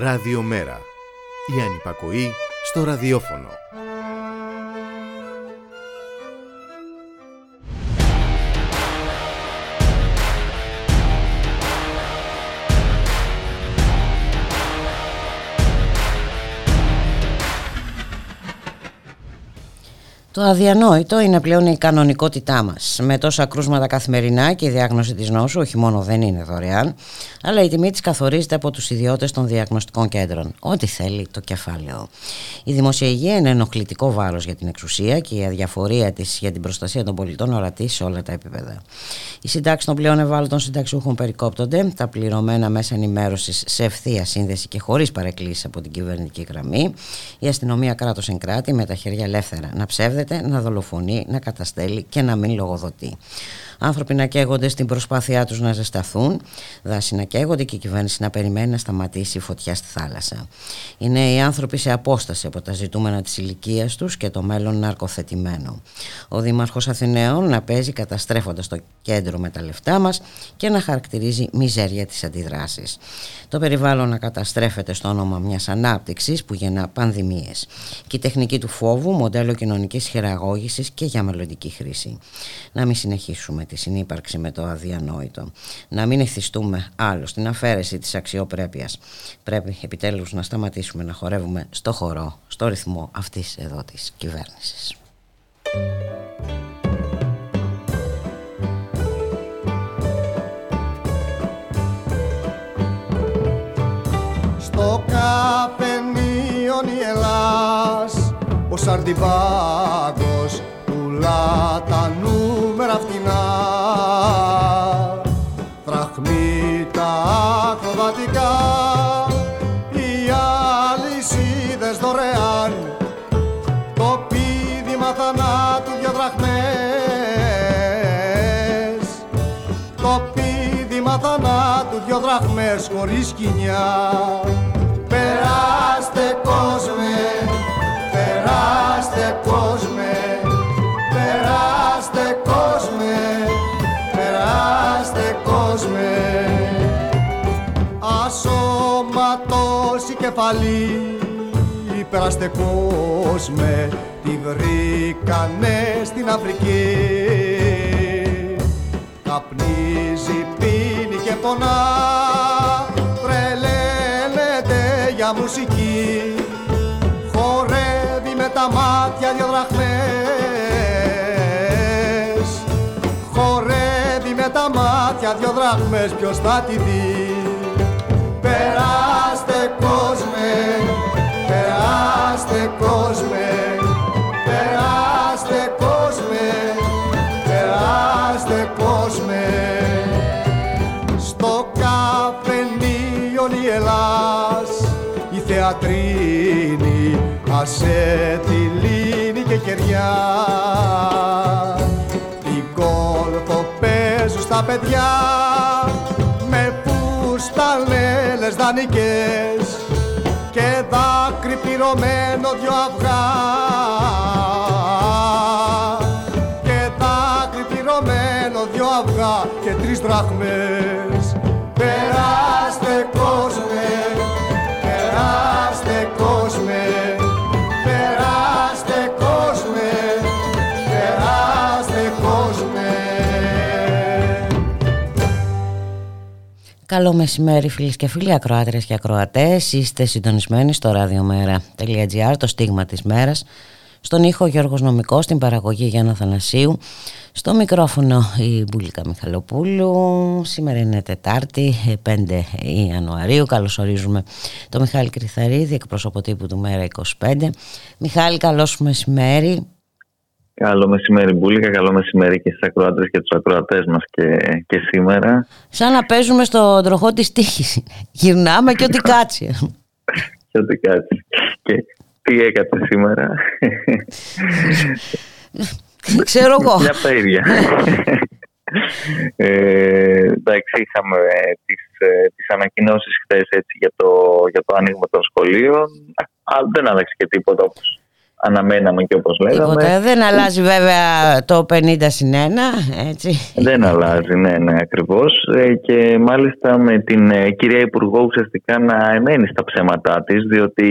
Ραδιομέρα. Η ανυπακοή στο ραδιόφωνο. Το αδιανόητο είναι πλέον η κανονικότητά μας. Με τόσα κρούσματα καθημερινά και η διάγνωση της νόσου, όχι μόνο δεν είναι δωρεάν, αλλά η τιμή της καθορίζεται από τους ιδιώτες των διαγνωστικών κέντρων. Ό,τι θέλει το κεφάλαιο. Η δημόσια υγεία είναι ενοχλητικό βάρος για την εξουσία και η αδιαφορία της για την προστασία των πολιτών ορατή σε όλα τα επίπεδα. Οι συντάξεις των πλέον ευάλωτων συνταξιούχων περικόπτονται, τα πληρωμένα μέσα ενημέρωσης σε ευθεία σύνδεση και χωρίς παρεκκλήσεις από την κυβερνητική γραμμή. Η αστυνομία κράτος εν κράτη με τα χέρια ελεύθερα να ψεύδεται να δολοφονεί, να καταστέλει και να μην λογοδοτεί. Άνθρωποι να καίγονται στην προσπάθειά τους να ζεσταθούν, δάση να καίγονται και η κυβέρνηση να περιμένει να σταματήσει η φωτιά στη θάλασσα. Είναι οι άνθρωποι σε απόσταση από τα ζητούμενα της ηλικίας τους και το μέλλον ναρκοθετημένο. Ο Δήμαρχος Αθηναίων να παίζει καταστρέφοντας το κέντρο με τα λεφτά μας και να χαρακτηρίζει μιζέρια τις αντιδράσεις. Το περιβάλλον να καταστρέφεται στο όνομα μιας ανάπτυξης που γεννά πανδημίες. Και η τεχνική του φόβου, μοντέλο κοινωνικής χειραγώγησης και για μελλοντική χρήση. Να μην συνεχίσουμε τη συνύπαρξη με το αδιανόητο. Να μην ευθυστούμε άλλο στην αφαίρεση της αξιοπρέπειας. Πρέπει επιτέλους να σταματήσουμε να χορεύουμε στο χορό, στο ρυθμό αυτής εδώ της κυβέρνησης. Στο καφενείο η Ελλάς, ο Σαρντιβάγκος πουλά τα νούμερα φτηνά. Δραχμή τα ακροβατικά οι αλυσίδες δωρεάν. Το πίδημα θανάτου δυο δραχμές. Το πίδημα θανάτου δυο δραχμές χωρίς κοινιά περάστε κόσμε περάστε κόσμε περάστε κόσμε ασώματος η κεφαλή περάστε κόσμε τη βρήκανε στην Αφρική. Καπνίζει, πίνει και πονά τρελαίνεται για μουσική. Χορεύει με τα μάτια δυο δραχμές μάτια δυο δραχμές ποιος θα τη δει. Περάστε κόσμε περάστε κόσμε περάστε κόσμε περάστε κόσμε. Στο καφενείο η Ελλάς η θεατρίνη άσε τη λίνη και κεριά παίζουν στα παιδιά με φουστανέλες δανεικές και δάκρυ πληρωμένο δυο αυγά. Και δάκρυ πληρωμένο δυο αυγά και τρεις δραχμές Καλό μεσημέρι φίλες και φίλοι, ακροάτρες και ακροατές. Είστε συντονισμένοι στο radiomera.gr, το στίγμα της μέρας. Στον ήχο Γιώργος Νομικός, στην παραγωγή Γιάννα Θανασίου. Στο μικρόφωνο η Μπουλίκα Μιχαλοπούλου. Σήμερα είναι Τετάρτη, 5 Ιανουαρίου. Καλωσορίζουμε τον Μιχάλη Κρυθαρίδη, εκπρόσωπο τύπου του Μέρα 25. Μιχάλη, καλώς μεσημέρι. Καλό μεσημέρι Μπούλικα, καλό μεσημέρι και στις ακροάτρες και τους ακροατές μας και, και σήμερα. Σαν να παίζουμε στο τροχό της τύχης. Γυρνάμε και ό,τι κάτσει. και ό,τι κάτσει. Και τι έκατε σήμερα. Ξέρω εγώ. Μια από τα ίδια. ε, εντάξει, είχαμε τις, ε, τις ανακοινώσεις χθες έτσι, για, το, για το άνοιγμα των σχολείων. Αλλά δεν άλλαξε και τίποτα όπως αναμέναμε και όπως λέγαμε. Τίποτα. Δεν αλλάζει βέβαια το 50 συν 1, έτσι. Δεν αλλάζει, ναι, ναι, ακριβώς. Ε, και μάλιστα με την ε, κυρία Υπουργό ουσιαστικά να εμένει στα ψέματά της, διότι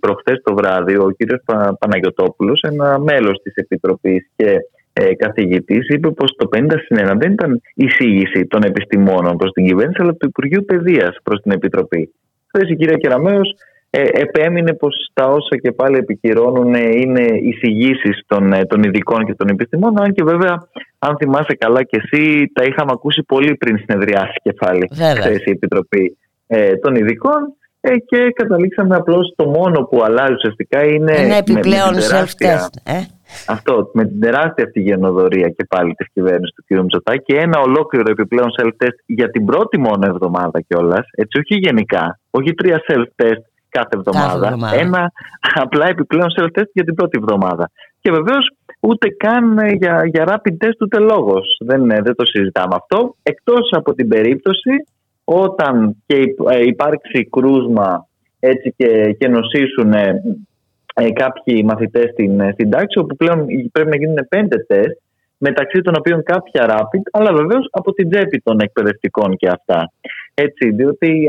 προχθές το βράδυ ο κύριος Παναγιωτόπουλος, ένα μέλος της Επιτροπής και ε, καθηγητής, είπε πως το 50 συν 1 δεν ήταν εισήγηση των επιστημόνων προς την κυβέρνηση, αλλά του Υπουργείου Παιδείας προς την Επιτροπή. Χθες η κυρία Κεραμέως ε, επέμεινε πως τα όσα και πάλι επικυρώνουν είναι εισηγήσεις των, ε, των ειδικών και των επιστημών αν και βέβαια αν θυμάσαι καλά και εσύ τα είχαμε ακούσει πολύ πριν συνεδριάσει κεφάλι χθε η Επιτροπή ε, των ειδικών ε, και καταλήξαμε απλώς το μόνο που αλλάζει ουσιαστικά είναι ένα επιπλέον self-test ε; Αυτό με την τεράστια αυτή γενοδορία και πάλι της κυβέρνησης του κ. Μητσοτάκη ένα ολόκληρο επιπλέον self-test για την πρώτη μόνο εβδομάδα κιόλας, έτσι όχι γενικά, όχι τρία self-test κάθε εβδομάδα. Ένα απλά επιπλέον self-test για την πρώτη εβδομάδα. Και βεβαίως ούτε καν ε, για, για rapid test ούτε λόγος. Δεν, ε, δεν το συζητάμε αυτό. Εκτός από την περίπτωση όταν και ε, υπάρξει κρούσμα έτσι και, και νοσήσουν κάποιοι μαθητές στην, στην τάξη όπου πλέον πρέπει να γίνουν πέντε τεστ μεταξύ των οποίων κάποια rapid, αλλά βεβαίως από την τσέπη των εκπαιδευτικών και αυτά. Έτσι, διότι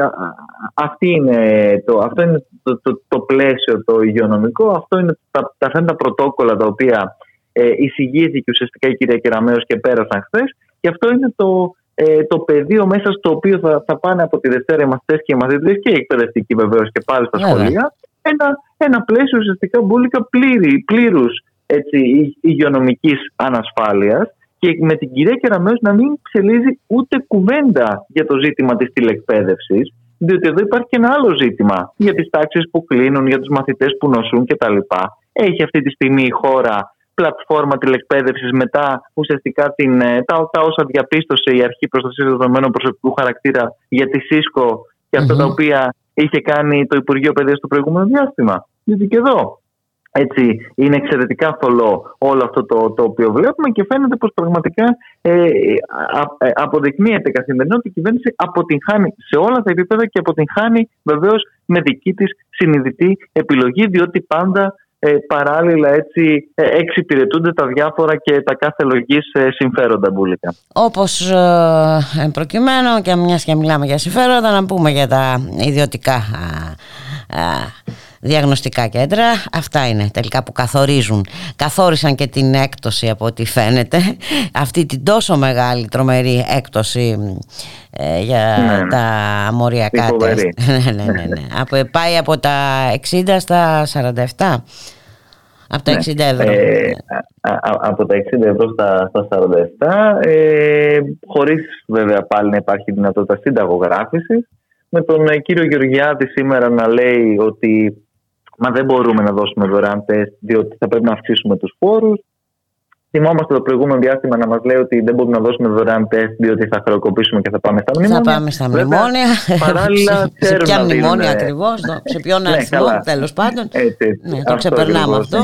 αυτή είναι το, αυτό είναι το, το, το, πλαίσιο το υγειονομικό, αυτό είναι τα, τα, τα πρωτόκολλα τα οποία ε, εισηγήθηκε ουσιαστικά η κυρία Κεραμέως και πέρασαν χθες. και αυτό είναι το, ε, το πεδίο μέσα στο οποίο θα, θα πάνε από τη Δευτέρα οι μαθητές και οι μαθητές και οι εκπαιδευτικοί βεβαίως και πάλι στα σχολεία. Ένα, ένα πλαίσιο ουσιαστικά μπουλικα πλήρη, πλήρους έτσι, υγειονομικής ανασφάλειας και με την κυρία Κεραμέως να μην ψελίζει ούτε κουβέντα για το ζήτημα της τηλεκπαίδευσης διότι εδώ υπάρχει και ένα άλλο ζήτημα για τις τάξεις που κλείνουν, για τους μαθητές που νοσούν κτλ. Έχει αυτή τη στιγμή η χώρα πλατφόρμα τηλεκπαίδευσης μετά ουσιαστικά την, ε, τα, τα όσα διαπίστωσε η Αρχή Προστασίας Δεδομένων Προσωπικού Χαρακτήρα για τη ΣΥΣΚΟ και αυτα τα οποία είχε κάνει το Υπουργείο Παιδείας στο προηγούμενο διάστημα. Γιατί και εδώ έτσι, είναι εξαιρετικά θολό όλο αυτό το, το οποίο βλέπουμε και φαίνεται πως πραγματικά ε, α, ε, αποδεικνύεται καθημερινά ότι η κυβέρνηση αποτυγχάνει σε όλα τα επίπεδα και αποτυγχάνει βεβαίως με δική της συνειδητή επιλογή διότι πάντα ε, παράλληλα έτσι ε, εξυπηρετούνται τα διάφορα και τα κάθε λογής ε, συμφέροντα μπουλικά. Όπως ε, προκειμένου και μιας και μιλάμε για συμφέροντα να πούμε για τα ιδιωτικά διαγνωστικά κέντρα. Αυτά είναι τελικά που καθορίζουν. Καθόρισαν και την έκπτωση από ό,τι φαίνεται. Αυτή την τόσο μεγάλη τρομερή έκπτωση ε, για ναι, ναι. τα μοριακά τεστ. ναι, ναι, ναι, ναι. από, πάει από τα 60 στα 47. Από τα 60 ναι. ευρώ. Ε, από τα 60 ευρώ στα, στα 47, ε, χωρίς βέβαια πάλι να υπάρχει δυνατότητα συνταγογράφησης. Με τον ε, κύριο Γεωργιάδη σήμερα να λέει ότι Μα δεν μπορούμε να δώσουμε δωρεάν τεστ, διότι θα πρέπει να αυξήσουμε τους φόρους. Θυμόμαστε το προηγούμενο διάστημα να μας λέει ότι δεν μπορούμε να δώσουμε δωρεάν τεστ, διότι θα χρεοκοπήσουμε και θα πάμε στα μνημόνια. Θα πάμε στα μνημόνια. Παράλληλα, σε ποια μνημόνια ακριβώς, σε ποιον ναι, αριθμό, τέλος πάντων. Έτσι, ναι, το ξεπερνάμε αυτό.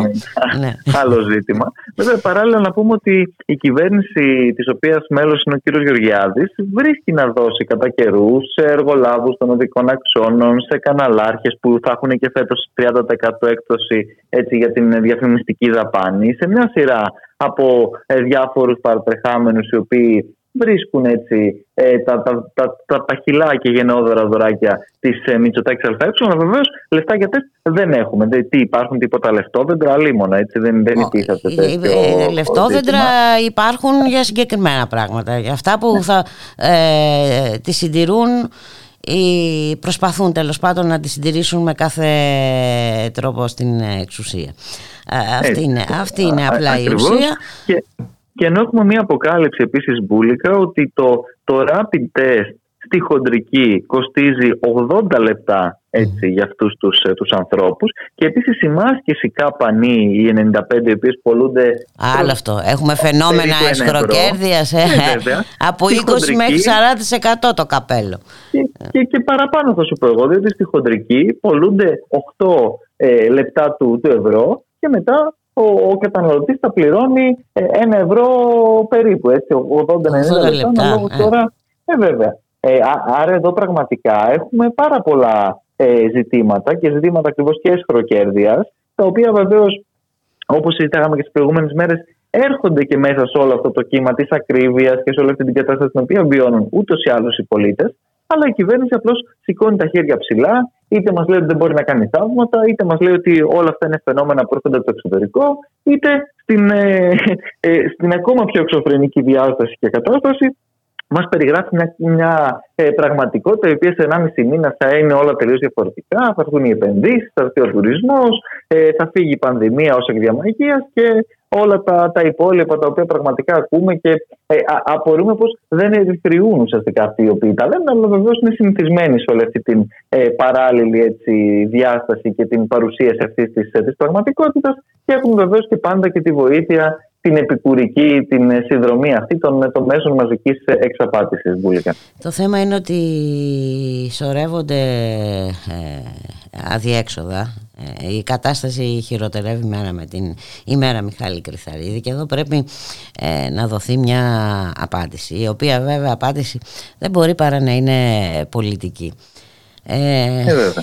ναι. Άλλο ζήτημα. Βέβαια, παράλληλα να πούμε ότι η κυβέρνηση της οποίας μέλος είναι ο κ. Γεωργιάδης βρίσκει να δώσει κατά καιρούς σε εργολάβους των οδικών αξώνων, σε καναλάρχες που θα έχουν και φέτος 30% έκπτωση έτσι, για την διαφημιστική δαπάνη, σε μια σειρά από ε, διάφορους παρατρεχάμενους οι οποίοι βρίσκουν έτσι ε, τα, τα, τα, τα παχυλά και γενναιόδωρα δωράκια της ε, Μητσοτάκης ΑΕ. Αλλά βεβαίως λεφτά για τεστ δεν έχουμε. Δεν, τι υπάρχουν τίποτα λεφτόδεντρα, αλίμονα. Έτσι, δεν, δεν υπήρχε τέτοιο. Ε, λεφτόδεντρα υπάρχουν για συγκεκριμένα πράγματα. Για αυτά που θα ε, τη συντηρούν ή προσπαθούν τέλος πάντων να τη συντηρήσουν με κάθε τρόπο στην εξουσία. Αυτή είναι, αυτή είναι απλά η ουσία. Και, και ενώ έχουμε μια αποκάλυψη επίσης μπουλικα ότι το, το rapid test στη χοντρική κοστίζει 80 λεπτά έτσι, για αυτούς τους, ε, τους ανθρώπους. Και επίσης η μάσκες καπανή, οι 95 οι οποίες πολλούνται Άλλο αυτό, έχουμε φαινόμενα εσχροκέρδειας ε, ε, από 20 μέχρι 40% το καπέλο. Και, και, και, παραπάνω θα σου πω εγώ διότι στη χοντρική πολλούνται 8 ε, λεπτά του, του ευρώ και μετά ο, ο καταναλωτής θα πληρώνει ε, ένα ευρώ περίπου, έτσι, 80-90 λεπτά. Ε. Τώρα, ε, βέβαια. Ε, άρα εδώ πραγματικά έχουμε πάρα πολλά ε, ζητήματα και ζητήματα ακριβώς και εσχροκέρδεια, τα οποία βεβαίως όπως συζητάγαμε και στις προηγούμενες μέρες, έρχονται και μέσα σε όλο αυτό το κύμα της ακρίβειας και σε όλη αυτή την κατάσταση την οποία βιώνουν ούτως ή άλλως οι πολίτες. Αλλά η κυβέρνηση απλώς σηκώνει τα χέρια ψηλά, είτε μας λέει ότι δεν μπορεί να κάνει θαύματα, είτε μας λέει ότι όλα αυτά είναι φαινόμενα που έρχονται από το εξωτερικό, είτε στην, ε, ε, στην ακόμα πιο εξωφρενική διάσταση και κατάσταση μας περιγράφει μια, μια ε, πραγματικότητα η οποία σε 1,5 μήνα θα είναι όλα τελείως διαφορετικά. Θα έρθουν οι επενδύσεις, θα έρθει ο τουρισμός, ε, θα φύγει η πανδημία ως εκδιαμαγεία και όλα τα, τα υπόλοιπα τα οποία πραγματικά ακούμε και ε, απορούμε πως δεν ερυθριούν ουσιαστικά αυτοί οι οποίοι τα λένε, αλλά βεβαίως είναι συνηθισμένοι σε όλη αυτή την ε, παράλληλη έτσι, διάσταση και την παρουσίαση αυτής της ε, πραγματικότητας και έχουν βεβαίως και πάντα και τη βοήθεια την επικουρική, την συνδρομή αυτή των, των μέσων μαζικής εξαπάτησης Μπούλικα. Το θέμα είναι ότι σωρεύονται ε, αδιέξοδα. Ε, η κατάσταση χειροτερεύει μέρα με την ημέρα Μιχάλη Κρυθαρίδη και εδώ πρέπει ε, να δοθεί μια απάντηση η οποία βέβαια απάντηση δεν μπορεί παρά να είναι πολιτική. Ε, ε,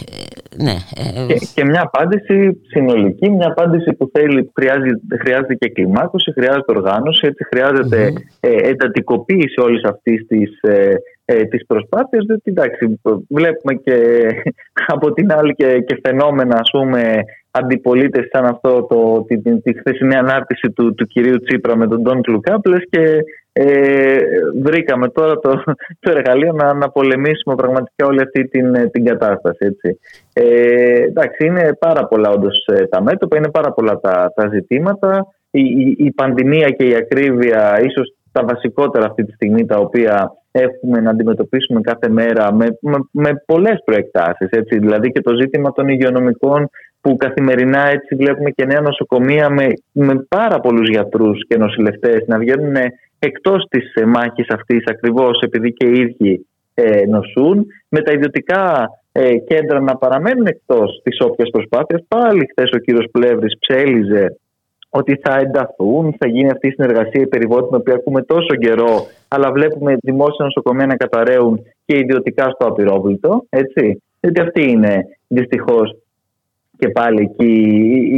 ναι, ε, και, και, μια απάντηση συνολική, μια απάντηση που θέλει, χρειάζεται, χρειάζεται και κλιμάκωση, χρειάζεται οργάνωση, έτσι χρειάζεται ε, εντατικοποίηση όλης αυτής της ε, ε, τις προσπάθειες εντάξει, βλέπουμε και από την άλλη και, και φαινόμενα ας πούμε αντιπολίτευση σαν αυτό το, τη, τη, τη χθεσινή ανάρτηση του, του κυρίου Τσίπρα με τον Ντόν Λουκάπλες και ε, βρήκαμε τώρα το, το εργαλείο να, να πολεμήσουμε πραγματικά όλη αυτή την, την κατάσταση. Έτσι. Ε, εντάξει, είναι πάρα πολλά όντως ε, τα μέτωπα, είναι πάρα πολλά τα, τα ζητήματα. Η, η, η πανδημία και η ακρίβεια ίσως τα βασικότερα αυτή τη στιγμή τα οποία έχουμε να αντιμετωπίσουμε κάθε μέρα με, με, με πολλές προεκτάσεις. Έτσι. Δηλαδή και το ζήτημα των υγειονομικών που καθημερινά έτσι βλέπουμε και νέα νοσοκομεία με, με πάρα πολλούς γιατρούς και νοσηλευτές να βγαίνουν εκτός της ε, μάχης αυτής ακριβώς επειδή και οι ίδιοι ε, νοσούν, με τα ιδιωτικά ε, κέντρα να παραμένουν εκτός της όποιας προσπάθειας. Πάλι χθες ο κύριος Πλεύρης ψέλιζε ότι θα ενταθούν, θα γίνει αυτή η συνεργασία η περιβόητη την οποία ακούμε τόσο καιρό, αλλά βλέπουμε δημόσια νοσοκομεία να καταραίουν και ιδιωτικά στο απειρόβλητο. Έτσι. Γιατί αυτή είναι δυστυχώς και πάλι εκεί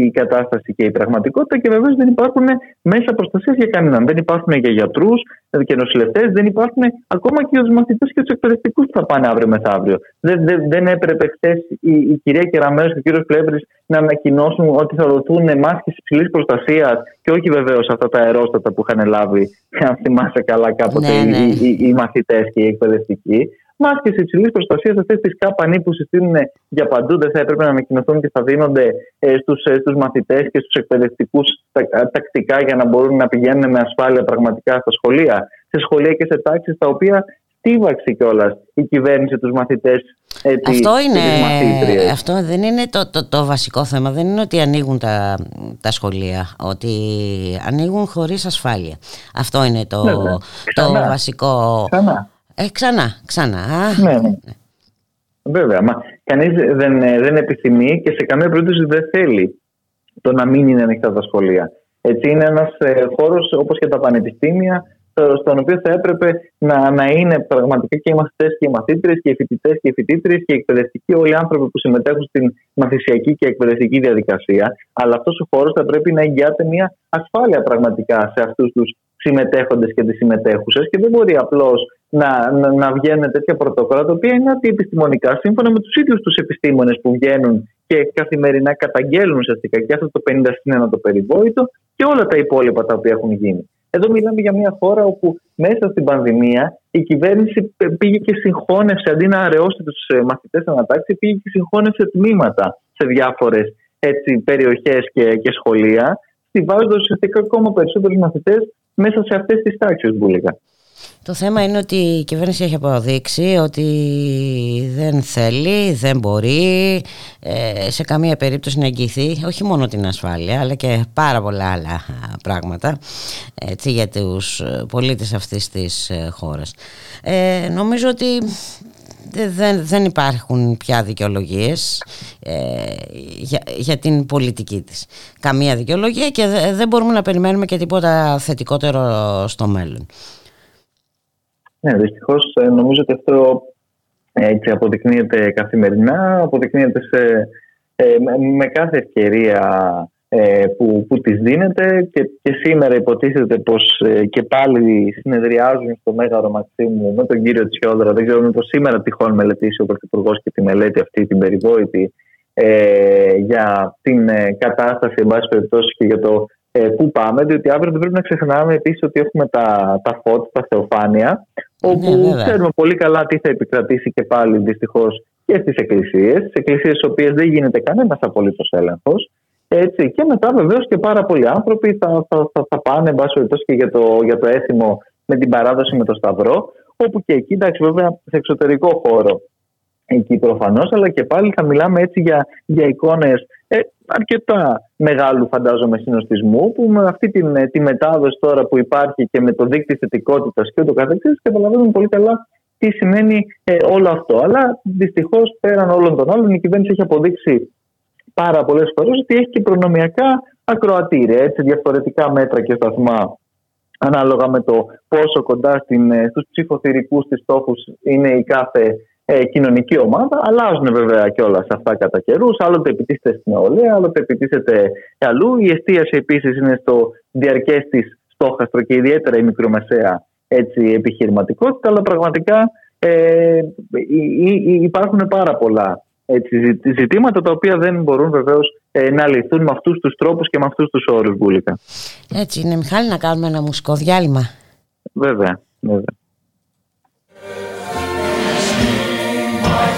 η κατάσταση και η πραγματικότητα και βεβαίως δεν υπάρχουν μέσα προστασίας για κανέναν. Δεν υπάρχουν για γιατρούς και νοσηλευτές, δεν υπάρχουν ακόμα και για τους μαθητές και τους εκπαιδευτικούς που θα πάνε αύριο μεθαύριο. Δεν, δεν, δεν έπρεπε χθες η, η κυρία Κεραμέο και ο κύριος Πλεύρης να ανακοινώσουν ότι θα δοθούν μάσκες υψηλής προστασίας και όχι βεβαίως αυτά τα αερόστατα που είχαν λάβει, αν θυμάσαι καλά κάποτε, ναι, ναι. οι, οι, οι μαθητές και οι εκπαιδευτικοί μάσκες υψηλής προστασίας, αυτές τις κάπανοι που συστήνουν για παντού, δεν θα έπρεπε να ανακοινωθούν και θα δίνονται ε, στους ε, μαθητές και στους εκπαιδευτικούς τακτικά για να μπορούν να πηγαίνουν με ασφάλεια πραγματικά στα σχολεία. Σε σχολεία και σε τάξεις τα οποία στίβαξε κιόλας η κυβέρνηση τους μαθητές. Ε, αυτό, είναι, αυτό δεν είναι το, το, το, βασικό θέμα. Δεν είναι ότι ανοίγουν τα, τα σχολεία, ότι ανοίγουν χωρίς ασφάλεια. Αυτό είναι το, ναι, ναι. το βασικό. Ξανά. Ε, ξανά, ξανά. Ναι, ναι. Βέβαια, μα κανείς δεν, ε, δεν επιθυμεί και σε καμία περίπτωση δεν θέλει το να μην είναι ανοιχτά τα σχολεία. Έτσι είναι ένας ε, χώρος όπως και τα πανεπιστήμια στον οποίο θα έπρεπε να, να είναι πραγματικά και οι μαθητές και οι μαθήτρε και οι φοιτητές και οι φοιτήτρε και οι εκπαιδευτικοί, όλοι οι άνθρωποι που συμμετέχουν στην μαθησιακή και εκπαιδευτική διαδικασία. Αλλά αυτός ο χώρος θα πρέπει να εγγυάται μια ασφάλεια πραγματικά σε αυτούς τους συμμετέχοντες και τις συμμετέχουσες και δεν μπορεί απλώς να, να, να βγαίνουν τέτοια πρωτόκολλα, τα οποία είναι αντιεπιστημονικά, σύμφωνα με τους ίδιους τους επιστήμονες που βγαίνουν και καθημερινά καταγγέλνουν ουσιαστικά και αυτό το 50 συν 1 το περιβόητο και όλα τα υπόλοιπα τα οποία έχουν γίνει. Εδώ μιλάμε για μια χώρα όπου μέσα στην πανδημία η κυβέρνηση πήγε και συγχώνευσε, αντί να αραιώσει τους ε, μαθητές ανατάξει, πήγε και συγχώνευσε τμήματα σε διάφορες περιοχές και, και σχολεία, στηβάζοντας ουσιαστικά ακόμα περισσότερους μαθητές μέσα σε αυτές τις τάξεις, Μπούλικα. Το θέμα είναι ότι η κυβέρνηση έχει αποδείξει ότι δεν θέλει, δεν μπορεί ε, σε καμία περίπτωση να εγγυηθεί όχι μόνο την ασφάλεια αλλά και πάρα πολλά άλλα πράγματα έτσι, για τους πολίτες αυτής της ε, χώρας. Ε, νομίζω ότι δεν, δεν υπάρχουν πια δικαιολογίες για, για την πολιτική της. Καμία δικαιολογία και δεν μπορούμε να περιμένουμε και τίποτα θετικότερο στο μέλλον. Ναι, δυστυχώς ε, νομίζω ότι αυτό έτσι αποδεικνύεται καθημερινά, αποδεικνύεται σε, ε, με κάθε ευκαιρία ε, που, που τις δίνεται και, και σήμερα υποτίθεται πως ε, και πάλι συνεδριάζουν στο Μέγαρο Μαξίμου με τον κύριο Τσιόδρα. Δεν ξέρω μήπως σήμερα τυχόν μελετήσει ο Πρωθυπουργός και τη μελέτη αυτή την περιβόητη ε, για την ε, κατάσταση εν πάση περιπτώσει και για το ε, πού πάμε, διότι αύριο δεν πρέπει να ξεχνάμε επίσης ότι έχουμε τα, τα φώτα, τα θεοφάνεια, όπου ναι, ξέρουμε πολύ καλά τι θα επικρατήσει και πάλι δυστυχώς και στις εκκλησίες, στις εκκλησίες στις οποίες δεν γίνεται κανένας απολύτως έλεγχος. Έτσι. Και μετά βεβαίως και πάρα πολλοί άνθρωποι θα, θα, θα, θα πάνε εν και για το, για το έθιμο με την παράδοση με το Σταυρό, όπου και εκεί, εντάξει, βέβαια, σε εξωτερικό χώρο εκεί προφανώς, αλλά και πάλι θα μιλάμε έτσι για, για εικόνες ε, αρκετά μεγάλου φαντάζομαι συνοστισμού, που με αυτή την, ε, τη μετάδοση τώρα που υπάρχει και με το δίκτυο θετικότητας και ούτω καθεξής, καταλαβαίνουμε πολύ καλά τι σημαίνει ε, όλο αυτό. Αλλά δυστυχώς πέραν όλων των άλλων, η κυβέρνηση έχει αποδείξει πάρα πολλές φορές ότι έχει και προνομιακά ακροατήρια, έτσι, διαφορετικά μέτρα και σταθμά ανάλογα με το πόσο κοντά ε, στους ψηφοθυρικούς της στόχους είναι η κάθε ε, κοινωνική ομάδα. Αλλάζουν βέβαια και όλα σε αυτά κατά καιρούς. Άλλοτε επιτίθεται στην νεολαία, άλλοτε επιτίθεται αλλού. Η εστίαση επίσης είναι στο διαρκές της στόχαστρο και ιδιαίτερα η μικρομεσαία έτσι, επιχειρηματικότητα. Αλλά πραγματικά ε, υπάρχουν πάρα πολλά έτσι, ζητήματα τα οποία δεν μπορούν βεβαίως ε, να λυθούν με αυτούς τους τρόπους και με αυτούς τους όρους, Μπούλικα. Έτσι είναι, Μιχάλη, να κάνουμε ένα μουσικό διάλειμμα. Βέβαια, βέβαια.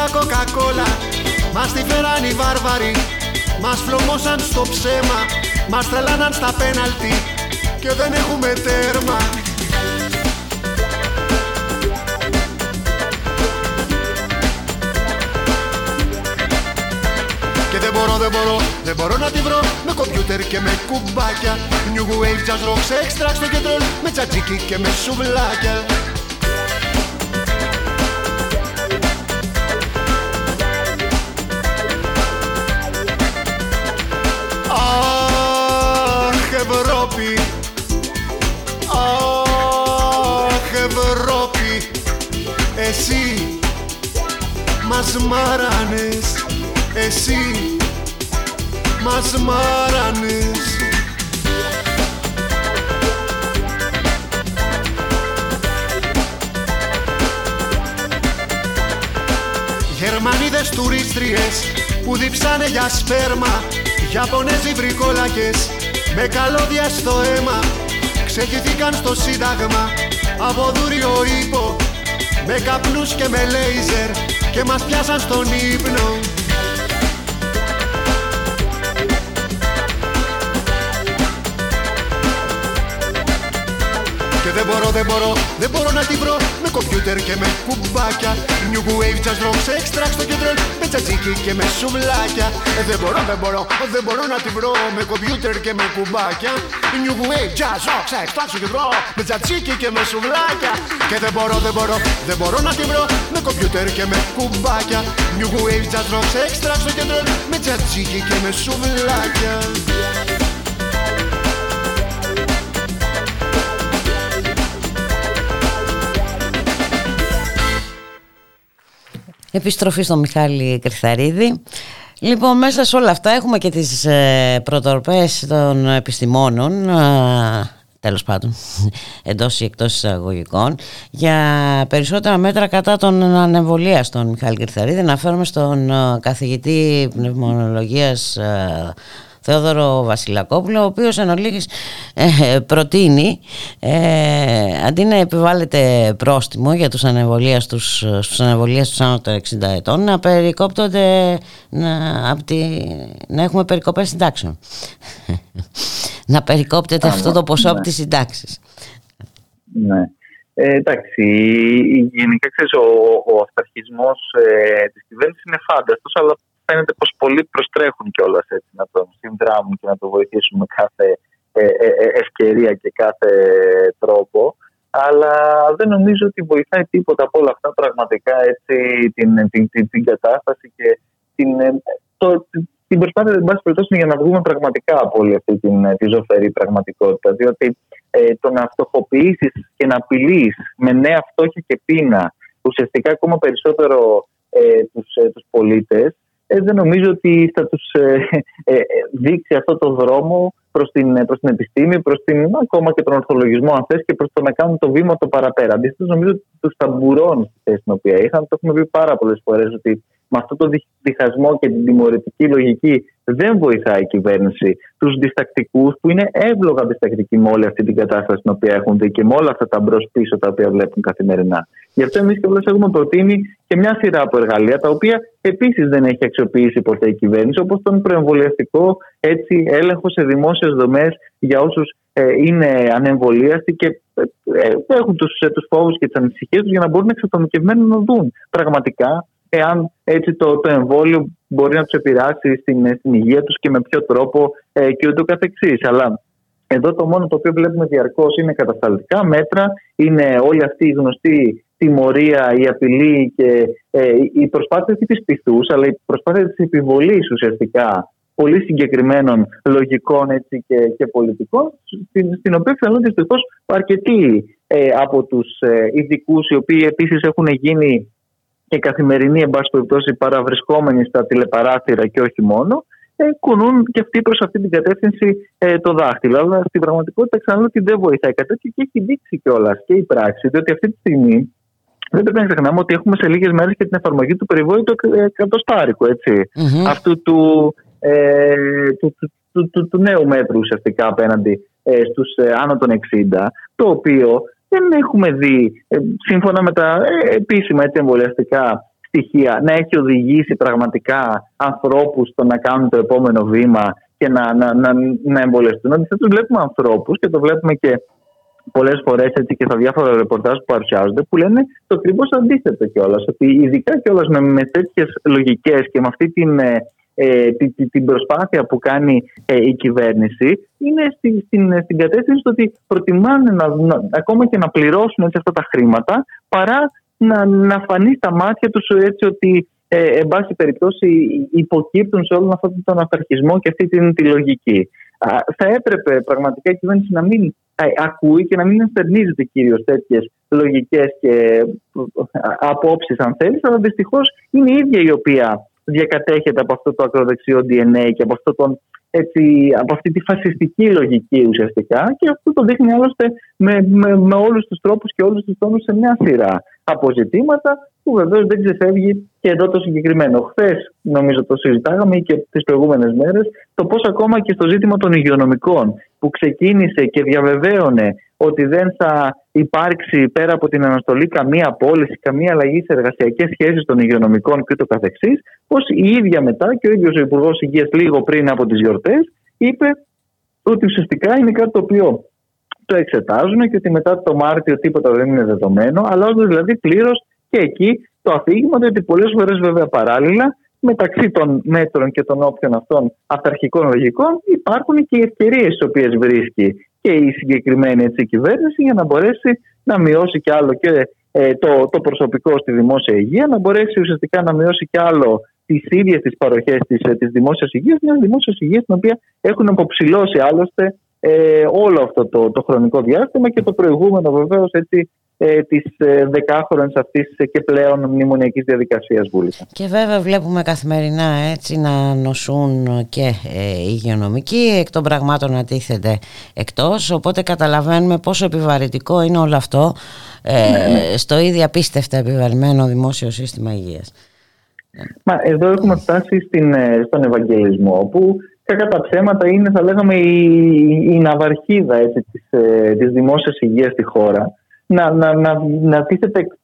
Και κουτιά κοκακόλα. Μας τη φέραν οι βάρβαροι Μας φλωμώσαν στο ψέμα Μας τρελάναν στα πέναλτι Και δεν έχουμε τέρμα. Και δεν μπορώ, δεν μπορώ, δεν μπορώ να τη βρω Με κομπιούτερ και με κουμπάκια. New Wave Jazz Rock, Extract στο κέντρο Με τσατζίκι και με σουβλάκια μας μάρανες. Εσύ μας μάρανες. Γερμανίδες τουρίστριες που διψάνε για σπέρμα Ιαπωνέζοι βρικόλακες με καλώδια στο αίμα. Ξεχυθήκαν στο σύνταγμα από δούριο ύπο με καπνούς και με λέιζερ και μας πιάσαν στον ύπνο δεν μπορώ, δεν μπορώ, δεν μπορώ να τη βρω. Με κομπιούτερ και με κουμπάκια. New Wave Jazz Rock σε extract στο κέντρο. Με τσατζίκι και με σουβλάκια. Ε, Δεν μπορώ, δεν μπορώ, δεν μπορώ να τη βρω. Με κομπιούτερ και με κουμπάκια. New Wave Jazz Rock σε extract στο κέντρο. Με τσατζίκι και με σουβλάκια. Και δεν μπορώ, δεν μπορώ, δεν μπορώ να τη βρω. Με κομπιούτερ και με κουμπάκια. New Wave Jazz Rock σε extract στο κέντρο. Με τσατζίκι και με σουβλάκια Επιστροφή στον Μιχάλη Κρυθαρίδη. Λοιπόν, μέσα σε όλα αυτά έχουμε και τις ε, προτροπές των επιστημόνων τέλος πάντων εντός ή εκτός εισαγωγικών για περισσότερα μέτρα κατά των ανεμβολίαστων Μιχάλη Κυρθαρίδη να φέρουμε στον ε, καθηγητή πνευμονολογίας ε, Θεόδωρο Βασιλακόπουλο, ο οποίος εν ολίγης, ε, προτείνει ε, αντί να επιβάλλεται πρόστιμο για τους ανεβολίες τους, στους ανεβολίες τους άνω των 60 ετών να περικόπτονται να, από να έχουμε περικοπές συντάξεων. Να περικόπτεται αυτό το ποσό ναι. από τις συντάξεις. Ναι. Ε, εντάξει, γενικά ξέρεις, ο, ο αυταρχισμός ε, της κυβέρνησης είναι φάνταστος, αλλά φαίνεται πως πολλοί προστρέχουν κιόλας έτσι να τον συνδράμουν και να τον βοηθήσουν με κάθε ε, ε, ε, ευκαιρία και κάθε τρόπο. Αλλά δεν νομίζω ότι βοηθάει τίποτα από όλα αυτά πραγματικά έτσι, την, την, την, την κατάσταση και την, το, την προσπάθεια την πάση περιπτώσει για να βγούμε πραγματικά από όλη αυτή την, τη ζωφερή πραγματικότητα. Διότι ε, το να φτωχοποιήσει και να απειλείς με νέα φτώχεια και πείνα ουσιαστικά ακόμα περισσότερο ε, τους, ε, τους πολίτες ε, δεν νομίζω ότι θα τους ε, ε, δείξει αυτό το δρόμο προς την, προς την επιστήμη, προς την, ακόμα και τον ορθολογισμό αν θες, και προς το να κάνουν το βήμα το παραπέρα. Αντίθετος νομίζω ότι τους ταμπουρώνει στη θέση την οποία είχαν. Το έχουμε πει πάρα πολλές φορές ότι με αυτό το διχασμό και την τιμωρητική λογική δεν βοηθάει η κυβέρνηση τους διστακτικούς που είναι εύλογα διστακτικοί με όλη αυτή την κατάσταση την οποία έχουν δει και με όλα αυτά τα μπρος πίσω τα οποία βλέπουν καθημερινά. Γι' αυτό εμείς και όλες έχουμε προτείνει και μια σειρά από εργαλεία τα οποία επίσης δεν έχει αξιοποιήσει ποτέ η κυβέρνηση, όπως τον προεμβολιαστικό έτσι, έλεγχο σε δημόσιες δομές για όσους ε, είναι ανεμβολίαστοι και ε, ε, έχουν τους τους φόβους και τις ανησυχίες τους για να μπορούν εξατομικευμένα να δουν πραγματικά εάν έτσι το, το εμβόλιο μπορεί να τους επηρεάσει στην, στην υγεία τους και με ποιο τρόπο ε, και ούτω καθεξής. Αλλά εδώ το μόνο το οποίο βλέπουμε διαρκώς είναι κατασταλτικά μέτρα, είναι όλη αυτή η γνωστή τιμωρία, η απειλή και ε, η προσπάθεια της πυθού, αλλά η προσπάθεια της επιβολής ουσιαστικά πολύ συγκεκριμένων λογικών έτσι, και, και πολιτικών, στην, στην οποία φαίνονται δυστυχώ αρκετοί ε, από τους ε, ειδικούς, οι οποίοι επίσης έχουν γίνει και καθημερινοί, εν πάση περιπτώσει, παραβρισκόμενοι στα τηλεπαράθυρα και όχι μόνο, ε, κουνούν και αυτοί προς αυτή την κατεύθυνση ε, το δάχτυλο. Αλλά στην πραγματικότητα ξαναλέω ότι δεν βοηθάει κάτι τέτοιο και έχει δείξει κιόλας και η πράξη, διότι αυτή τη στιγμή δεν πρέπει να ξεχνάμε ότι έχουμε σε λίγες μέρες και την εφαρμογή του περιβόητου εκατοστάρικου, Αυτού του, ε, του, του, του, του, νέου μέτρου ουσιαστικά απέναντι ε, στους ε, άνω των 60, το οποίο δεν έχουμε δει, ε, σύμφωνα με τα ε, επίσημα έτσι, εμβολιαστικά στοιχεία, να έχει οδηγήσει πραγματικά ανθρώπους στο να κάνουν το επόμενο βήμα και να, να, να, να εμβολιαστούν. Αντιθέτως, βλέπουμε ανθρώπους και το βλέπουμε και πολλές φορές έτσι και στα διάφορα ρεπορτάζ που παρουσιάζονται, που λένε το ακριβώ αντίθετο κιόλας. Ότι ειδικά κιόλας με, με τέτοιες λογικές και με αυτή την ε, ε, την, την προσπάθεια που κάνει ε, η κυβέρνηση είναι στη, στην, στην κατεύθυνση ότι προτιμάνε να, ακόμα και να πληρώσουν έτσι, αυτά τα χρήματα παρά να, να φανεί στα μάτια τους έτσι ότι ε, εν πάση περιπτώσει υποκύπτουν σε όλον αυτόν τον αυταρχισμό και αυτή την τη λογική. θα έπρεπε πραγματικά η κυβέρνηση να μην ακούει και να μην ενστερνίζεται κυρίως τέτοιες λογικές και απόψεις, αν θέλεις, αλλά δυστυχώς είναι η ίδια η οποία διακατέχεται από αυτό το ακροδεξιό DNA και από, αυτό τον, έτσι, από αυτή τη φασιστική λογική ουσιαστικά και αυτό το δείχνει άλλωστε με, με, με όλους τους τρόπους και όλους τους τόνους σε μια σειρά αποζητήματα που βεβαίως δεν ξεφεύγει και εδώ το συγκεκριμένο. Χθες, νομίζω, το συζητάγαμε και τις προηγούμενες μέρες, το πώς ακόμα και στο ζήτημα των υγειονομικών, που ξεκίνησε και διαβεβαίωνε ότι δεν θα υπάρξει πέρα από την αναστολή καμία απόλυση, καμία αλλαγή σε εργασιακές σχέσεις των υγειονομικών κ.ο.κ. Πώ η ίδια μετά και ο ίδιος ο Υπουργός Υγείας λίγο πριν από τις γιορτές είπε ότι ουσιαστικά είναι κάτι το οποίο το εξετάζουν και ότι μετά το Μάρτιο τίποτα δεν είναι δεδομένο, αλλάζοντας δηλαδή πλήρως και εκεί το αφήγημα ότι πολλές φορές βέβαια παράλληλα μεταξύ των μέτρων και των όποιων αυτών αυταρχικών λογικών υπάρχουν και οι ευκαιρίες τι οποίες βρίσκει και η συγκεκριμένη έτσι, κυβέρνηση για να μπορέσει να μειώσει και άλλο και ε, το, το προσωπικό στη δημόσια υγεία, να μπορέσει ουσιαστικά να μειώσει και άλλο τις ίδιες τις παροχές της της ε, δημόσιας υγείας, μια δημόσιας υγείας την οποία έχουν αποψηλώσει άλλωστε ε, όλο αυτό το, το χρονικό διάστημα και το προηγούμενο βεβαίως έτσι ε, της ε, δεκάχρονης αυτής και πλέον μνημονιακής διαδικασίας Βούληκα. Και βέβαια βλέπουμε καθημερινά έτσι να νοσούν και ε, οι υγειονομικοί, εκ των πραγμάτων να τίθεται εκτός, οπότε καταλαβαίνουμε πόσο επιβαρυτικό είναι όλο αυτό ε, ναι, ναι. στο ήδη απίστευτα επιβαρημένο δημόσιο σύστημα υγείας. Μα εδώ έχουμε φτάσει στην, ε, στον Ευαγγελισμό, όπου κατά τα ψέματα είναι, θα λέγαμε, η, η ναυαρχίδα έτσι, της, ε, της δημόσιας υγείας στη χώρα να, να, να, να,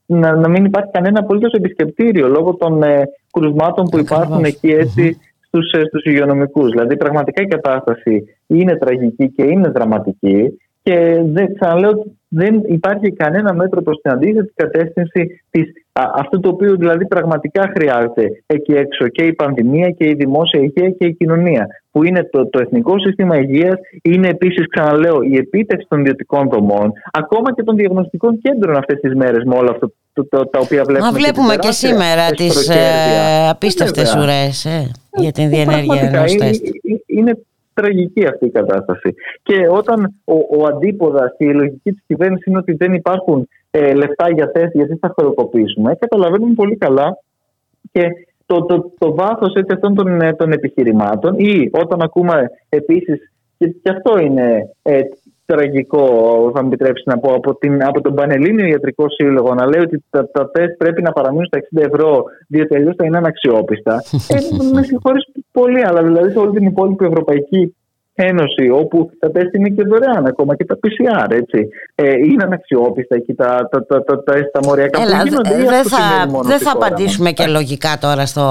να, να μην υπάρχει κανένα απολύτως επισκεπτήριο λόγω των ε, κρουσμάτων που υπάρχουν εκεί έτσι στους, ε, στους υγειονομικούς. Δηλαδή πραγματικά η κατάσταση είναι τραγική και είναι δραματική και δεν, ξαναλέω ότι δεν υπάρχει κανένα μέτρο προς την αντίθετη κατεύθυνση της, αυτού το οποίο δηλαδή πραγματικά χρειάζεται εκεί έξω και η πανδημία και η δημόσια υγεία και η κοινωνία που είναι το, το εθνικό σύστημα υγείας είναι επίσης ξαναλέω η επίτευξη των ιδιωτικών δομών ακόμα και των διαγνωστικών κέντρων αυτές τις μέρες με όλα αυτά το, το, τα οποία βλέπουμε. Μα βλέπουμε και, σήμερα τις ε, απίστευτες ουρές ε, για την διενέργεια ενός τεστ. Είναι τραγική αυτή η κατάσταση. Και όταν ο, ο αντίποδας και η λογική της κυβέρνησης είναι ότι δεν υπάρχουν ε, λεφτά για τεστ, γιατί θα χωροκοπήσουμε, καταλαβαίνουμε πολύ καλά και το, το, το βάθος αυτών των, ε, των επιχειρημάτων ή όταν ακούμε επίσης και, και αυτό είναι ε, τραγικό, θα μου επιτρέψεις να πω, από, την, από τον Πανελλήνιο Ιατρικό Σύλλογο να λέει ότι τα, τα τεστ πρέπει να παραμείνουν στα 60 ευρώ, διότι αλλιώς θα είναι αναξιόπιστα. ε, με συγχωρείς πολύ, αλλά δηλαδή σε όλη την υπόλοιπη Ευρωπαϊκή Ένωση, όπου τα τεστ είναι και δωρεάν ακόμα και τα PCR, έτσι. Ε, είναι αναξιόπιστα εκεί τα, τα, τα, τα, τα, τα μοριακά Έλα, που γίνονται. Δεν θα, δεν θα απαντήσουμε και λογικά τώρα στο,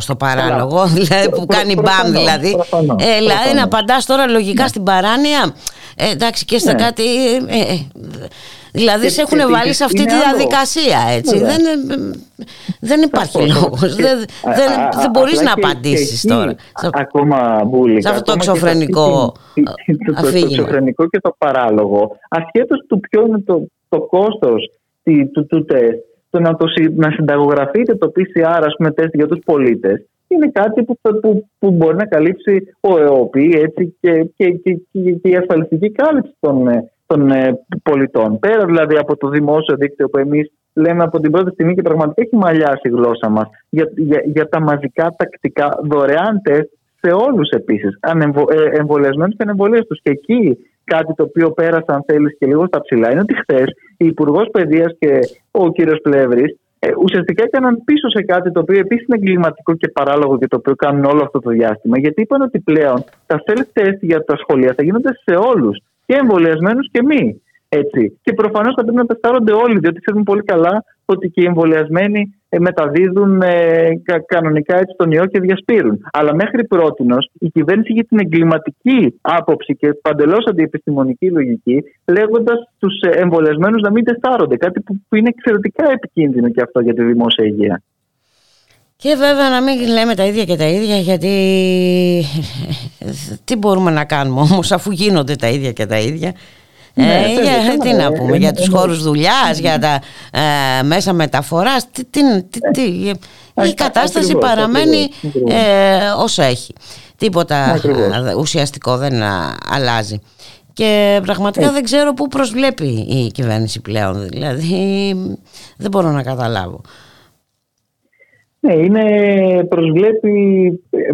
στο παράλογο, δηλαδή που κάνει μπαμ δηλαδή. Ε, δηλαδή να απαντάς τώρα λογικά ναι. στην παράνοια, ε, εντάξει και στα ναι. κάτι... Ε, ε Δηλαδή σε έχουν βάλει σε αυτή τη διαδικασία, έτσι. Δεν, δεν υπάρχει λόγος. Δεν, δεν, δεν μπορείς να απαντήσεις τώρα. Ακόμα μπουλικα. Σε αυτό το εξωφρενικό αφήγημα. Το εξωφρενικό και το παράλογο. Ασχέτως του ποιος είναι το, το κόστος του, του τεστ, το να, το, να συνταγογραφείτε το PCR, ας πούμε, τεστ για τους πολίτες, είναι κάτι που, που, που, μπορεί να καλύψει ο ΕΟΠΗ έτσι, και, και, και, και, η ασφαλιστική κάλυψη των, ε, των ε, πολιτών. Πέρα δηλαδή από το δημόσιο δίκτυο που εμείς λέμε από την πρώτη στιγμή και πραγματικά έχει μαλλιάσει η γλώσσα μας για, για, για, τα μαζικά τακτικά δωρεάν τεστ σε όλους επίσης, ε, εμβολιασμένους και ανεμβολίες τους. Και εκεί κάτι το οποίο πέρασε, αν θέλεις, και λίγο στα ψηλά είναι ότι χθες η Υπουργός Παιδείας και ο κύριος Πλεύρης ε, ουσιαστικά έκαναν πίσω σε κάτι το οποίο επίσης είναι εγκληματικό και παράλογο και το οποίο κάνουν όλο αυτό το διάστημα. Γιατί είπαν ότι πλέον τα self-test για τα σχολεία θα γίνονται σε όλους και εμβολιασμένους και μη. Έτσι. Και προφανώς θα πρέπει να τεστάρονται όλοι, διότι ξέρουμε πολύ καλά ότι και οι εμβολιασμένοι ε, μεταδίδουν ε, κανονικά έτσι τον ιό και διασπείρουν. Αλλά μέχρι πρώτη η κυβέρνηση είχε την εγκληματική άποψη και παντελώς αντιεπιστημονική λογική, λέγοντας τους ε, εμβολιασμένους να μην τεστάρονται. Κάτι που, που είναι εξαιρετικά επικίνδυνο και αυτό για τη δημόσια υγεία. Και βέβαια να μην λέμε τα ίδια και τα ίδια γιατί τι μπορούμε να κάνουμε όμως αφού γίνονται τα ίδια και τα ίδια. Ναι, ε, για, τι να πούμε, για τους χώρους δουλειάς, για τα ε, μέσα μεταφοράς, τι, τι, τι, η κατάσταση παραμένει ε, όσο έχει. Τίποτα ουσιαστικό δεν αλλάζει. Και πραγματικά δεν ξέρω πού προσβλέπει η κυβέρνηση πλέον, δηλαδή δεν μπορώ να καταλάβω. Ναι, είναι, προσβλέπει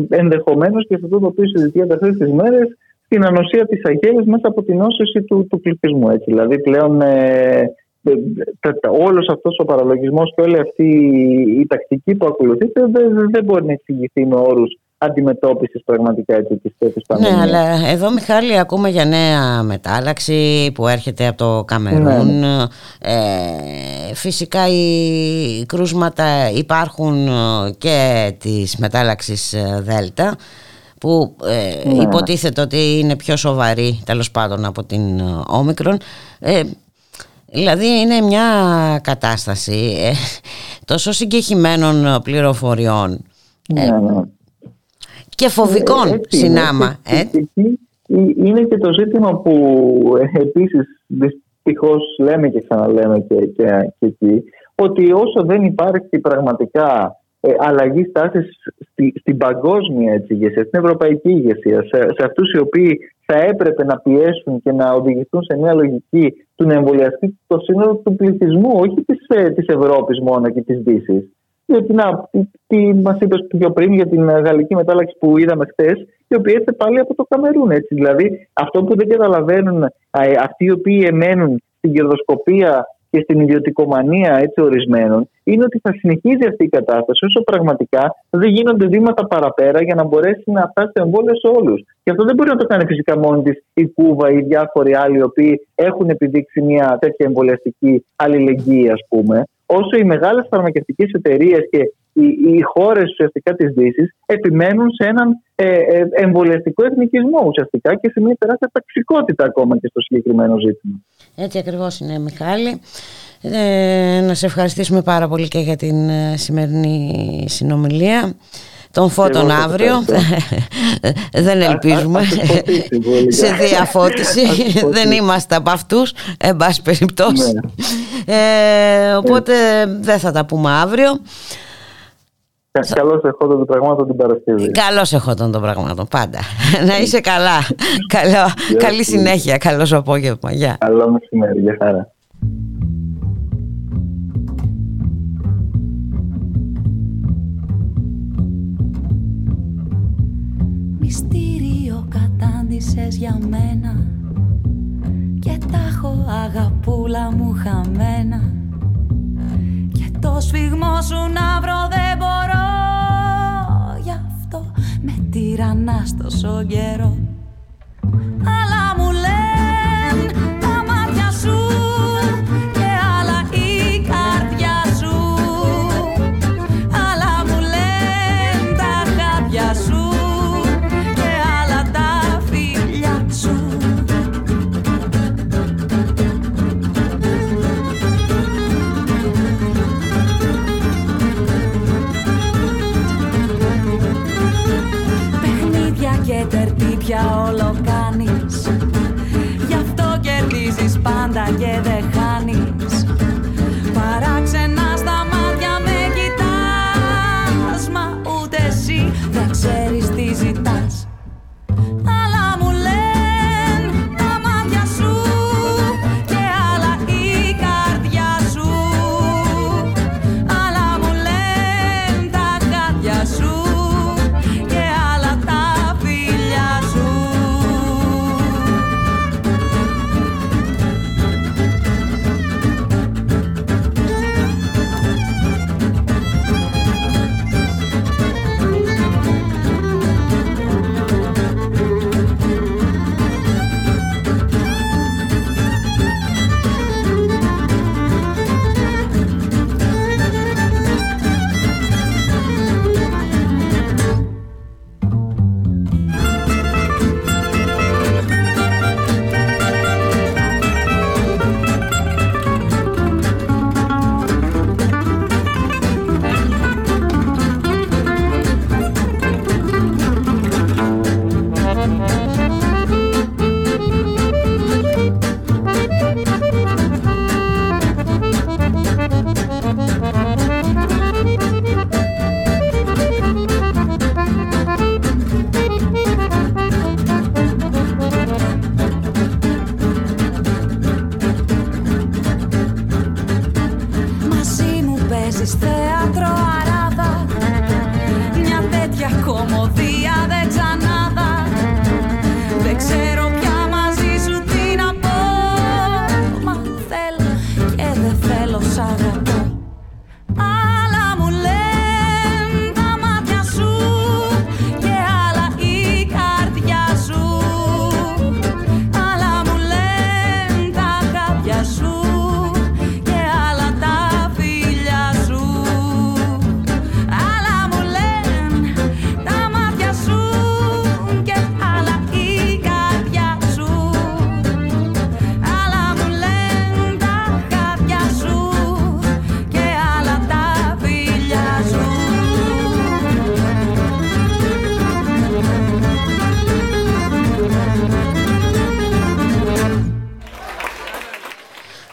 ενδεχομένως και σε αυτό το οποίο συζητιέται αυτές τις μέρες την ανοσία της αγέλη μέσα από την όσωση του, του πληθυσμού. Έτσι. Δηλαδή πλέον ε, όλος αυτός ο παραλογισμός και όλη αυτή η τακτική που ακολουθείται δεν, δεν μπορεί να εξηγηθεί με όρους αντιμετώπισης πραγματικά έτσι της θέσης Ναι, αλλά εδώ Μιχάλη ακούμε για νέα μετάλλαξη που έρχεται από το Καμερούν. Ναι. Ε, φυσικά οι κρούσματα υπάρχουν και της μετάλλαξης ε, Δέλτα που ε, ναι. υποτίθεται ότι είναι πιο σοβαρή τέλος πάντων από την ε, Όμικρον. Ε, δηλαδή είναι μια κατάσταση ε, τόσο συγκεχημένων πληροφοριών. Ναι, ναι και φοβικών ε, συνάμα. Ε. Είναι και το ζήτημα που ε, επίσης δυστυχώς λέμε και ξαναλέμε και, και, και εκεί ότι όσο δεν υπάρχει πραγματικά ε, αλλαγή στάσης στη, στην παγκόσμια έτσι, ηγεσία, στην ευρωπαϊκή ηγεσία, σε, σε αυτούς οι οποίοι θα έπρεπε να πιέσουν και να οδηγηθούν σε μια λογική του να εμβολιαστεί το σύνολο του πληθυσμού, όχι της της ε, Ευρώπης μόνο και της Δύσης. Διότι να, τι, τι μας είπες πιο πριν για την γαλλική μετάλλαξη που είδαμε χθες, η οποία έρθει πάλι από το Καμερούν. Έτσι. Δηλαδή, αυτό που δεν καταλαβαίνουν αυτοί οι οποίοι εμένουν στην κερδοσκοπία και στην ιδιωτικομανία έτσι ορισμένων, είναι ότι θα συνεχίζει αυτή η κατάσταση όσο πραγματικά δεν γίνονται βήματα παραπέρα για να μπορέσει να φτάσει το εμβόλιο σε όλους. Και αυτό δεν μπορεί να το κάνει φυσικά μόνη της η Κούβα ή διάφοροι άλλοι οι οποίοι έχουν επιδείξει μια τέτοια εμβολιαστική αλληλεγγύη, ας πούμε όσο οι μεγάλες φαρμακευτικές εταιρείες και οι, οι χώρες ουσιαστικά της Δύσης επιμένουν σε έναν ε, ε, εμβολιαστικό εθνικισμό ουσιαστικά και σε μια τεράστια ταξικότητα ακόμα και στο συγκεκριμένο ζήτημα. Έτσι ακριβώς είναι Μιχάλη. Ε, να σε ευχαριστήσουμε πάρα πολύ και για την ε, σημερινή συνομιλία τον φώτον αύριο δεν ελπίζουμε σε διαφώτιση δεν είμαστε από αυτούς εν πάση περιπτώσει ναι. ε, οπότε δεν θα τα πούμε αύριο Καλώς εχόντων των πραγμάτων την Παρασκευή. Καλώς εχόντων των πραγμάτων, πάντα. Να είσαι καλά. Καλό, καλή συνέχεια. Καλό απόγευμα. Γεια. Καλό μεσημέρι. Γεια χαρά. Μυστήριο κατάντησες για μένα Και τα έχω αγαπούλα μου χαμένα. Και το σφιγμό σου να βρω δεν μπορώ Γι' αυτό με τυραννάς τόσο καιρό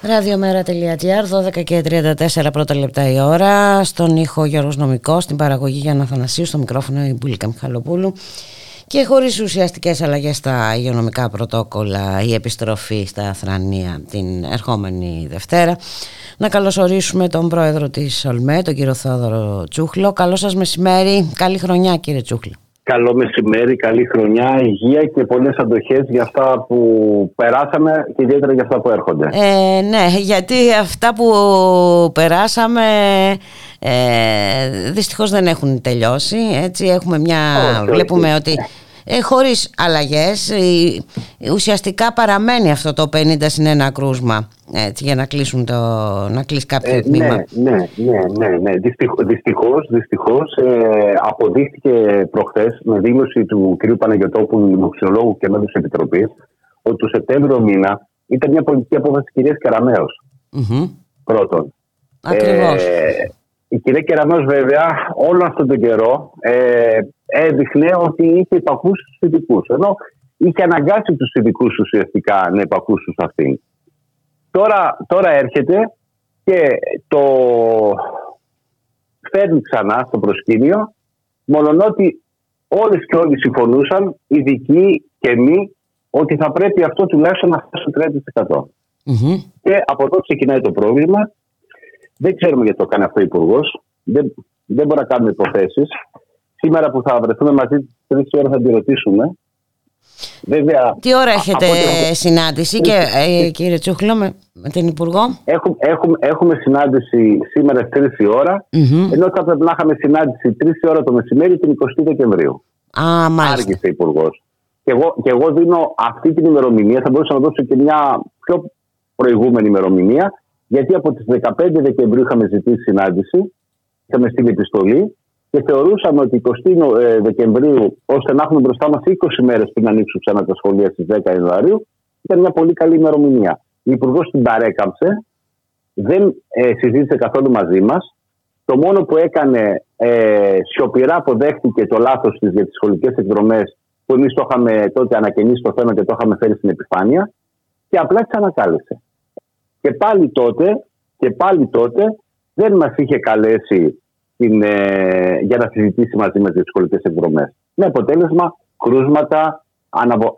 Ραδιομέρα.gr 12 και 34 πρώτα λεπτά η ώρα Στον ήχο Γιώργος Νομικός Στην παραγωγή Γιάννα Θανασίου Στο μικρόφωνο η Μπουλίκα Μιχαλοπούλου και χωρίς ουσιαστικές αλλαγές στα υγειονομικά πρωτόκολλα η επιστροφή στα Αθρανία την ερχόμενη Δευτέρα. Να καλωσορίσουμε τον πρόεδρο της ΟΛΜΕ, τον κύριο Θόδωρο Τσούχλο. Καλό σας μεσημέρι. Καλή χρονιά κύριε Τσούχλο. Καλό μεσημέρι, καλή χρονιά, υγεία και πολλές αντοχές για αυτά που περάσαμε και ιδιαίτερα για αυτά που έρχονται. Ε, ναι, γιατί αυτά που περάσαμε ε, δυστυχώς δεν έχουν τελειώσει. Έτσι έχουμε μια... βλέπουμε ότι ε, χωρίς αλλαγές ουσιαστικά παραμένει αυτό το 50 συν 1 κρούσμα έτσι, για να, κλείσουν το, να κλείσει κάποιο ε, τμήμα. Ναι, ναι, ναι, ναι, ναι. Δυστυχώς, δυστυχώς ε, αποδείχθηκε προχθές με δήλωση του κ. Παναγιωτόπουλου, δημοξιολόγου και μέλους της Επιτροπής, ότι το Σεπτέμβριο μήνα ήταν μια πολιτική απόφαση της κυρίας Καραμέως. Mm-hmm. Πρώτον. Ακριβώς. Ε, η κυρία Κεραμέως βέβαια όλο αυτόν τον καιρό ε, έδειχνε ότι είχε υπακούσει στους ειδικούς. Ενώ είχε αναγκάσει τους ειδικούς ουσιαστικά να υπακούσουν σε αυτήν. Τώρα, τώρα έρχεται και το φέρνει ξανά στο προσκήνιο μολονότι όλες και όλοι συμφωνούσαν, ειδικοί και εμείς, ότι θα πρέπει αυτό τουλάχιστον να φτάσει στο 30%. Και από εδώ ξεκινάει το πρόβλημα. Δεν ξέρουμε γιατί το κάνει αυτό ο Υπουργός. Δεν, δεν μπορούμε να κάνουμε υποθέσεις. Σήμερα που θα βρεθούμε μαζί τι τρεις ώρες θα τη ρωτήσουμε. Βέβαια, Τι ώρα έχετε συνάντηση και ε, κύριε Τσούχλο με, με την Υπουργό; Έχουμε, έχουμε, έχουμε συνάντηση σήμερα στις 3 η ώρα mm-hmm. ενώ θα πρέπει να είχαμε συνάντηση 3 η ώρα το μεσημέρι την 20 Δεκεμβρίου Α, μάλιστα Άργησε ο Υπουργός. Και εγώ, και εγώ δίνω αυτή την ημερομηνία θα μπορούσα να δώσω και μια πιο προηγούμενη ημερομηνία γιατί από τις 15 Δεκεμβρίου είχαμε ζητήσει συνάντηση είχαμε στείλει επιστολή και θεωρούσαμε ότι 20 ε, Δεκεμβρίου, ώστε να έχουμε μπροστά μας 20 μέρες πριν ανοίξουν ξανά τα σχολεία στις 10 Ιανουαρίου, ήταν μια πολύ καλή ημερομηνία. Η Υπουργός την παρέκαμψε, δεν ε, συζήτησε καθόλου μαζί μας. Το μόνο που έκανε ε, σιωπηρά αποδέχτηκε το λάθος της για τις σχολικές εκδρομές, που εμείς το είχαμε τότε ανακαινήσει το θέμα και το είχαμε φέρει στην επιφάνεια, και απλά τις ανακάλεσε. Και πάλι τότε, και πάλι τότε δεν μας είχε καλέσει την, ε, για να συζητήσει μαζί με τις σχολικέ εκδρομές. Με αποτέλεσμα κρούσματα, αναβο,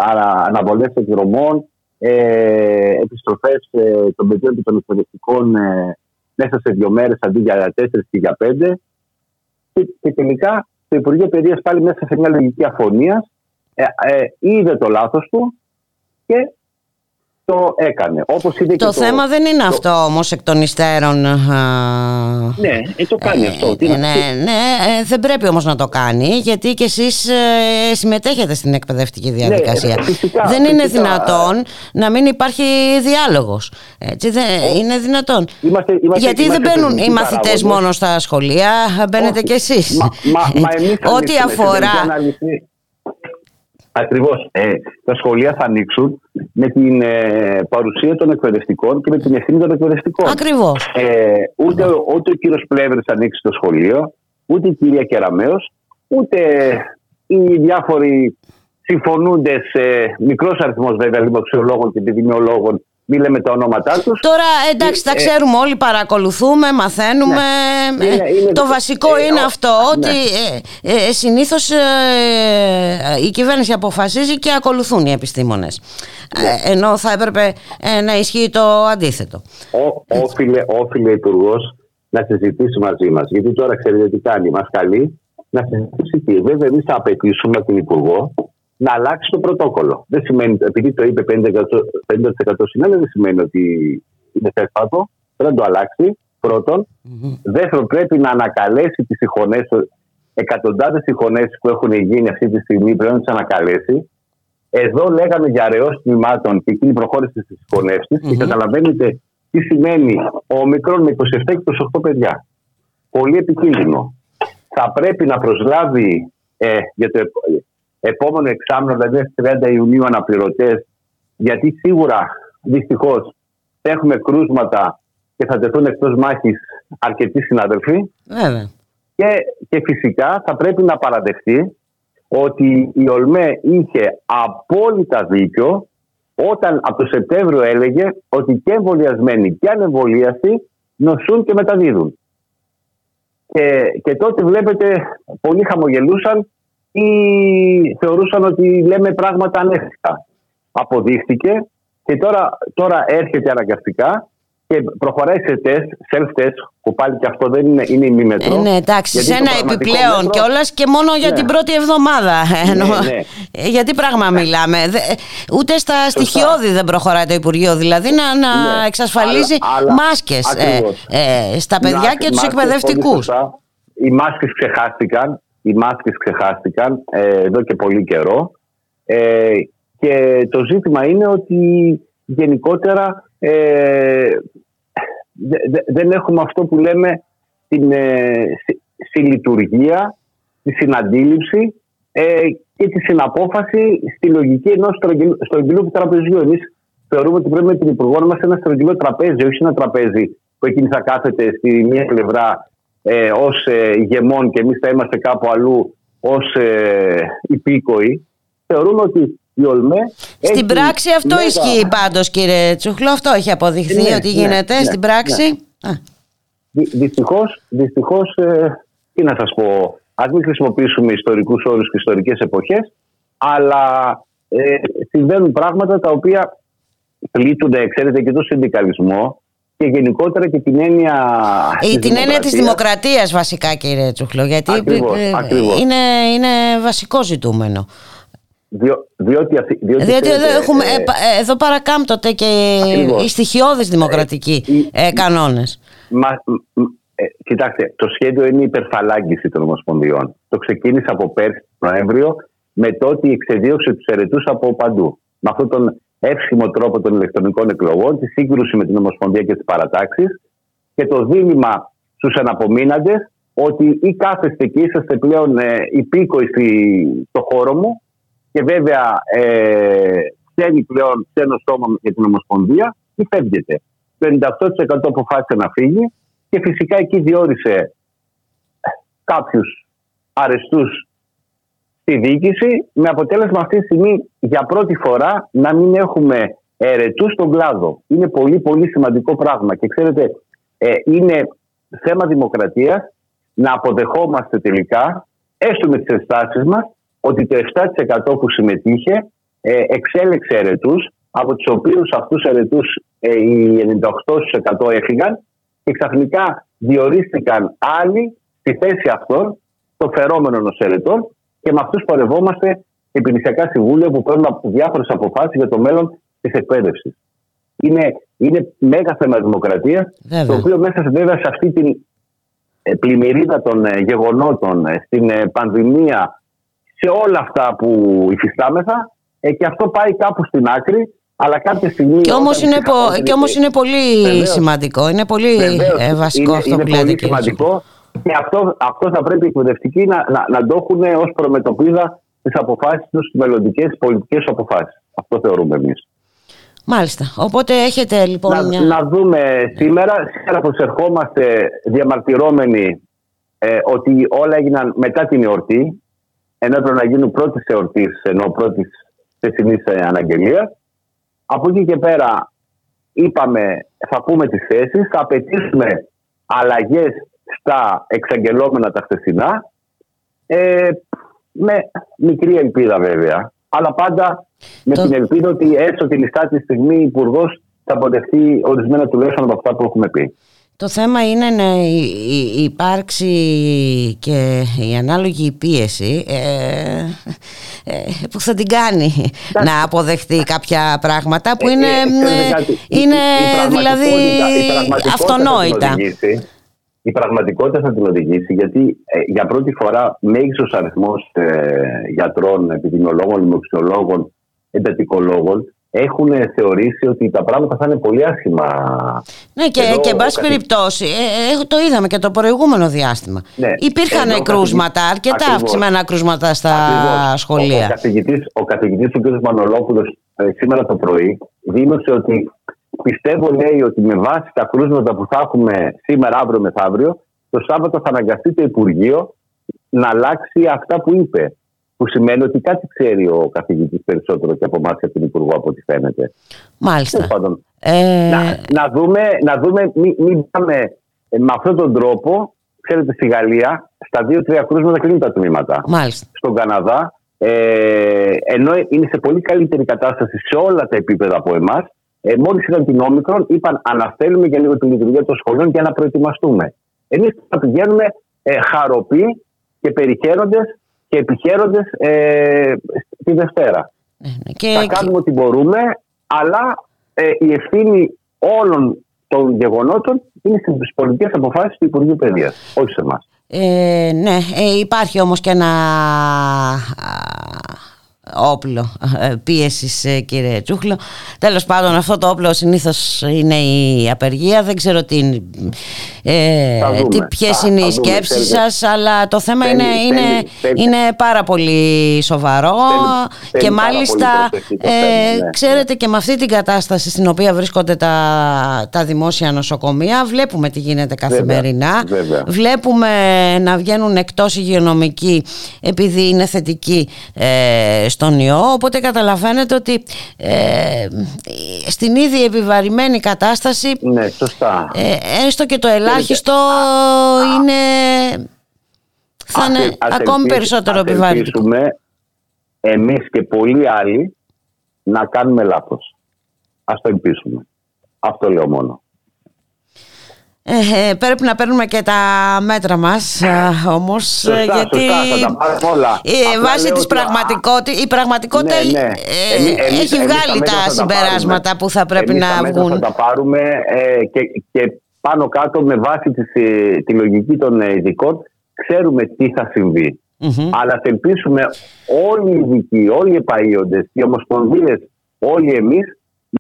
αναβολές εκδρομών, ε, επιστροφές ε, των παιδιών και των εκπαιδευτικών ε, μέσα σε δύο μέρες αντί για τέσσερις και για πέντε. Και, και τελικά το Υπουργείο Παιδείας πάλι μέσα σε μια λογική αφωνίας ε, ε, είδε το λάθος του και το έκανε. Όπως το, το θέμα δεν είναι αυτό όμως εκ των υστέρων. Ναι, ε, το κάνει αυτό. Ε, ναι, ναι, ε, δεν πρέπει όμως να το κάνει γιατί και εσείς ε, συμμετέχετε στην εκπαιδευτική ναι, διαδικασία. δεν είναι δυνατόν να μην υπάρχει διάλογος. Έτσι, δεν, είναι δυνατόν. Είμαστε, είμαστε, γιατί δεν μπαίνουν οι μαθητές μόνο στα σχολεία, μπαίνετε κι εσείς. Μα, μα, μα Ό,τι αφορά... Ακριβώς. Ε, τα σχολεία θα ανοίξουν με την ε, παρουσία των εκπαιδευτικών και με την ευθύνη των εκπαιδευτικών. Ακριβώς. Ε, ούτε, ούτε ο κύριος Πλεύρης θα ανοίξει το σχολείο, ούτε η κυρία Κεραμέο, ούτε οι διάφοροι συμφωνούντες, μικρός αριθμός βέβαια δημοξιολόγων και επιδημιολόγων μην λέμε τα ονόματά τους. Τώρα εντάξει, τα ε, ξέρουμε όλοι, παρακολουθούμε, μαθαίνουμε. Ναι. Ε, το βασικό ε, είναι αυτό, ναι. ότι ε, συνήθως η κυβέρνηση αποφασίζει και ακολουθούν οι επιστήμονες. Ναι. ενώ θα έπρεπε να ισχύει το αντίθετο. Όφιλε, όφιλε Υπουργός να συζητήσει μαζί μας. Γιατί τώρα ξέρετε τι κάνει, μας καλεί να συζητήσει τι. Βέβαια, εμείς θα απαιτήσουμε από την Υπουργό να αλλάξει το πρωτόκολλο. Δεν σημαίνει, επειδή το είπε 50%, 50% συνένα, δεν σημαίνει ότι είναι θέσπατο. Πρέπει να το αλλάξει. Πρώτον. Mm-hmm. Δεύτερον, πρέπει να ανακαλέσει τις συγχωνές, εκατοντάδες συγχωνέσει που έχουν γίνει αυτή τη στιγμή, πρέπει να τις ανακαλέσει. Εδώ λέγαμε για αραιός τμήματων και εκείνη προχώρησε στις συγχωνεύσει mm-hmm. και καταλαβαίνετε τι σημαίνει ο μικρόν με 27 και 28 παιδιά. Πολύ επικίνδυνο. Θα πρέπει να προσλάβει ε, για το επόμενο εξάμεινο, δηλαδή 30 Ιουνίου, αναπληρωτές, γιατί σίγουρα δυστυχώς έχουμε κρούσματα και θα τεθούν εκτός μάχης αρκετοί συναδελφοί. Και, και φυσικά θα πρέπει να παραδεχτεί ότι η ΟΛΜΕ είχε απόλυτα δίκιο όταν από το Σεπτέμβριο έλεγε ότι και εμβολιασμένοι και ανεμβολίαστοι νοσούν και μεταδίδουν. Και, και τότε βλέπετε πολλοί χαμογελούσαν ή θεωρούσαν ότι λέμε πράγματα ανέφικτα. Αποδείχθηκε και τώρα, τώρα έρχεται αναγκαστικά και προχωράει σε τεστ, self-test, που πάλι και αυτό δεν είναι, είναι ημίμετρο. Ε, ναι, εντάξει, σε ένα επιπλέον μέτρο... κιόλας και μόνο για ναι. την πρώτη εβδομάδα. Ναι, ναι. Ε, για τι πράγμα μιλάμε. Ούτε στα Σωστά. στοιχειώδη δεν προχωράει το Υπουργείο, δηλαδή να, να ναι. εξασφαλίζει μάσκες ε, ε, στα παιδιά και τους εκπαιδευτικούς. Οι μάσκες ξεχάστηκαν, οι μάσκες ξεχάστηκαν ε, εδώ και πολύ καιρό ε, και το ζήτημα είναι ότι γενικότερα ε, δεν έχουμε αυτό που λέμε την ε, συλλειτουργία, τη συναντήληψη ε, και τη συναπόφαση στη λογική ενός στρογγυλού τραπεζιού. Εμείς θεωρούμε ότι πρέπει με την Υπουργό να είμαστε ένα στρογγυλό τραπέζι, όχι ένα τραπέζι που εκείνη θα κάθεται στη μία πλευρά ε, ως ε, ηγεμόν και εμείς θα είμαστε κάπου αλλού ως ε, υπήκοοι. Θεωρούμε ότι στην πράξη αυτό ισχύει πάντως κύριε Τσουχλό, αυτό έχει αποδειχθεί ναι, ότι ναι, γίνεται ναι, στην πράξη. δυστυχώς, δυστυχώς ε, τι να σας πω, ας μην χρησιμοποιήσουμε ιστορικούς όρους και ιστορικές εποχές, αλλά ε, συμβαίνουν πράγματα τα οποία πλήττουν, ξέρετε, και το συνδικαλισμό και γενικότερα και την έννοια. Ή την έννοια της δημοκρατίας, βασικά, κύριε Τσουχλό. Γιατί ακριβώς, ε, ακριβώς. Είναι, είναι βασικό ζητούμενο. Διό, διότι, διότι, διότι εδώ, έχουμε, ε, ε, εδώ παρακάμπτονται και ακριβώς. οι στοιχειώδεις δημοκρατικοί ε, ε, κανόνες. Μα, ε, κοιτάξτε, το σχέδιο είναι η υπερφαλάγγιση των Ομοσπονδιών. Το ξεκίνησε από πέρσι Νοέμβριο με το ότι εξεδίωξε τους αιρετούς από παντού. Με αυτόν τον εύσχυμο τρόπο των ηλεκτρονικών εκλογών, τη σύγκρουση με την Ομοσπονδία και τις παρατάξεις και το δίλημα στους αναπομείναντες ότι ή κάθεστε και είσαστε πλέον ε, υπήκοοι στο χώρο μου και βέβαια ε, φταίνει πλέον ξένος σώμα για την Ομοσπονδία ή φεύγεται. Το 98% αποφάσισε να φύγει και φυσικά εκεί διόρισε κάποιους αρεστούς στη διοίκηση με αποτέλεσμα αυτή τη στιγμή για πρώτη φορά να μην έχουμε ερετού στον κλάδο. Είναι πολύ πολύ σημαντικό πράγμα και ξέρετε ε, είναι θέμα δημοκρατίας να αποδεχόμαστε τελικά έστω με τις ενστάσεις μας ότι το 7% που συμμετείχε ε, εξέλεξε ερετού, από τους οποίους αυτούς ερετού ε, οι 98% έφυγαν και ξαφνικά διορίστηκαν άλλοι στη θέση αυτών των φερόμενων ω ερετών και με αυτούς πορευόμαστε υπηρεσιακά συμβούλια που παίρνουν διάφορες αποφάσεις για το μέλλον της εκπαίδευσης. Είναι, είναι μέγα θέμα δημοκρατίας, το οποίο μέσα βέβαια σε αυτή την ε, πλημμυρίδα των ε, γεγονότων, στην πανδημία, σε όλα αυτά που υφιστάμεθα ε, και αυτό πάει κάπου στην άκρη αλλά κάποια στιγμή... Και όμως, είναι, πο... και όμως είναι πολύ βεβαίως, σημαντικό, είναι πολύ ε, βασικό είναι, αυτό είναι που λέτε. Είναι πολύ σημαντικό και αυτό, αυτό θα πρέπει οι εκπαιδευτικοί να, να, να το έχουν ως προμετωπίδα τις αποφάσεις τους, τις μελλοντικές πολιτικές αποφάσεις. Αυτό θεωρούμε εμείς. Μάλιστα. Οπότε έχετε λοιπόν να, μια... Να δούμε σήμερα, σήμερα προσερχόμαστε διαμαρτυρώμενοι ε, ότι όλα έγιναν μετά την εορτή ενώ έπρεπε να γίνουν πρώτη εορτής, ενώ πρώτης θεσινή αναγγελίας. Από εκεί και πέρα είπαμε, θα πούμε τις θέσεις, θα απαιτήσουμε αλλαγές στα εξαγγελόμενα τα χθεσινά, ε, με μικρή ελπίδα βέβαια, αλλά πάντα με την ελπίδα ότι έστω τη ληστά τη στιγμή ο Υπουργός θα αποδεχτεί ορισμένα τουλάχιστον από αυτά που έχουμε πει. Το θέμα είναι να υπάρξει και η ανάλογη πίεση ε, ε, που θα την κάνει να αποδεχτεί κάποια πράγματα που είναι, ε, είναι δηλαδή αυτονόητα. Η πραγματικότητα θα την οδηγήσει γιατί για πρώτη φορά μέγιστος αριθμός γιατρών, επιδημιολόγων, λοιμοξιολόγων, εντατικολόγων έχουν θεωρήσει ότι τα πράγματα θα είναι πολύ άσχημα. Ναι, και, Εδώ, και εν πάση περιπτώσει, ε, ε, το είδαμε και το προηγούμενο διάστημα. Ναι. Υπήρχαν Ενώ κρούσματα, αρκετά ακριβώς, αυξημένα κρούσματα στα σχολεία. Ο, καθηγητής, ο κ. Μανολόπουλος ε, σήμερα το πρωί δήλωσε ότι πιστεύω λέει ότι με βάση τα κρούσματα που θα έχουμε σήμερα, αύριο, μεθαύριο, το Σάββατο θα αναγκαστεί το Υπουργείο να αλλάξει αυτά που είπε που σημαίνει ότι κάτι ξέρει ο καθηγητής περισσότερο και από εμάς και την Υπουργό από ό,τι φαίνεται. Μάλιστα. Ε... Να, να, δούμε, να δούμε μην, μην πάμε με αυτόν τον τρόπο ξέρετε, στη Γαλλία στα δύο-τρία κρούσματα κλείνουν τα τμήματα. Μάλιστα. Στον Καναδά, ε, ενώ είναι σε πολύ καλύτερη κατάσταση σε όλα τα επίπεδα από εμάς, ε, μόλις είδαν την όμικρον, είπαν αναστέλουμε για λίγο τη λειτουργία των σχολείων για να προετοιμαστούμε. Εμείς θα πηγαίνουμε ε, χαροποί και περιχαίροντες και επιχαίροντες ε, τη Δευτέρα. Ναι, ναι. Και, Θα κάνουμε ό,τι μπορούμε, αλλά ε, η ευθύνη όλων των γεγονότων είναι στις πολιτικές αποφάσεις του Υπουργείου Παιδείας, όχι σε εμάς. ε, ναι, ε, υπάρχει όμως και ένα α, όπλο ε, πίεσης ε, κύριε Τσούχλο τέλος πάντων αυτό το όπλο συνήθως είναι η απεργία δεν ξέρω τι, είναι, ε, Θα δούμε. τι, ποιες Θα- είναι θα οι δούμε, σκέψεις θέλετε. σας αλλά το θέμα Θέλει- είναι, είναι, θέλει- θέλει- είναι πάρα πολύ σοβαρό Θέλει- και θέλει πάρα μάλιστα πολύ προσοχή το ε, θέμα, ναι. ξέρετε και με αυτή την κατάσταση στην οποία βρίσκονται τα, τα δημόσια νοσοκομεία βλέπουμε τι γίνεται καθημερινά βέβαια. βλέπουμε να βγαίνουν εκτός υγειονομικοί επειδή είναι θετικοί ε, στον ιό οπότε καταλαβαίνετε ότι ε, στην ίδια επιβαρημένη κατάσταση Ναι, σωστά. ε, έστω και το ελάχιστο είναι θα είναι Ας- ας ακόμη ελπίσ- περισσότερο ας επιβαρυντικό. ελπίσουμε εμείς και πολλοί άλλοι να κάνουμε λάθος. Ας το ελπίσουμε. Αυτό λέω μόνο. Ε, ε, πρέπει να παίρνουμε και τα μέτρα μας ε, όμως Σωστά, ε, γιατί σωστά, θα τα πάρουμε όλα. ε, Απλά βάσει λέω της ότι- πραγματικότητα η πραγματικότητα Ναι, ναι. ε, Εμείς- εμείς- έχει εμείς βγάλει μέτρα τα θα συμπεράσματα πάρουμε. που θα πρέπει Εμείς να τα μέτρα βγουν Θα τα πάρουμε ε, και, και πάνω κάτω με βάση της, ε, τη λογική των ε, ειδικών ξέρουμε τι θα συμβεί. Μμμ. Αλλά θα ελπίσουμε όλοι οι ειδικοί, όλοι οι επαΐοντες, οι ομοσπονδίες, όλοι εμείς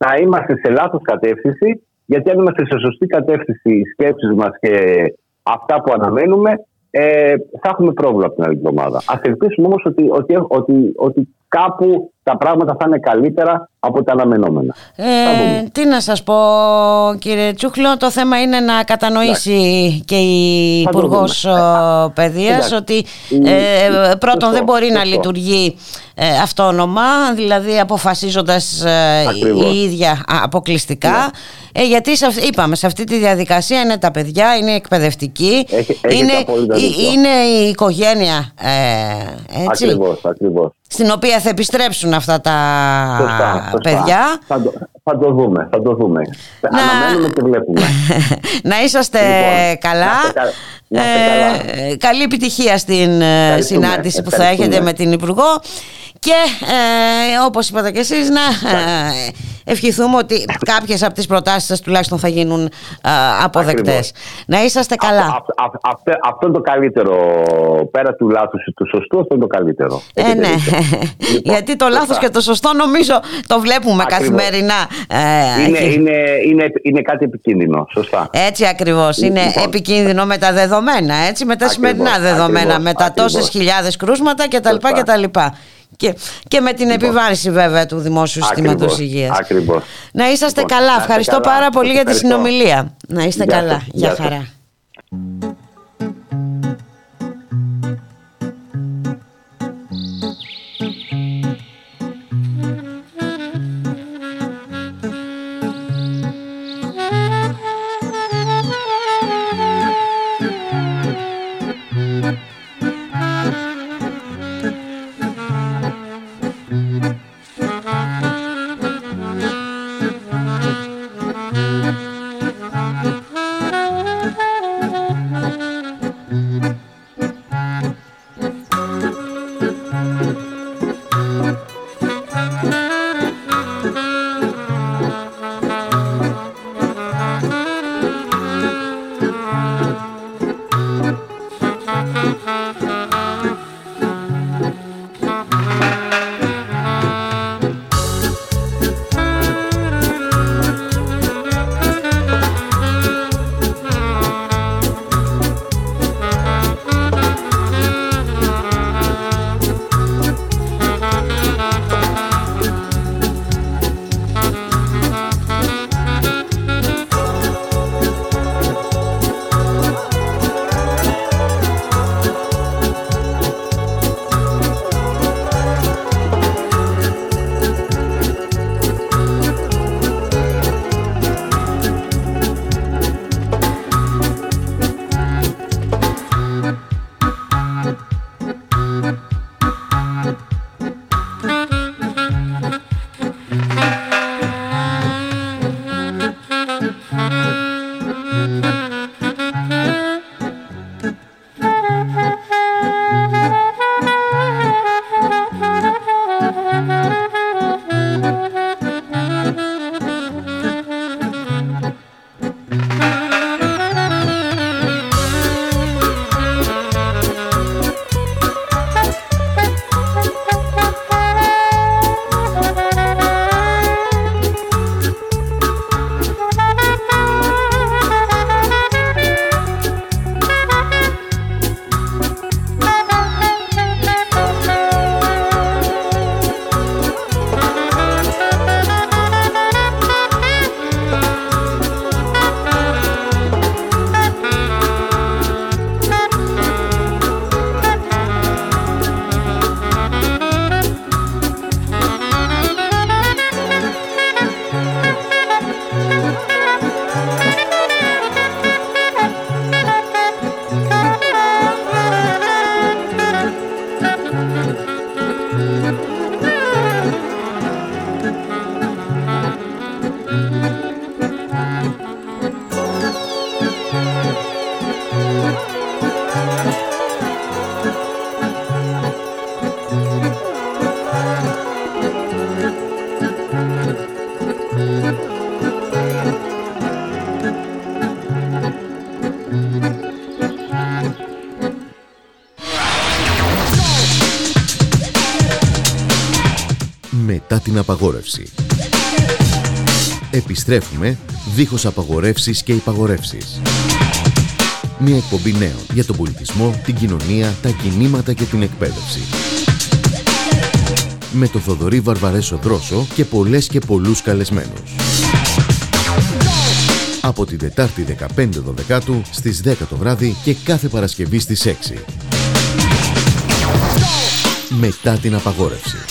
να είμαστε σε λάθος κατεύθυνση γιατί αν είμαστε σε σωστή κατεύθυνση οι σκέψεις μας και αυτά που αναμένουμε ε, θα έχουμε πρόβλημα από την άλλη εβδομάδα. Ας ελπίσουμε όμως ότι, ότι, ότι, ότι κάπου τα πράγματα θα είναι καλύτερα από τα αναμενόμενα. Θα δούμε. Ε, τι να σας πω κύριε Τσούχλο Το θέμα είναι να κατανοήσει και η Θα το Υπουργός δούμε. Παιδείας Εντάξει. Ότι Η- ε, πρώτον Σωστό, δεν μπορεί να σωστό. λειτουργεί ε, αυτόνομα Δηλαδή αποφασίζοντας ε, Ακριβώς. η ίδια α, αποκλειστικά ε, Γιατί σε, αυ- είπαμε σε αυτή τη διαδικασία είναι τα παιδιά Είναι εκπαιδευτικοί Έχει- έχετε είναι, απόλυτα ε, δίκιο. είναι η οικογένεια ε, έτσι, Ακριβώς, ακριβώς. Στην οποία θα επιστρέψουν αυτά τα Σωστά, σωστά. παιδιά Θα το, θα το δούμε, θα το δούμε. Αναμένουμε και βλέπουμε. να είσαστε Λοιπόν, καλά. να είστε κα- να είστε Ε, καλή επιτυχία στην ε, Ευχαριστούμε, συνάντηση που θα ευχαριστούμε. έχετε με την Υπουργό και ε, όπως είπατε και εσείς να ε, ευχηθούμε ότι κάποιες από τις προτάσεις σας τουλάχιστον θα γίνουν ε, αποδεκτές. Ακριβώς. Να είσαστε καλά. Αυτό, αυτό, αυτό, αυτό είναι το καλύτερο. Πέρα του λάθους ή του σωστού, αυτό είναι το καλύτερο. Ε, Έχετε ναι. δίκιο. Λοιπόν, Γιατί το λάθος σωστά. και το σωστό νομίζω το βλέπουμε Ακριβώς. καθημερινά. Ε, Είναι, έχει- είναι, είναι, είναι κάτι επικίνδυνο. Σωστά. Έτσι ακριβώς. Είναι Λοιπόν. επικίνδυνο με τα δεδομένα, έτσι, με τα Ακριβώς, σημερινά δεδομένα, ακριβώς, με τα ακριβώς. τόσες χιλιάδες κρούσματα κτλ. Σωστά. κτλ. Και, και με την Λοιπόν. επιβάρηση βέβαια του δημόσιου συστήματος Ακριβώς, υγείας. ακριβώς. Να είσαστε Λοιπόν, καλά. να είστε Ευχαριστώ καλά. πάρα πολύ Σας για τη ευχαριστώ. συνομιλία. Να είστε Γεια καλά. σας, Γεια γεια σας. χαρά. Απαγόρευση. Επιστρέφουμε δίχως απαγορεύσεις και υπαγορεύσεις. Μια εκπομπή νέων για τον πολιτισμό, την κοινωνία, τα κινήματα και την εκπαίδευση. Με το Θοδωρή Βαρβαρέσο Δρόσο και πολλές και πολλούς καλεσμένους. Από την Τετάρτη 15 Δεκάτου στις 10 το βράδυ και κάθε Παρασκευή στις 6. Μετά την απαγόρευση.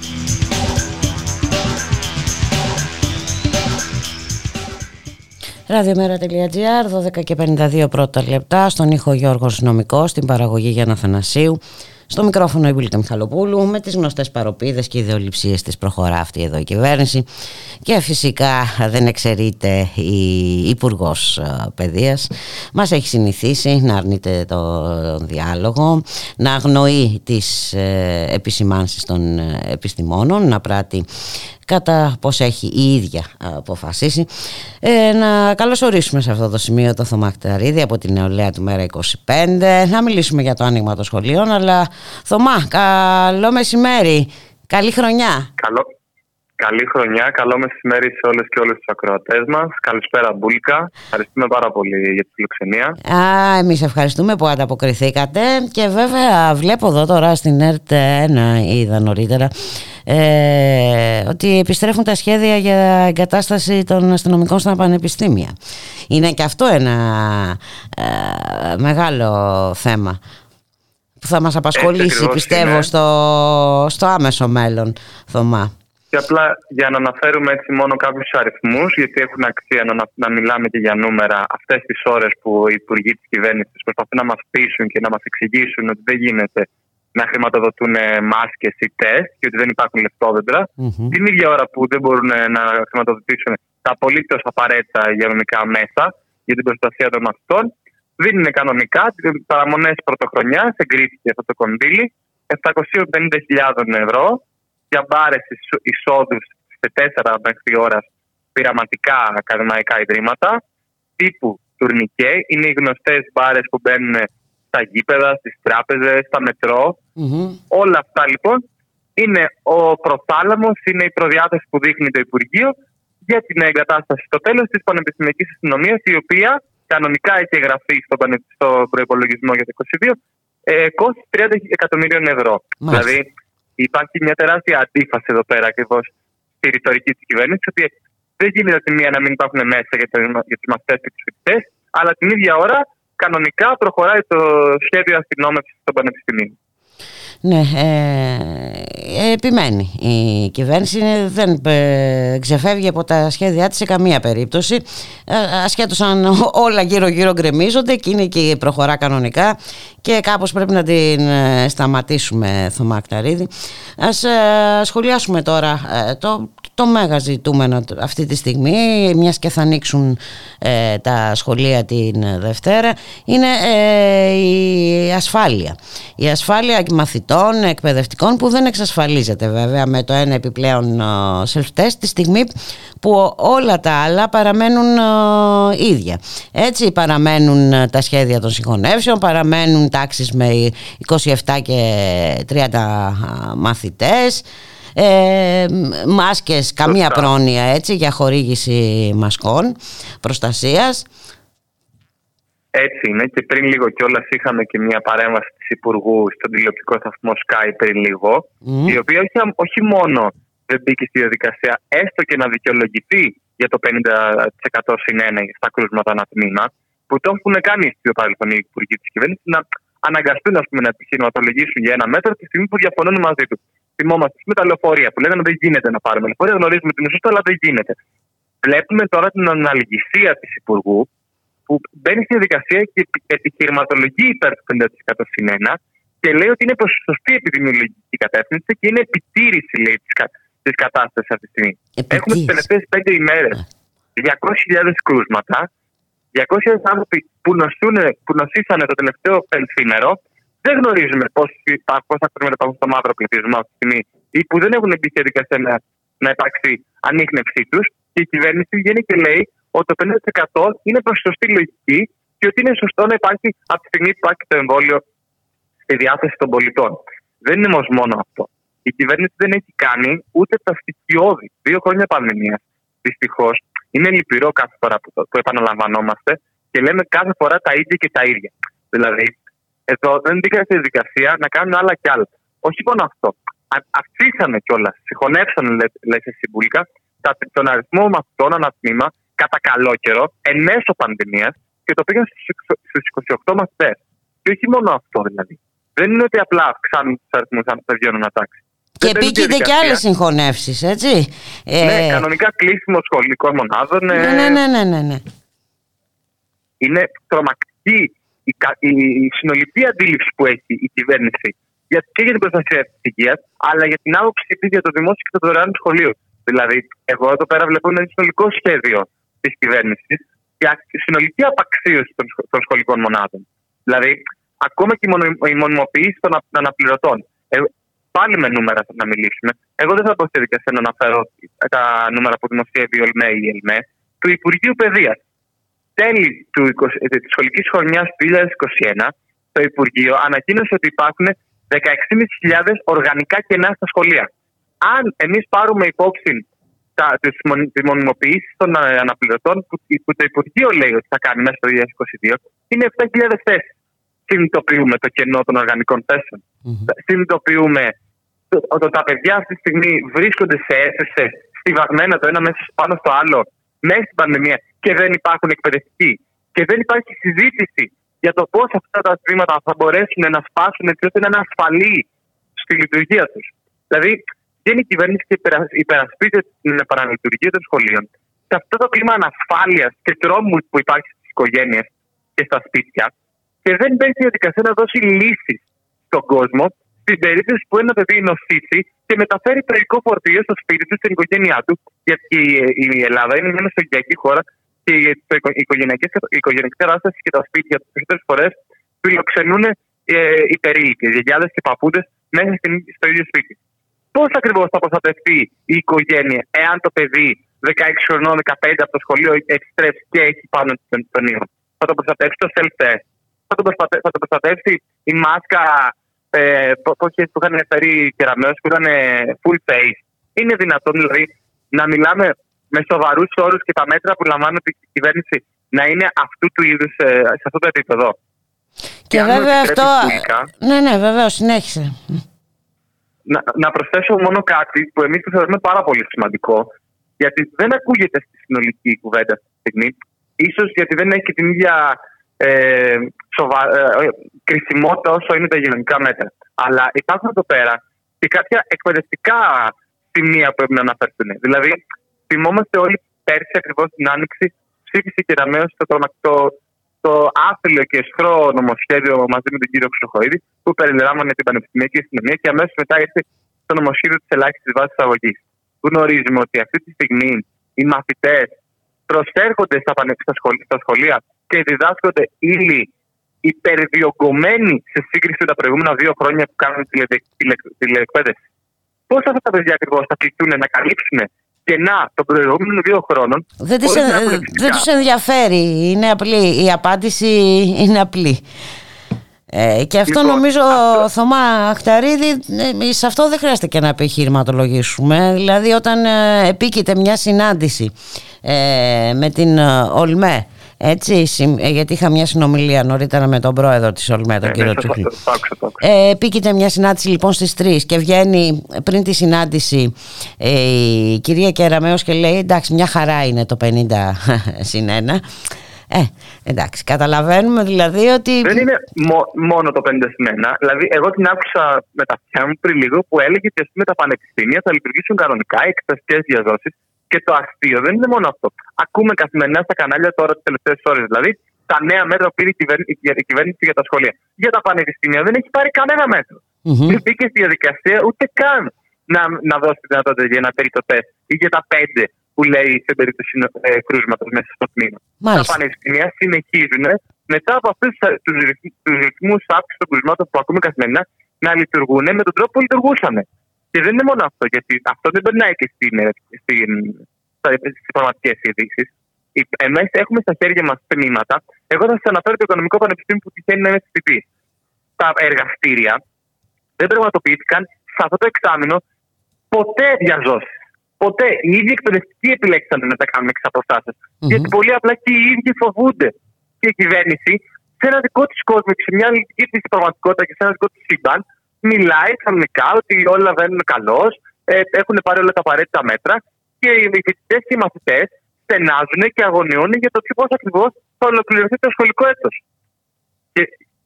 Ραδιομέρα.gr, 12 και 52 πρώτα λεπτά, στον ήχο Γιώργος Νομικός, στην παραγωγή Γιάννα Θανασίου. Στο μικρόφωνο η Βουλίκα Μιχαλοπούλου με τις γνωστές παροπίδες και ιδεολειψίες της προχωρά αυτή εδώ η κυβέρνηση και φυσικά δεν εξαιρείται η υπουργός ε, Παιδείας μας έχει συνηθίσει να αρνείται το διάλογο να αγνοεί τις ε, επισημάνσεις των ε, επιστημόνων να πράττει κατά πώς έχει η ίδια αποφασίσει. Ε, να καλωσορίσουμε σε αυτό το σημείο το Θωμά Κταρίδη από την νεολαία του Μέρα 25, να μιλήσουμε για το άνοιγμα των σχολείων, αλλά Θωμά, καλό μεσημέρι, καλή χρονιά. Καλό, Καλή χρονιά, καλό μεσημέρι σε όλες και όλους τους ακροατές μας. Καλησπέρα Μπούλκα, ευχαριστούμε πάρα πολύ για τη φιλοξενία. Α, εμείς ευχαριστούμε που ανταποκριθήκατε και βέβαια βλέπω εδώ τώρα στην ΕΡΤ 1 είδα νωρίτερα ε, ότι επιστρέφουν τα σχέδια για εγκατάσταση των αστυνομικών στα πανεπιστήμια. Είναι και αυτό ένα ε, μεγάλο θέμα που θα μας απασχολήσει πιστεύω στο, στο άμεσο μέλλον, Θωμά. Και απλά για να αναφέρουμε έτσι μόνο κάποιους αριθμούς, γιατί έχουν αξία να, να μιλάμε και για νούμερα αυτές τις ώρες που οι υπουργοί της κυβέρνησης προσπαθούν να μας πείσουν και να μας εξηγήσουν ότι δεν γίνεται να χρηματοδοτούν μάσκες ή τεστ και ότι δεν υπάρχουν Την ίδια ώρα που δεν μπορούν να χρηματοδοτήσουν τα απολύτως απαραίτητα υγειονομικά μέσα για την προστασία των μαθητών, δίνουν κανονικά τις παραμονές πρωτοχρονιάς, εγκρίθηκε αυτό το κονδύλι, 750.000 ευρώ για μπάρε εισόδους σε 4 μέχρι ώρα πειραματικά ακαδημαϊκά ιδρύματα τύπου τουρνικέ. Είναι οι γνωστές μπάρες που μπαίνουν στα γήπεδα, στις τράπεζες, στα μετρο Όλα αυτά λοιπόν είναι ο προθάλαμος, είναι η προδιάθεση που δείχνει το Υπουργείο για την εγκατάσταση στο τέλος της Πανεπιστημιακής Αστυνομίας, η οποία κανονικά έχει εγγραφεί στο, στο προπολογισμό για το 2022 ε, κόστη 30 εκατομμύριων ευρώ. Δηλαδή υπάρχει μια τεράστια αντίφαση εδώ πέρα ακριβώς στη ρητορική της κυβέρνησης, ότι δεν γίνεται τη μία να μην υπάρχουν μέσα για, για του μαθητές και τους φοιτητές, αλλά την ίδια ώρα κανονικά προχωράει το σχέδιο αστυνόμευσης των πανεπιστημίων. Ναι, ε, επιμένει η κυβέρνηση, δεν ε, ξεφεύγει από τα σχέδιά της σε καμία περίπτωση, ε, ασχέτως αν όλα γύρω γύρω γκρεμίζονται, εκείνη και προχωρά κανονικά και κάπως πρέπει να την ε, σταματήσουμε Θωμά Κταρίδη. Ας σχολιάσουμε τώρα το, το μέγα ζητούμενο αυτή τη στιγμή, μιας και θα ανοίξουν τα σχολεία την Δευτέρα, είναι η ασφάλεια. Η ασφάλεια μαθητών εκπαιδευτικών που δεν εξασφαλίζεται βέβαια με το ένα επιπλέον ε, self-test τη στιγμή που όλα τα άλλα παραμένουν ε, ίδια. Έτσι παραμένουν ε, τα σχέδια των συγχωνεύσεων, παραμένουν τάξεις με 27 και 30 μαθητές, ε, μάσκες, καμία πρόνοια έτσι για χορήγηση μασκών προστασίας. Έτσι είναι και πριν λίγο κιόλας είχαμε και μια παρέμβαση της Υπουργού στον τηλεοπτικό σταθμό Sky πριν λίγο, η οποία όχι, όχι μόνο δεν μπήκε στη διαδικασία έστω και να δικαιολογηθεί για το 50% συν στα κρούσματα ένα τμήμα, που το έχουν κάνει στο παρελθόν οι υπουργοί της κυβέρνησης να αναγκαστούν ας πούμε, να επιχειρηματολογήσουν για ένα μέτρο τη στιγμή που διαφωνούν μαζί τους. Θυμόμαστε με τα λεωφορεία που λέγανε δεν γίνεται να πάρουμε λεωφορεία, γνωρίζουμε την ουσία, αλλά δεν γίνεται. Βλέπουμε τώρα την αναλυγησία της Υπουργού που που μπαίνει στη διαδικασία και επιχειρηματολογεί υπέρ του 50% συν 1 και λέει ότι είναι προς σωστή επιδημιολογική κατεύθυνση και είναι επιτήρηση λέει, της κατάστασης αυτή τη στιγμή. Έχουμε τις τελευταίες πέντε ημέρες 200.000 κρούσματα, 200.000 άνθρωποι που, νοσούν, που νοσήσανε το τελευταίο πενθήμερο. Δεν γνωρίζουμε πόσα κρούσματα υπάρχουν στο μαύρο πληθυσμό αυτή τη στιγμή ή που δεν έχουν μπει σε διαδικασία να, να υπάρξει ανείχνευσή τους. Και η κυβέρνηση βγαίνει και λέει ότι το 50% είναι προς σωστή λογική και ότι είναι σωστό να υπάρχει από τη στιγμή που υπάρχει το εμβόλιο στη διάθεση των πολιτών. Δεν είναι όμως μόνο αυτό. Η κυβέρνηση δεν έχει κάνει ούτε τα στοιχειώδη. Δύο χρόνια πανδημίας. Δυστυχώς είναι λυπηρό κάθε φορά που, το, που επαναλαμβανόμαστε και λέμε κάθε φορά τα ίδια και τα ίδια. Δηλαδή, εδώ δεν μπήκαν στη διαδικασία να κάνουν άλλα κι άλλα. Όχι μόνο αυτό. Αυξήσανε κιόλας, συγχωνεύσανε, λέει σε συμβουλικά, τον αριθμό μαθητών ανά τμήμα κατά καλό καιρό, εν μέσω πανδημίας και το πήγαν στους 28 μαθητές. Και όχι μόνο αυτό δηλαδή. Δεν είναι ότι απλά αυξάνουν τους αριθμούς αν παιδιών ανατάξει. Και επίκειται και άλλες συγχωνεύσεις, έτσι. Ναι, ε... κανονικά κλείσιμο σχολικών μονάδων. Ναι, ναι, ναι, ναι, ναι, ναι. Είναι τρομακτική η, η, η συνολική αντίληψη που έχει η κυβέρνηση για, και για την προστασία της υγείας, αλλά για την άποψη της για το δημόσιο και το δωρεάν σχολείο. Δηλαδή, εγώ εδώ πέρα βλέπω ένα συνολικό σχέδιο της κυβέρνησης για συνολική απαξίωση των, των σχολικών μονάδων. Δηλαδή, ακόμα και η μονιμοποίηση των αναπληρωτών. Ε, πάλι με νούμερα να μιλήσουμε. Εγώ δεν θα πω στη δικασία να αναφέρω τα νούμερα που δημοσιεύει η ΟΛΜΕ ή η ΕΛΜΕ του Υπουργείου Παιδείας. Τέλη ε, της σχολικής χρονιάς του 2021, το Υπουργείο ανακοίνωσε ότι υπάρχουν 16.500 οργανικά κενά στα σχολεία. Αν εμείς πάρουμε υπόψη τις μονιμοποιήσεις των ε, αναπληρωτών που, που το Υπουργείο λέει ότι θα κάνει μέσα στο 2022, είναι 7.000 θέσεις συνειδητοποιούμε το κενό των οργανικών θέσεων. Mm-hmm. Συνειδητοποιούμε ότι τα παιδιά αυτή τη στιγμή βρίσκονται σε αίθουσε στιβαγμένα το ένα μέσα πάνω στο άλλο μέσα στην πανδημία και δεν υπάρχουν εκπαιδευτικοί. Και δεν υπάρχει συζήτηση για το πώς αυτά τα τμήματα θα μπορέσουν να σπάσουν έτσι ώστε να είναι ασφαλή στη λειτουργία τους. Δηλαδή, βγαίνει η κυβέρνηση και υπερασπίζεται την επαναλειτουργία των σχολείων. Σε αυτό το κλίμα ανασφάλειας και τρόμους που υπάρχει στις οικογένειες και στα σπίτια, και δεν μπαίνει στη διαδικασία να δώσει λύσεις στον κόσμο στην περίπτωση που ένα παιδί νοσήσει και μεταφέρει τραγικό φορτίο στο σπίτι του, στην οικογένειά του. Γιατί η Ελλάδα είναι μια νοσογειακή χώρα και η οικογενειακή κατάσταση και τα σπίτια τι περισσότερες φορές φιλοξενούν ε, οι περίοικοι, γιαγιάδες και παππούδες μέσα στο ίδιο σπίτι. Πώς ακριβώς θα προστατευτεί η οικογένεια εάν το παιδί 16 χρονών, 15 από το σχολείο επιστρέψει και έχει πάνω τον ιό. Θα το προστατεύσει το self-test θα το, προστατε, θα το προστατεύσει η μάσκα ε, που είχαν φέρει οι κεραμέως που ήταν full face; Είναι δυνατόν δηλαδή να μιλάμε με σοβαρούς όρους και τα μέτρα που λαμβάνει η κυβέρνηση να είναι αυτού του είδους ε, σε αυτό το επίπεδο. Και, και βέβαια αυτό. ναι, ναι, βεβαίω, συνέχισε. Να, να προσθέσω μόνο κάτι που εμείς το θεωρούμε πάρα πολύ σημαντικό, γιατί δεν ακούγεται στη συνολική κουβέντα αυτή τη στιγμή. Ίσως γιατί δεν έχει την ίδια ε, σοβα... ε, κρισιμότητα όσο είναι τα υγειονομικά μέτρα. Αλλά υπάρχουν εδώ πέρα και κάποια εκπαιδευτικά σημεία που πρέπει να αναφερθούν. Δηλαδή, θυμόμαστε όλοι πέρσι ακριβώς την άνοιξη ψήφισε και ραμαίο στο τρομακτικό το άθλιο και εσχρό νομοσχέδιο μαζί με τον κύριο Ξοχοίδη που περιλάμβανε την πανεπιστημιακή αστυνομία και αμέσως μετά ήρθε το νομοσχέδιο της ελάχιστης βάσης αγωγής. Γνωρίζουμε ότι αυτή τη στιγμή οι μαθητές προσέρχονται στα, στα σχολεία και διδάσκονται ύλη υπερδιογκωμένοι σε σύγκριση με τα προηγούμενα δύο χρόνια που κάνουν τηλεεκπαίδευση. Πώς αυτά τα παιδιά ακριβώς θα κληθούν να καλύψουν κενά των προηγούμενων δύο χρόνων. Δεν, τις, δεν τους ενδιαφέρει. Είναι απλή. Η απάντηση είναι απλή. Ε, και αυτό λοιπόν, νομίζω, αυτό... Θωμά Αχταρίδη, ε, σε αυτό δεν χρειάζεται και να επιχειρηματολογήσουμε. Δηλαδή όταν ε, επίκειται μια συνάντηση ε, με την ε, ΟΛΜΕ έτσι, ε, γιατί είχα μια συνομιλία νωρίτερα με τον πρόεδρο της ΟΛΜΕ, τον ε, κύριο Τσούκλη. Ε, επίκειται μια συνάντηση λοιπόν στις 3 και βγαίνει πριν τη συνάντηση ε, η κυρία Κεραμέως και λέει εντάξει μια χαρά είναι το 50 συν 1. Ε, εντάξει, καταλαβαίνουμε δηλαδή ότι. Δεν είναι μόνο το 50 συν 1. Δηλαδή, εγώ την άκουσα με τα αυτιά μου πριν λίγο που έλεγε ότι με τα πανεπιστήμια θα λειτουργήσουν κανονικά οι εξεταστικέ διαδόσεις και το αστείο δεν είναι μόνο αυτό. Ακούμε καθημερινά στα κανάλια τώρα τις τελευταίες ώρες. Δηλαδή, τα νέα μέτρα που πήρε η κυβέρνηση, η κυβέρνηση για τα σχολεία. Για τα πανεπιστήμια δεν έχει πάρει κανένα μέτρο. Μμμ. Δεν μπήκε στη διαδικασία ούτε καν να, να δώσει τη δυνατότητα για ένα τρίτο τεστ ή για τα πέντε που λέει σε περίπτωση ε, κρούσματος μέσα στο τμήμα. Τα Μάλιστα. πανεπιστήμια συνεχίζουν μετά από αυτούς τους ρυθμούς αύξησης των κρούσματων που ακούμε καθημερινά να λειτουργούν με τον τρόπο που λειτουργούσαν. Και δεν είναι μόνο αυτό, γιατί αυτό δεν περνάει και στην, στην, στις πραγματικές ειδήσεις. Εμείς έχουμε στα χέρια μας τμήματα. Εγώ θα σας αναφέρω το Οικονομικό Πανεπιστήμιο που τυχαίνει να είναι στη ΤΥΠΗ. Τα εργαστήρια δεν πραγματοποιήθηκαν σε αυτό το εξάμεινο ποτέ διαζώσεις. Ποτέ. Οι ίδιοι εκπαιδευτικοί επιλέξαν να τα κάνουν εξ αποστάσεως. Μμμ. Γιατί πολύ απλά και οι ίδιοι φοβούνται. Και η κυβέρνηση σε ένα δικό της κόσμο και σε μια δική της πραγματικότητα και σε ένα δικό της σύμπαν μιλάει κανονικά ότι όλα βαίνουν καλώς, ε, έχουν πάρει όλα τα απαραίτητα μέτρα και οι φοιτητέ και οι μαθητές στενάζουν και αγωνιούν για το πώς ακριβώς θα ολοκληρωθεί το σχολικό έτος. Και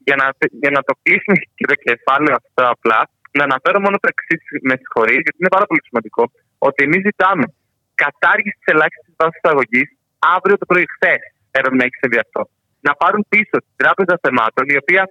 για να, για να το κλείσουμε και το κεφάλαιο αυτό απλά, να αναφέρω μόνο το εξής, με συγχωρείς, γιατί είναι πάρα πολύ σημαντικό, ότι εμείς ζητάμε κατάργηση της ελάχιστης βάσης εισαγωγής αύριο το πρωί, χθες έπρεπε να έχει συμβεί αυτό. Να πάρουν πίσω την Τράπεζα Θεμάτων, η οποία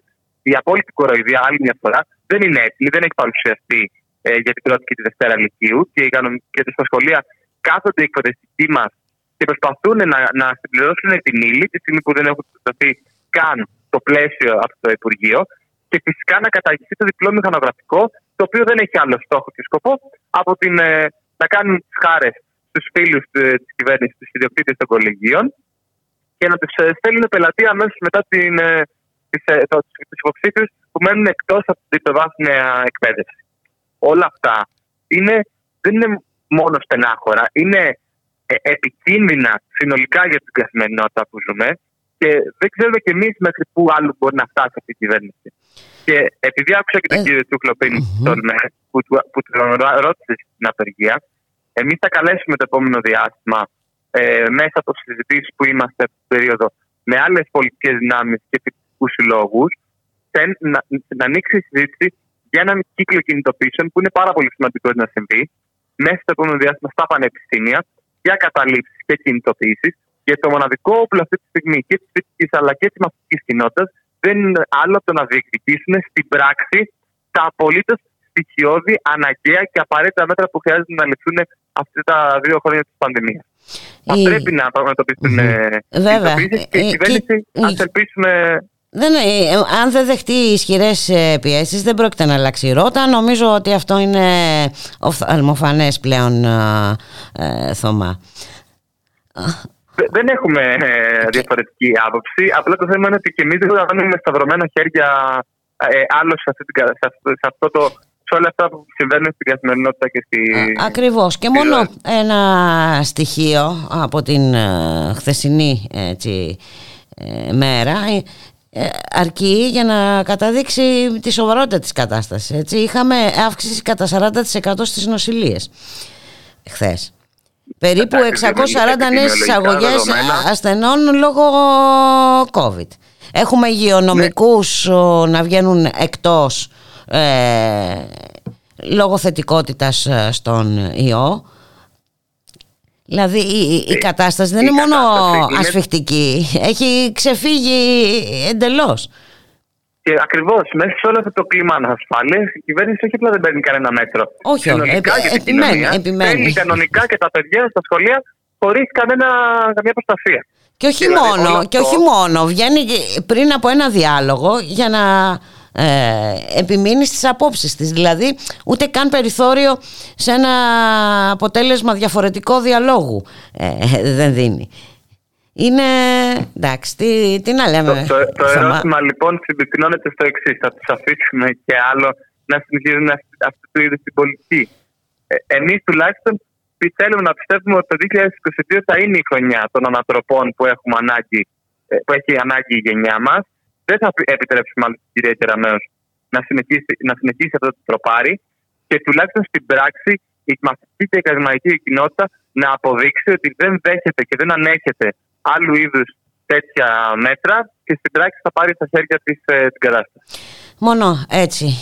η απόλυτη κοροϊδία άλλη μια φορά δεν είναι έτοιμη, δεν έχει παρουσιαστεί ε, για την πρώτη και τη Δευτέρα Λυκείου και, οι κανονι- και στα σχολεία κάθονται οι εκπαιδευτικοί μας και προσπαθούν να, να συμπληρώσουν την ύλη τη στιγμή που δεν έχουν δοθεί καν το πλαίσιο από το Υπουργείο και φυσικά να καταργηθεί το διπλό μηχανογραφικό, το οποίο δεν έχει άλλο στόχο και σκοπό από την, ε, να κάνουν τι χάρες στους φίλους της κυβέρνησης, τους ιδιοκτήτες των κολεγίων και να τους στέλνουν πελατεία αμέσως μετά την, ε, τις, ε, το, τους υποψήφιους που μένουν εκτός από την τριτοβάθμια εκπαίδευση. Όλα αυτά είναι, δεν είναι μόνο στενάχωρα, είναι ε, επικίνδυνα συνολικά για την καθημερινότητα που ζούμε και δεν ξέρουμε κι εμείς μέχρι πού άλλο μπορεί να φτάσει αυτή η κυβέρνηση. Και επειδή άκουσα και τον Ε, κύριο Τσούκλο πριν τον, ε, που, του- που τον ρω- ρώτησε στην απεργία, εμείς θα καλέσουμε το επόμενο διάστημα ε, μέσα από συζητήσεις που είμαστε αυτή την περίοδο με άλλες πολιτικές δυνάμεις και φοιτητικούς συλλόγους, να, να ανοίξει η συζήτηση για έναν κύκλο κινητοποίησεων που είναι πάρα πολύ σημαντικό να συμβεί μέσα στο επόμενο διάστημα στα πανεπιστήμια για καταλήψεις και κινητοποιήσει. Γιατί το μοναδικό όπλο αυτή τη στιγμή και της φοιτητική αλλά και της μαθητικής κοινότητας δεν είναι άλλο από το να διεκδικήσουν στην πράξη τα απολύτως στοιχειώδη, αναγκαία και απαραίτητα μέτρα που χρειάζεται να ληφθούν αυτά τα δύο χρόνια της πανδημίας. Θα Η- πρέπει να πραγματοποιηθούν Μμμ. ε, Βέβαια. κινητοποιήσεις και Ε, η κυβέρνηση, και- ας ελπίσουμε, Δεν, ε, αν δεν δεχτεί ισχυρές πιέσεις, δεν πρόκειται να αλλάξει η ρότα. Νομίζω ότι αυτό είναι οφθαλμοφανέ πλέον, ε, ε, Θωμά. Δε- Δεν έχουμε ε, διαφορετική άποψη. Απλά το θέμα είναι ότι και εμείς δεν θα με σταυρωμένα χέρια ε, άλλος σε, αυτή την κα- σε, αυτό, σε, αυτό το, σε όλα αυτά που συμβαίνουν στην καθημερινότητα και στη. Ακριβώς και στη μόνο ζωή. ένα στοιχείο από την ε, χθεσινή έτσι, ε, μέρα ε, ε, αρκεί για να καταδείξει τη σοβαρότητα της κατάστασης. Έτσι. Είχαμε αύξηση κατά 40% στις νοσηλίες χθες. Περίπου Εντάξει, 640 νέες επιδημιολογικά εισαγωγές δεδομένα. ασθενών λόγω COVID. Έχουμε υγειονομικούς ο, να βγαίνουν εκτός ε, λόγω θετικότητας ε, στον ιό. Δηλαδή η, η- η κατάσταση δεν η είναι μόνο κατάσταση είναι- ασφιχτική, έχει ξεφύγει εντελώς. Και ακριβώς μέσα σε όλο αυτό το κλίμα ανασφάλειας, η κυβέρνηση όχι απλά δεν παίρνει κανένα μέτρο. Όχι, Συνολικά επι- για την επιμένει, κοινωνία, επιμένει. Στέλνει κανονικά και τα παιδιά στα σχολεία χωρίς καμία προστασία. Και όχι Δηλαδή, μόνο, όλο και αυτό- όχι μόνο, βγαίνει και πριν από ένα διάλογο για να ε, επιμείνεις στις απόψεις της. Δηλαδή ούτε καν περιθώριο σε ένα αποτέλεσμα διαφορετικό διαλόγου ε, δεν δίνει. Είναι, εντάξει, τι, τι να λέμε. Το, το, το Θωμά. ερώτημα λοιπόν συμπυκνώνεται στο εξής. Θα τους αφήσουμε και άλλο να συνεχίζουν αυτή- αυτού του είδους την πολιτική. Ε, Εμείς τουλάχιστον πι- θέλουμε να πιστεύουμε ότι το 2022 θα είναι η χρονιά των ανατροπών που, έχουμε ανάγκη, ε, που έχει ανάγκη η γενιά μας. Δεν θα πι- επιτρέψουμε άλλη την κυρία Κεραμέως να συνεχίσει, να συνεχίσει αυτό το τροπάρι και τουλάχιστον στην πράξη η μαθητική και η ακαδημαϊκή κοινότητα να αποδείξει ότι δεν δέχεται και δεν ανέχεται άλλου είδους τέτοια μέτρα και στην πράξη θα πάρει στα χέρια της ε, την κατάσταση. Μόνο έτσι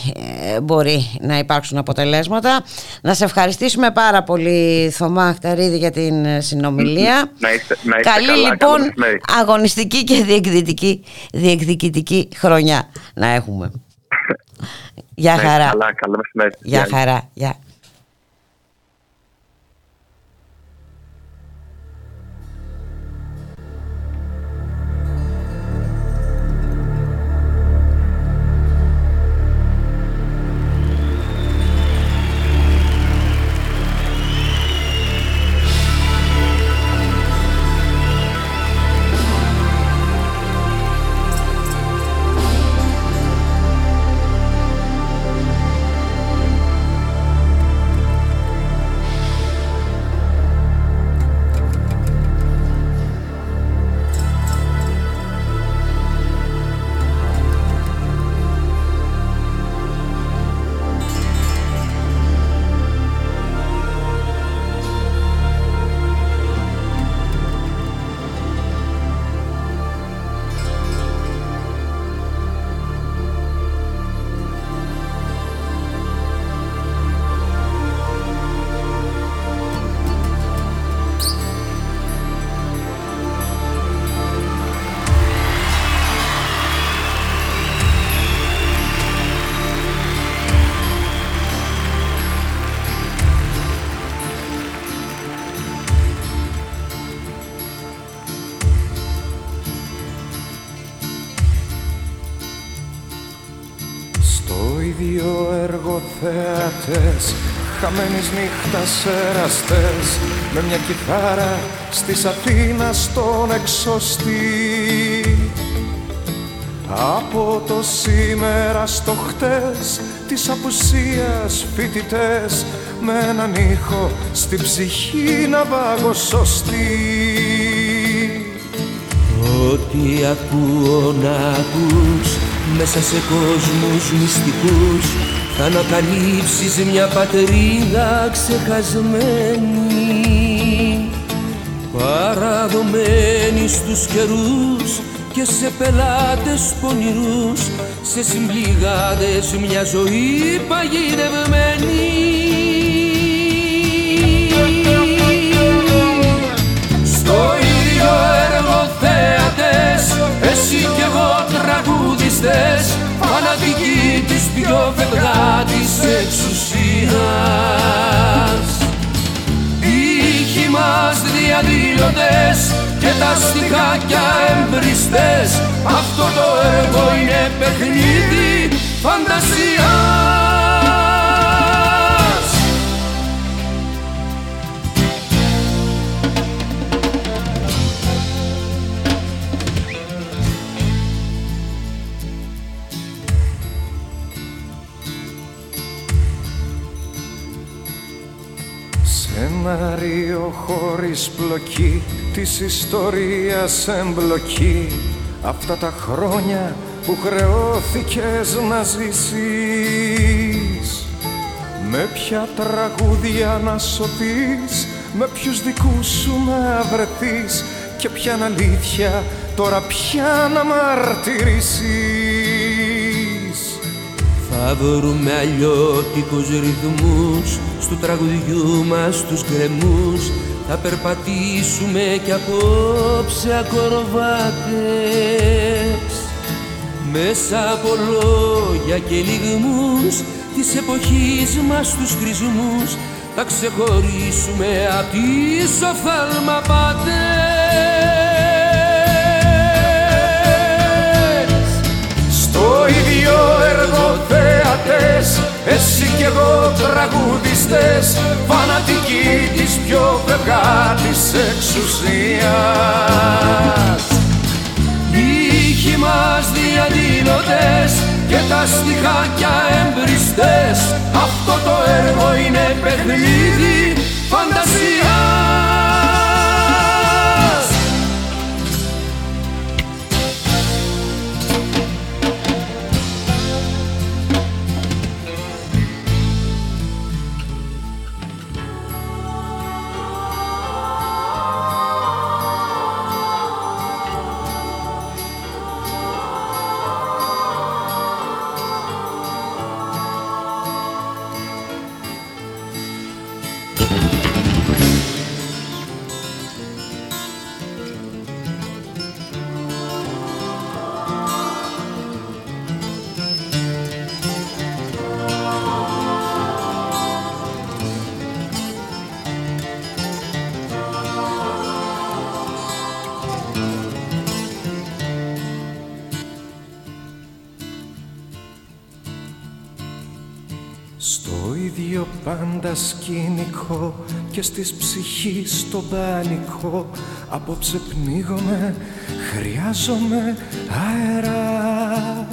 ε, μπορεί να υπάρξουν αποτελέσματα. Να σε ευχαριστήσουμε πάρα πολύ Θωμά Χταρίδη για την ε, συνομιλία. Να είστε, να είστε Καλή καλά, λοιπόν καλό μεσημέρι. αγωνιστική και διεκδικητική, διεκδικητική χρονιά να έχουμε. Γεια Να είστε χαρά. Καλά, καλό μεσημέρι. Γεια Γεια. χαρά. Γεια. Εραστές Με μια κιθάρα στις Αθήνας στον εξωστή. Από το σήμερα στο χτες Της απουσίας φοιτητές Με έναν ήχο στην ψυχή να βάγω σωστή Ό,τι ακούω να ακούς μέσα σε κόσμους μυστικούς θα ανακαλύψεις μια πατρίδα ξεχασμένη παραδομένη στους καιρούς και σε πελάτες πονηρούς σε συμπληγάδες μια ζωή παγιδευμένη. Στο ίδιο έργο θέατες Εσύ κι εγώ τραγουδιστές Φανατικοί της πιο φευγάτης εξουσίας. Οι ήχοι μας διαδηλωτές Και τα στιχάκια εμπριστές Αυτό το έργο είναι παιχνίδι φαντασίας χωρίς πλοκή της ιστορίας εμπλοκή. Αυτά τα χρόνια που χρεώθηκες να ζήσεις. Με ποια τραγούδια να σωθείς με ποιους δικούς σου να βρεθείς και ποια αλήθεια τώρα πια να μαρτυρήσεις. Θα βρούμε αλλιώτικους ρυθμούς Στου τραγουδιού μας τους γκρεμούς Θα περπατήσουμε κι απόψε ακροβάτες Μέσα από λόγια και λιγμούς Της εποχής μας τους χρησμούς Θα ξεχωρίσουμε απ' τις οφθαλμαπάτες Στο ίδιο έργο θεατές Εσύ κι εγώ τραγουδιστές Φανατικοί της πιο φευγάτης εξουσίας. Οι ήχοι μας διαδηλωτές και τα στιχάκια εμπριστές Αυτό το έργο είναι παιχνίδι φαντασίας και στις ψυχής το πανικό Απόψε πνίγομαι, χρειάζομαι αέρα.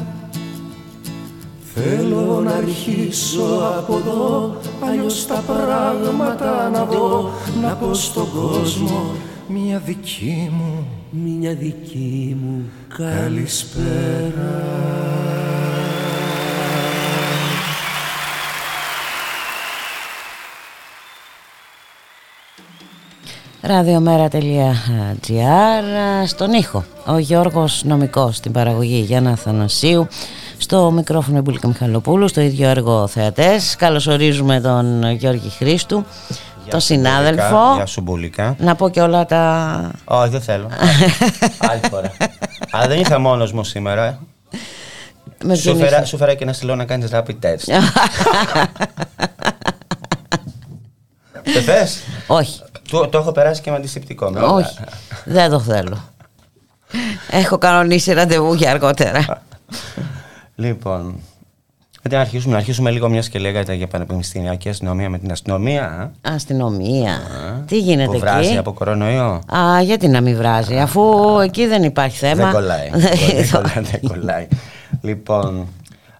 Θέλω να αρχίσω από εδώ Αλλιώς τα πράγματα να δω. Να πω στον κόσμο Μια δική μου Μια δική μου καλησπέρα radiomera.gr Στον ήχο. Ο Γιώργος Νομικός στην παραγωγή Γιάννα Θανασίου στο μικρόφωνο Εμπούλικα Μιχαλοπούλου στο ίδιο έργο θεατές. Καλωσορίζουμε τον Γιώργη Χρήστου τον συνάδελφο. Γεια σου Μπουλίκα. Να πω και όλα τα Όχι δεν θέλω. Άλλη φορά. Αλλά δεν ήρθα μόνος μου σήμερα Με σου, ποιον φέρα, ήρθες; σου φέρα και ένα στυλό να κάνεις rapid test. Το θες; Όχι το, το έχω περάσει και με αντισηπτικό με όλα. Όχι, δεν το θέλω. Έχω κανονίσει ραντεβού για αργότερα. Λοιπόν, γιατί να αρχίσουμε, να αρχίσουμε λίγο μιας και λέγατε για πανεπιστημιακή αστυνομία με την αστυνομία. Αστυνομία. Τι γίνεται που βράζει εκεί. από κορονοϊό. Α, γιατί να μην βράζει, αφού εκεί δεν υπάρχει θέμα. Δεν κολλάει. δεν κολλάει, δεν κολλάει. λοιπόν,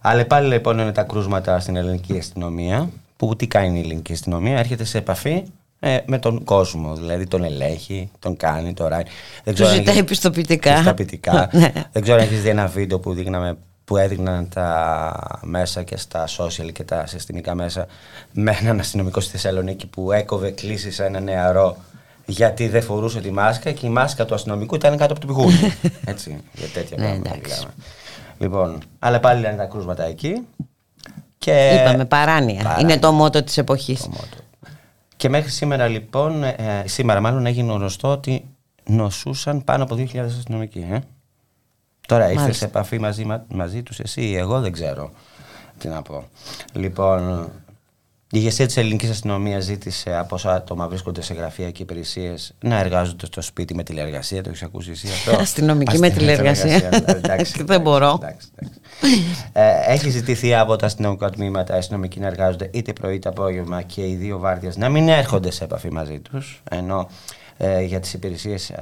αλλά πάλι λοιπόν είναι τα κρούσματα στην ελληνική αστυνομία. Που τι κάνει η ελληνική αστυνομία, έρχεται σε επαφή ε, με τον κόσμο. Δηλαδή τον ελέγχει, τον κάνει, το ράει. Δεν Του αν ζητάει έχεις- πιστοποιητικά. πιστοποιητικά. Ναι. Δεν ξέρω αν έχεις δει ένα βίντεο που, δείχναμε, που έδειχναν τα μέσα και στα social και τα συστημικά μέσα με έναν αστυνομικό στη Θεσσαλονίκη που έκοβε κλήσει σε ένα νεαρό γιατί δεν φορούσε τη μάσκα και η μάσκα του αστυνομικού ήταν κάτω από το πηγούνι. Έτσι, για τέτοια Ναι, πράγματα εντάξει. μιλάμε. Λοιπόν, αλλά πάλι λένε τα κρούσματα εκεί. Και... Είπαμε παράνοια. Παράνοια. Είναι το μότο της εποχής. Και μέχρι σήμερα λοιπόν, ε, σήμερα μάλλον έγινε γνωστό ότι νοσούσαν πάνω από 2.000 αστυνομικοί. Ε; Τώρα ήρθες Μάλιστα. σε επαφή μαζί, μα- μαζί τους εσύ ή εγώ δεν ξέρω τι να πω. Λοιπόν, η ηγεσία της ελληνικής αστυνομίας ζήτησε από όσα άτομα βρίσκονται σε γραφεία και υπηρεσίες να εργάζονται στο σπίτι με τηλεργασία. Το έχεις ακούσει εσύ αυτό; Αστυνομική με τηλεργασία. δηλαδή, εντάξει, Δεν μπορώ. εντάξει, εντάξει. Ε, έχει ζητηθεί από τα αστυνομικά τμήματα οι αστυνομικοί να εργάζονται είτε πρωί είτε απόγευμα και οι δύο βάρδιες να μην έρχονται σε επαφή μαζί τους ενώ ε, για τις υπηρεσίες ε,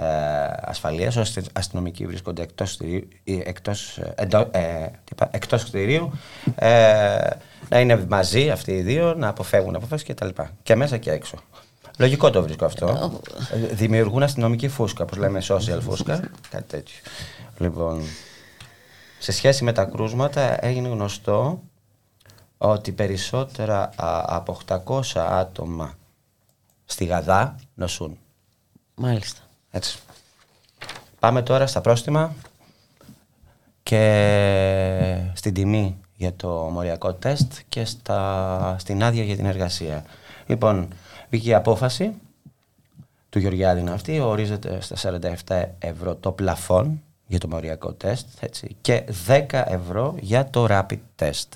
ασφαλείας ώστε οι αστυνομικοί βρίσκονται εκτός, κτηρίου- ή εκτός, ε, εντό- ε, τι είπα, εκτός κτηρίου ε, να είναι μαζί αυτοί οι δύο να αποφεύγουν αποφάσεις και τα λοιπά και μέσα και έξω Λογικό το βρίσκω αυτό. Ε, Δημιουργούν αστυνομική φούσκα, όπως λέμε social φούσκα, κάτι τέτοιο. Λοιπόν, σε σχέση με τα κρούσματα έγινε γνωστό ότι περισσότερα α, από 800 άτομα στη Γαδά νοσούν. Μάλιστα. Έτσι. Πάμε τώρα στα πρόστιμα και στην τιμή για το μοριακό τεστ και στα, στην άδεια για την εργασία. Λοιπόν, βγήκε η απόφαση του Γεωργιάδη είναι αυτή, ορίζεται στα 47 ευρώ το πλαφόν για το μοριακό τεστ έτσι, και 10 ευρώ για το rapid test.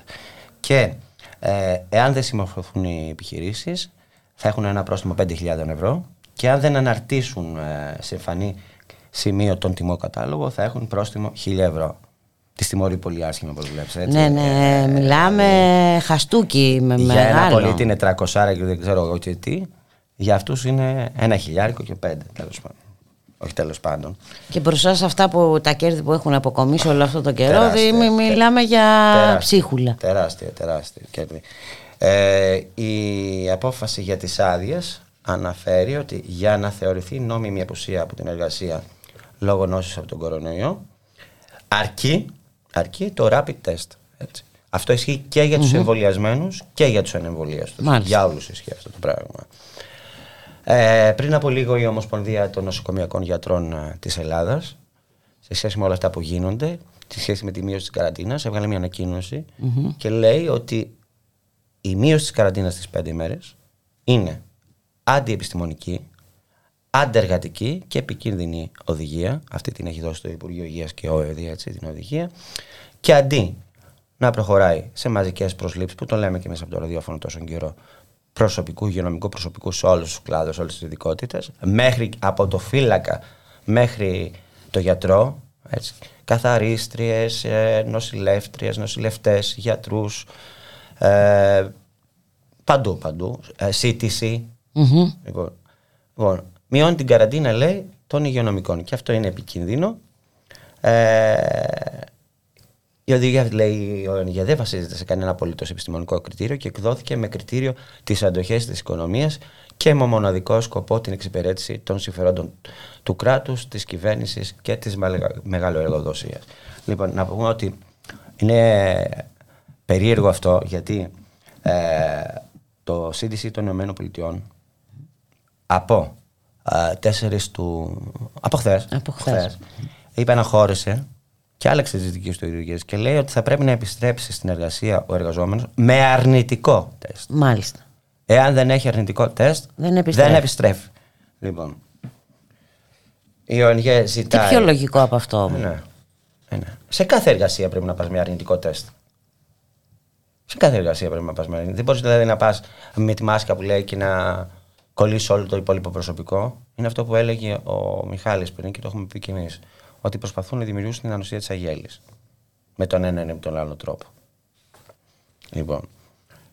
Και ε, εάν δεν συμμορφωθούν οι επιχειρήσεις θα έχουν ένα πρόστιμο 5.000 ευρώ και αν δεν αναρτήσουν ε, σε εμφανή σημείο τον τιμό κατάλογο θα έχουν πρόστιμο 1.000 ευρώ. Τη τιμωρεί πολύ άσχημα όπως βλέπεις έτσι. Ναι, ναι, μιλάμε χαστούκι με Για ένα μεγάλο. πολίτη είναι 300 και δεν ξέρω εγώ και τι. Για αυτούς είναι ένα χιλιάρικο και πέντε τέλος πάντων. Όχι τέλος πάντων. Και μπροστά σε αυτά που τα κέρδη που έχουν αποκομίσει όλο αυτό το καιρό, Τεράστια, δι- μι- μιλάμε για Τεράστια, ψίχουλα. Τεράστια, τεράστια κέρδη. Ε, η απόφαση για τις άδειες αναφέρει ότι για να θεωρηθεί νόμιμη απουσία από την εργασία λόγω νόσης από τον κορονοϊό αρκεί, αρκεί το rapid test. Έτσι. Αυτό ισχύει και για τους Μμμ. εμβολιασμένους και για τους ανεμβολίαστους. Μάλιστα. Για όλους ισχύει αυτό το πράγμα. Ε, πριν από λίγο η Ομοσπονδία των Νοσοκομιακών Γιατρών ε, της Ελλάδας σε σχέση με όλα αυτά που γίνονται, σε σχέση με τη μείωση της καραντίνας, έβγαλε μια ανακοίνωση Μμμ. και λέει ότι η μείωση της καραντίνας στις πέντε ημέρες είναι αντιεπιστημονική, αντεργατική και επικίνδυνη οδηγία. Αυτή την έχει δώσει το Υπουργείο Υγείας και ο ΕΔΙ, έτσι, την οδηγία. Και αντί να προχωράει σε μαζικές προσλήψεις, που το λέμε και μέσα από το ραδιόφωνο τόσο καιρό, προσωπικού, υγειονομικού προσωπικού σε όλους τους κλάδους, όλες τις ειδικότητες, μέχρι από το φύλακα μέχρι το γιατρό, έτσι, καθαρίστριες, ε, νοσηλεύτριες, νοσηλευτές, γιατρούς, ε, Παντού, παντού. Ε, CTC. Μμμ. Λοιπόν, λοιπόν, μειώνει την καραντίνα, λέει, των υγειονομικών. Και αυτό είναι επικίνδυνο. Ε, η οδηγία, λέει, η οδηγία δεν βασίζεται σε κανένα απολύτως επιστημονικό κριτήριο και εκδόθηκε με κριτήριο τις αντοχές της οικονομίας και με μοναδικό σκοπό την εξυπηρέτηση των συμφερόντων του κράτους, της κυβέρνησης και της μεγαλοεργοδοσίας. Λοιπόν, να πούμε ότι είναι περίεργο αυτό γιατί ε, το CDC των Ηνωμένων Πολιτειών από ε, 4 του. από χθες. Από χθες. Είπε αναχώρησε και άλλαξε τις δικές του ιδεολογίες και λέει ότι θα πρέπει να επιστρέψει στην εργασία ο εργαζόμενος με αρνητικό τεστ. Μάλιστα. Εάν δεν έχει αρνητικό τεστ, Δεν επιστρέφει. δεν επιστρέφει. Λοιπόν. Η ΟΝΓ Τι ζητάει. πιο λογικό από αυτό όμως. Ναι. Ε, ναι. Σε κάθε εργασία πρέπει να πας με αρνητικό τεστ. Σε κάθε εργασία πρέπει να πας με αρνητικό. Δεν μπορείς δηλαδή να πας με τη μάσκα που λέει και να κολλήσει όλο το υπόλοιπο προσωπικό. Είναι αυτό που έλεγε ο Μιχάλης πριν και το έχουμε πει κι εμείς. Ότι προσπαθούν να δημιουργήσουν την ανοσία της αγέλης. Με τον ένα ή με τον άλλο τρόπο. Λοιπόν.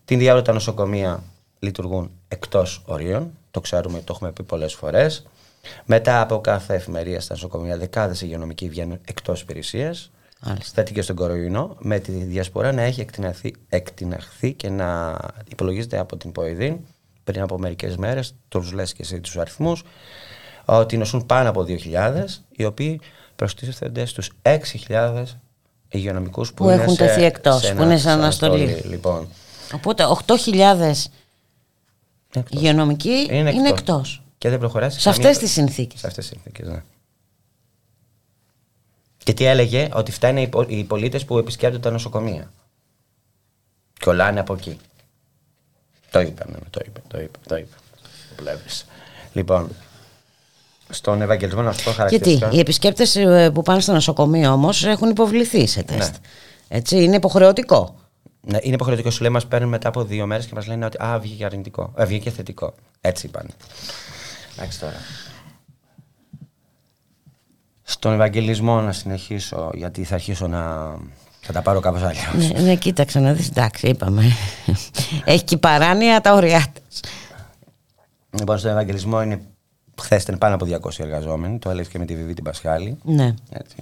Την διάβολο τα νοσοκομεία λειτουργούν εκτός ορίων. Το ξέρουμε, το έχουμε πει πολλές φορές. Μετά από κάθε εφημερία στα νοσοκομεία, δεκάδες υγειονομικοί βγαίνουν εκτός υπηρεσίας. Μάλιστα. Θέτει και στον κοροϊνό, με τη διασπορά να έχει εκτιναχθεί, εκτιναχθεί και να υπολογίζεται από την ΠΟΕΔΗΝ πριν από μερικές μέρες, τους λες και εσύ τους αριθμούς, ότι νοσούν πάνω από 2.000, οι οποίοι προστίθενται στους 6.000 υγειονομικούς που, Που είναι έχουν σε- τεθεί εκτός, σε που είναι σε αναστολή. Λοιπόν, Οπότε 8.000 υγειονομικοί είναι, Είναι εκτός. εκτός. και δεν προχωράει Σε αυτές τις συνθήκες. Σε αυτές τις συνθήκες, ναι. Και τι έλεγε, ότι φτάνει οι, πο- οι πολίτες που επισκέπτονται τα νοσοκομεία. Κολλάνε από εκεί. Το είπαμε, το είπε, το είπε, το είπε. Το βλέπεις. Λοιπόν, στον Ευαγγελισμό να σου πω Γιατί χαρακτηριστικά. οι επισκέπτες ε, που πάνε στο νοσοκομείο όμως έχουν υποβληθεί σε τεστ. Ναι. Έτσι, είναι υποχρεωτικό. Ναι, είναι υποχρεωτικό. Σου λέει, μας παίρνουν μετά από δύο μέρες και μας λένε ότι α, βγήκε αρνητικό. Α, βγήκε θετικό. Έτσι είπαν. Εντάξει τώρα. Στον Ευαγγελισμό να συνεχίσω, γιατί θα αρχίσω να. Θα τα πάρω κάπως αλλιώς. ναι, ναι, κοίταξε να δεις, εντάξει, είπαμε. Έχει και η παράνοια τα ωριά της. Λοιπόν, στον Ευαγγελισμό είναι. Χθες ήταν πάνω από 200 εργαζόμενοι, το έλεγε και με τη Βιβί την Πασχάλη. Ναι. Έτσι.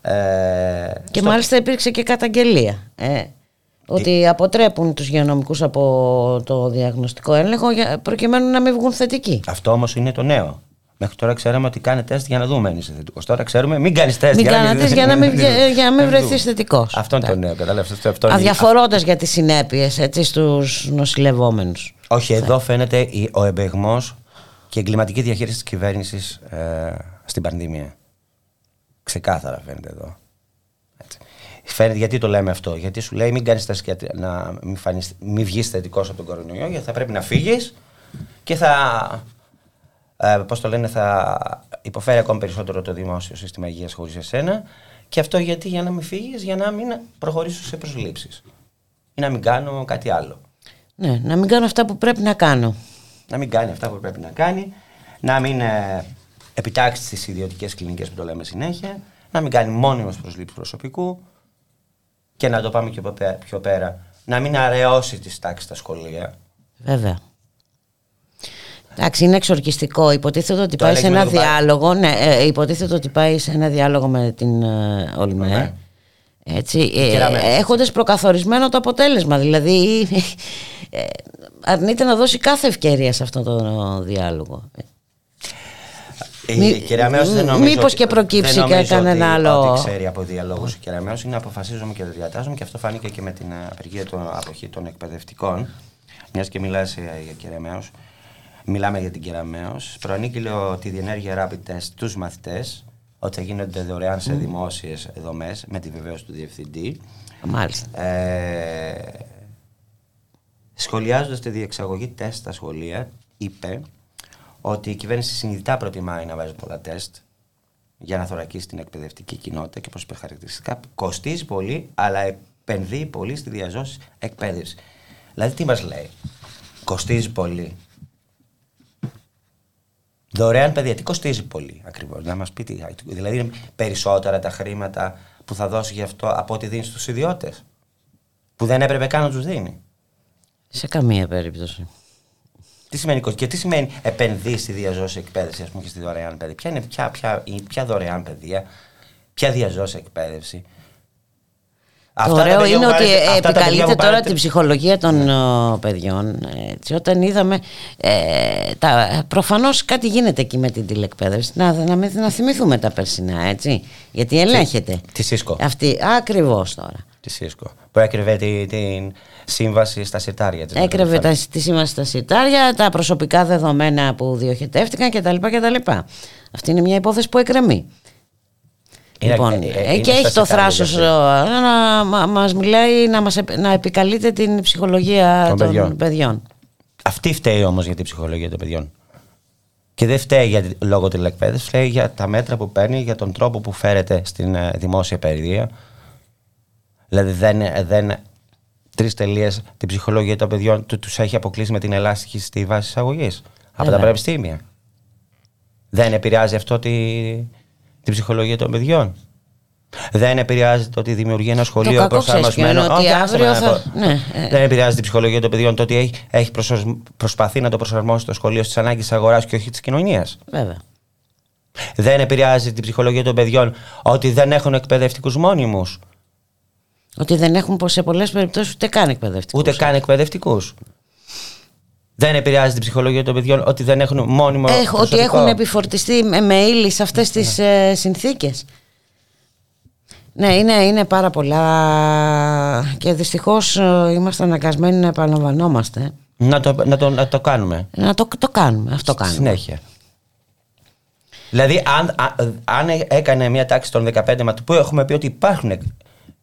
Ε, Και στο- μάλιστα υπήρξε και καταγγελία. Ε, ότι αποτρέπουν τους υγειονομικούς από το διαγνωστικό έλεγχο για- προκειμένου να μην βγουν θετικοί. Αυτό όμως είναι το νέο. Μέχρι τώρα ξέραμε ότι κάνει τεστ για να δούμε αν είσαι θετικός. Τώρα ξέρουμε μην κάνεις τεστ Μην για, κάνετε να για να μην, βγε- για να μην δούμε. βρεθείς θετικός. Αυτό είναι το νέο, κατάλαβες. Αυτό, αυτό είναι- Αδιαφορώντας για τις συνέπειες έτσι, στους νοσηλευόμενους. Όχι, εδώ φαίνεται η- ο εμπεγμός και η εγκληματική διαχείριση της κυβέρνησης στην πανδημία. Ξεκάθαρα φαίνεται εδώ. Έτσι. Φαίνεται, γιατί το λέμε αυτό, Γιατί σου λέει μην κάνεις τεστ για να μην, φανείς, μην βγεις θετικός από τον κορονοϊό, γιατί θα πρέπει να φύγεις και θα. Ε, Πώς το λένε, θα υποφέρει ακόμη περισσότερο το δημόσιο σύστημα υγείας χωρίς εσένα. Και αυτό γιατί για να μην φύγεις, για να μην προχωρήσω σε προσλήψεις. Ή να μην κάνω κάτι άλλο. Ναι, να μην κάνω αυτά που πρέπει να κάνω. να μην κάνει αυτά που πρέπει να κάνει, να μην ε, επιτάξει τις ιδιωτικές κλινικές που το λέμε συνέχεια, να μην κάνει μόνιμο προσλήψη προσωπικού και να το πάμε και πιο πέ- πιο πέρα, να μην αραιώσει τις τάξεις στα σχολεία. Βέβαια. Εντάξει, είναι εξορκιστικό. Υποτίθεται ότι Το πάει σε έλεγε ένα με τον Πα- διάλογο. Ναι, ε, υποτίθεται ότι πάει σε ένα διάλογο με την ε, ΟΛΜΕ. Ναι. Έτσι, Κεραμέ. ε, έχοντας προκαθορισμένο το αποτέλεσμα. Δηλαδή, ε, αρνείται να δώσει κάθε ευκαιρία σε αυτό το διάλογο. Η Μη- Κεραμέως δεν μ- νομίζω μήπως ότι- και προκύψει δεν και νομίζω κανένα ότι- άλλο- Ότι ξέρει από διαλόγους η Κεραμέως είναι αποφασίζομαι και δεν διατάζομαι και αυτό φάνηκε και με την ε, απεργία των αποχή των εκπαιδευτικών. Μιας και μιλάς για Κεραμέως. Μιλάμε για την Κεραμέως. Προανήγγειλε ότι η διενέργεια rapid test στους μαθητές ότι θα γίνονται δωρεάν σε δημόσιες δομές με τη βεβαίωση του διευθυντή. Μάλιστα. Ε, σχολιάζοντας τη διεξαγωγή τεστ στα σχολεία, είπε ότι η κυβέρνηση συνειδητά προτιμάει να βάζει πολλά τεστ για να θωρακίσει την εκπαιδευτική κοινότητα και πως είπε χαρακτηριστικά κοστίζει πολύ, αλλά επενδύει πολύ στη διαζώση εκπαίδευσης. Δηλαδή τι μας λέει, κοστίζει πολύ. Δωρεάν παιδιά, τι κοστίζει πολύ ακριβώς, να μας πει τι, δηλαδή είναι περισσότερα τα χρήματα που θα δώσει γι' αυτό από ό,τι δίνει στους ιδιώτες, που δεν έπρεπε καν να τους δίνει. Σε καμία περίπτωση. Τι σημαίνει και τι σημαίνει επενδύσει στη διαζώση εκπαίδευση ας πούμε, και στη δωρεάν παιδεία; Ποια είναι ποια, ποια, ποια δωρεάν παιδεία, ποια διαζώση εκπαίδευση; Το ωραίο είναι ότι επικαλείται τώρα την ψυχολογία των ναι. παιδιών. Έτσι, όταν είδαμε. Ε, τα, προφανώς κάτι γίνεται εκεί με την τηλεκπαίδευση. Να, να, να θυμηθούμε τα περσινά, έτσι. Γιατί ελέγχεται. Τη ΣΥΣΚΟ. Αυτή, ακριβώς τώρα. Τη ΣΥΣΚΟ. Που έκρυβε την, την σύμβαση στα συρτάρια. Έκρυβε τα, τη σύμβαση στα συρτάρια, τα προσωπικά δεδομένα που διοχετεύτηκαν κτλ. Αυτή είναι μια υπόθεση που εκκρεμεί. Λοιπόν, είναι, ε, και έχει το θράσος να μας μιλάει να, μας, να επικαλείται την ψυχολογία των, παιδιών. παιδιών. Αυτή φταίει όμως για την ψυχολογία των παιδιών. Και δεν φταίει για, λόγω τηλεκπαίδευση, φταίει για τα μέτρα που παίρνει, για τον τρόπο που φέρεται στην ε, δημόσια παιδεία. Δηλαδή δεν, ε, δεν τρεις τελείες την ψυχολογία των παιδιών του τους έχει αποκλείσει με την ελάστικη στη βάση εισαγωγής από τα πανεπιστήμια. Δεν επηρεάζει αυτό τη, την ψυχολογία των παιδιών. Δεν επηρεάζει το ότι δημιουργεί ένα σχολείο προσαρμοσμένο. Όχι, αύριο θα... ναι. Ε. Δεν επηρεάζει την ψυχολογία των παιδιών το ότι έχει, έχει προσπαθεί να το προσαρμόσει το σχολείο στις ανάγκες της αγοράς και όχι της κοινωνίας. Βέβαια. Δεν επηρεάζει την ψυχολογία των παιδιών ότι δεν έχουν εκπαιδευτικούς μόνιμους. Ότι δεν έχουν σε πολλές περιπτώσεις ούτε καν εκπαιδευτικούς. Ούτε καν εκπαιδευτικούς. Δεν επηρεάζει την ψυχολογία των παιδιών ότι δεν έχουν μόνιμο. Έχω, ότι έχουν επιφορτιστεί με ύλη σε αυτές τις ναι. ε, συνθήκες. Ναι, είναι, είναι πάρα πολλά και δυστυχώς ε, είμαστε αναγκασμένοι να επαναλαμβανόμαστε. Να το, να το, να το κάνουμε. Να το, το κάνουμε, αυτό κάνουμε. Συνέχεια. Δηλαδή, αν, αν έκανε μια τάξη των 15 μα που έχουμε πει ότι υπάρχουν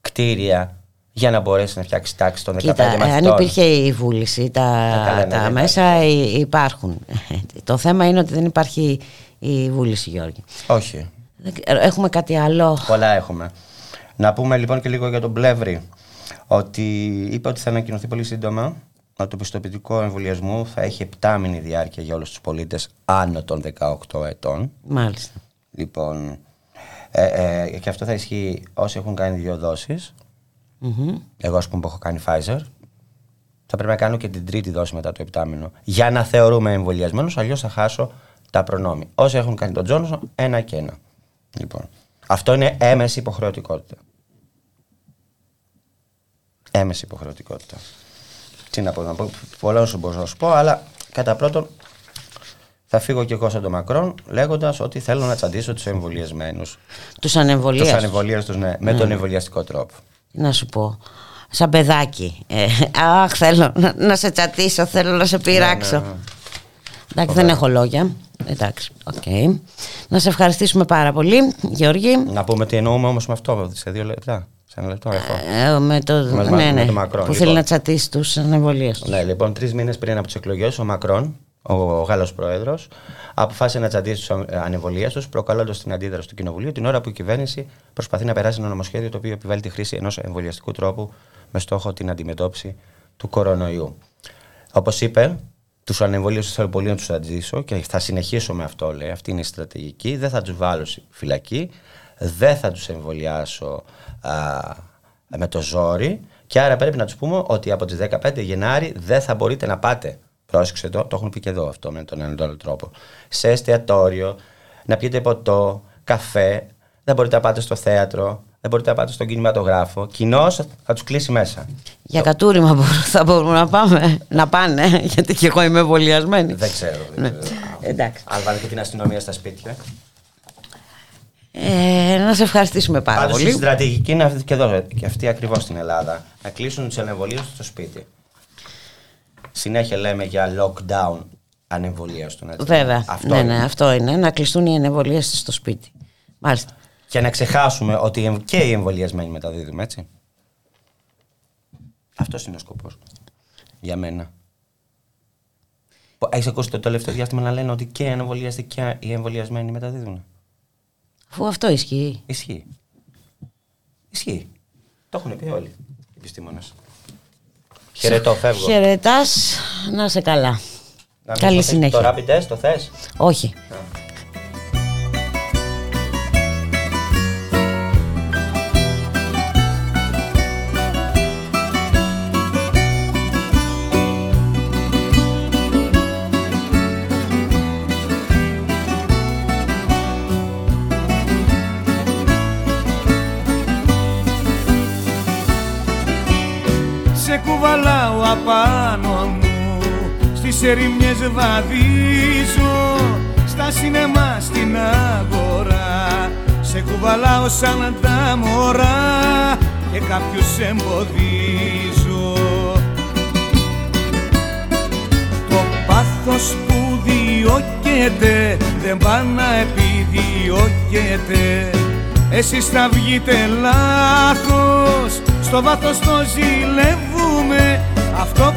κτίρια για να μπορέσει να φτιάξει τάξη των 15 Κοίτα, Αν υπήρχε η βούληση, τα, τα, μέσα υπάρχουν. Το θέμα είναι ότι δεν υπάρχει η βούληση, Γιώργη. Όχι. Έχουμε κάτι άλλο; Πολλά έχουμε. Να πούμε λοιπόν και λίγο για τον Πλεύρη. Ότι είπε ότι θα ανακοινωθεί πολύ σύντομα ότι το πιστοποιητικό εμβολιασμού θα έχει 7 μήνη διάρκεια για όλους τους πολίτες άνω των 18 ετών. Μάλιστα. Λοιπόν, ε, ε, και αυτό θα ισχύει όσοι έχουν κάνει δύο δόσεις Mm-hmm. Εγώ, ας πούμε, που έχω κάνει Pfizer, θα πρέπει να κάνω και την τρίτη δόση μετά το επτάμινο. Για να θεωρούμε εμβολιασμένο, αλλιώς θα χάσω τα προνόμια. Όσοι έχουν κάνει τον Τζόνσον, ένα και ένα. Λοιπόν, αυτό είναι έμεση υποχρεωτικότητα. Έμεση υποχρεωτικότητα. Τι να πω, να πω πολλά όσο μπορώ να σου πω, αλλά κατά πρώτον θα φύγω και εγώ σαν τον Μακρόν λέγοντας ότι θέλω να τσαντήσω τους εμβολιασμένους. Τους ανεμβολίαστους. Τους ανεμβολίαστους, ναι, με τον εμβολιαστικό τρόπο να σου πω σαν παιδάκι ε, αχ θέλω να, σε τσατίσω θέλω να σε πειράξω. Ναι, ναι, ναι. εντάξει δεν έχω λόγια. Εντάξει okay. να σε ευχαριστήσουμε πάρα πολύ Γιώργη. Να πούμε τι εννοούμε όμως με αυτό σε δύο λεπτά σε ένα λεπτό ε, με το, ναι, ναι, με το Μακρόν, που λοιπόν. θέλει να τσατίσει τους ανεβολίες. Του ναι λοιπόν τρεις μήνες πριν από τις εκλογές ο Μακρόν ο Γάλλος Πρόεδρος αποφάσισε να τσαντήσει τους ανεβολίε τους, προκαλώντας την αντίδραση του Κοινοβουλίου την ώρα που η κυβέρνηση προσπαθεί να περάσει ένα νομοσχέδιο το οποίο επιβάλλει τη χρήση ενός εμβολιαστικού τρόπου με στόχο την αντιμετώπιση του κορονοϊού. Όπως είπε, τους ανεμβολίους θέλω πολύ να τους τσαντήσω και θα συνεχίσω με αυτό, λέει. Αυτή είναι η στρατηγική. Δεν θα τους βάλω φυλακή, δεν θα τους εμβολιάσω με το ζόρι. Και άρα πρέπει να τους πούμε ότι από τις 15 Γενάρη δεν θα μπορείτε να πάτε Πρόσεξε το, το έχουν πει και εδώ αυτό με τον έναν άλλο τρόπο. Σε εστιατόριο, να πιείτε ποτό, καφέ, δεν μπορείτε να πάτε στο θέατρο, δεν μπορείτε να πάτε στον κινηματογράφο. Κοινώ θα τους κλείσει μέσα. Για το... κατούριμα θα μπορούμε να πάμε, να πάνε, γιατί και εγώ είμαι εμβολιασμένη. Δεν ξέρω. Δεν ναι. ξέρω. Εντάξει. Αν βάλετε και την αστυνομία στα σπίτια. Ε, να σε ευχαριστήσουμε πάρα Πάντως, πολύ. Η στρατηγική είναι αυτή και εδώ, και αυτή ακριβώς στην Ελλάδα. Να κλείσουν τι ανεμβολίε στο σπίτι. Συνέχεια λέμε για lockdown ανεμβολίαστων. Βέβαια. Αυτό ναι, είναι. ναι, αυτό είναι. Να κλειστούν οι ανεμβολίες στο σπίτι. Μάλιστα. Και να ξεχάσουμε ότι και οι εμβολιασμένοι μεταδίδουμε, έτσι. Αυτός είναι ο σκοπός. Για μένα. Έχεις ακούσει το τελευταίο διάστημα να λένε ότι και οι ανεμβολιαστοί και οι εμβολιασμένοι μεταδίδουν. Αφού αυτό ισχύει. Ισχύει. Ισχύει. Το έχουν πει όλοι οι επιστήμονες. Χαιρετώ, φεύγω. Χαιρετάς, να σε καλά. Να Καλή συνέχεια. Το rapid test το θες; Όχι. Ερημιές βαδίζω Στα σινεμά στην αγορά. Σε κουβαλάω σαν τα μωρά Και κάποιους εμποδίζω. Το πάθος που διώκεται Δεν πάει να επιδιώκεται. Εσείς θα βγείτε λάθος Στο βάθος το ζηλεύουμε. Αυτό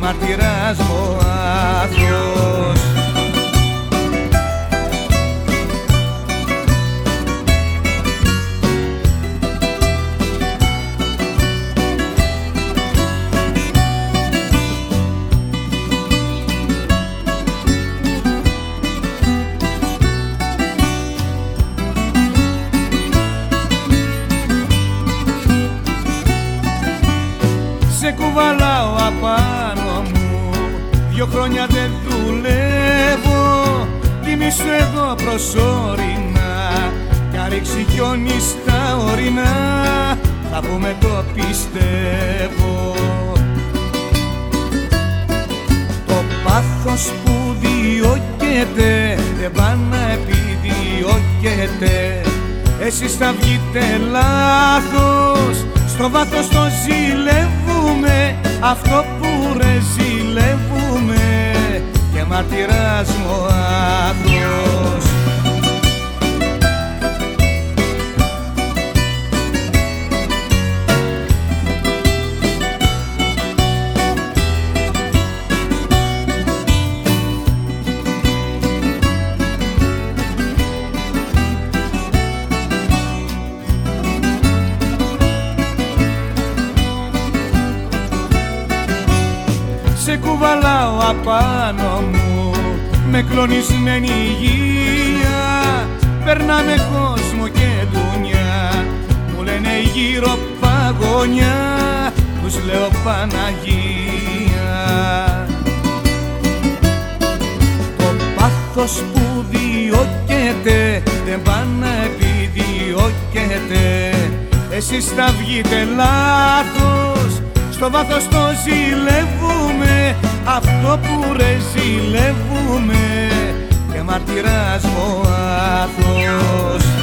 μαρτυράς άθος κουβαλάω Κοιμήσου εδώ προσωρινά. Κι αν ρίξει χιόνι στα ορεινά Θα πούμε το πιστεύω. Το πάθος που διώκεται Δεν πάει να επιδιώκεται. Εσείς θα βγείτε λάθος Στο βάθος το ζηλεύουμε. Αυτό που ρε ζηλεύουμε Και μαρτυράς μου άθος κουβαλάω απάνω μου. Με κλονισμένη υγεία περνάμε κόσμο και δουνιά μου λένε γύρω παγωνιά τους λέω Παναγία. Το πάθος που διώκεται δεν πάει να επιδιώκεται. Εσείς θα βγείτε λάθος στο βάθος το ζηλεύουμε αυτό που ρε ζηλεύουμε και μαρτυράς μου άθος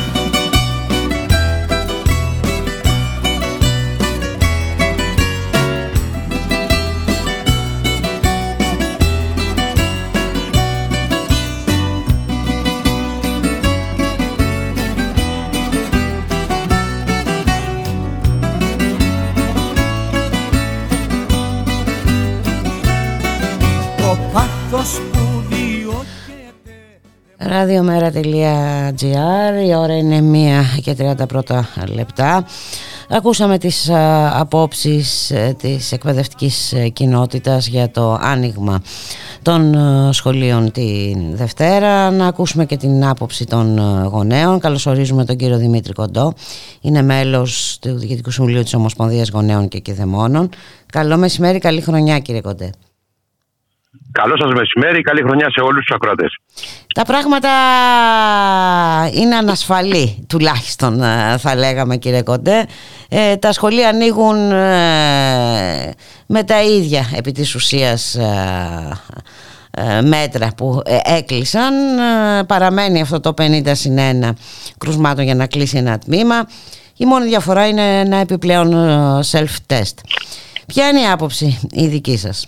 radiomera.gr Η ώρα είναι 1 και 31 λεπτά Ακούσαμε τις απόψεις ε, της εκπαιδευτικής ε, κοινότητας για το άνοιγμα των ε, σχολείων τη Δευτέρα. Να ακούσουμε και την άποψη των γονέων. Καλωσορίζουμε τον κύριο Δημήτρη Κοντό. Είναι μέλος του Διοικητικού Συμβουλίου της Ομοσπονδίας Γονέων και Κηδεμόνων. Καλό μεσημέρι, καλή χρονιά κύριε Κοντέ. Καλό σας μεσημέρι, καλή χρονιά σε όλους τους ακροατές. Τα πράγματα είναι ανασφαλή, τουλάχιστον ε, θα λέγαμε κύριε Κοντέ. Ε, τα σχολεία ανοίγουν ε, με τα ίδια επί της ουσίας μέτρα που έκλεισαν. Παραμένει αυτό το 50 συν 1 κρουσμάτων για να κλείσει ένα τμήμα. Η μόνη διαφορά είναι ένα επιπλέον self-test. Ποια είναι η άποψη η δική σας;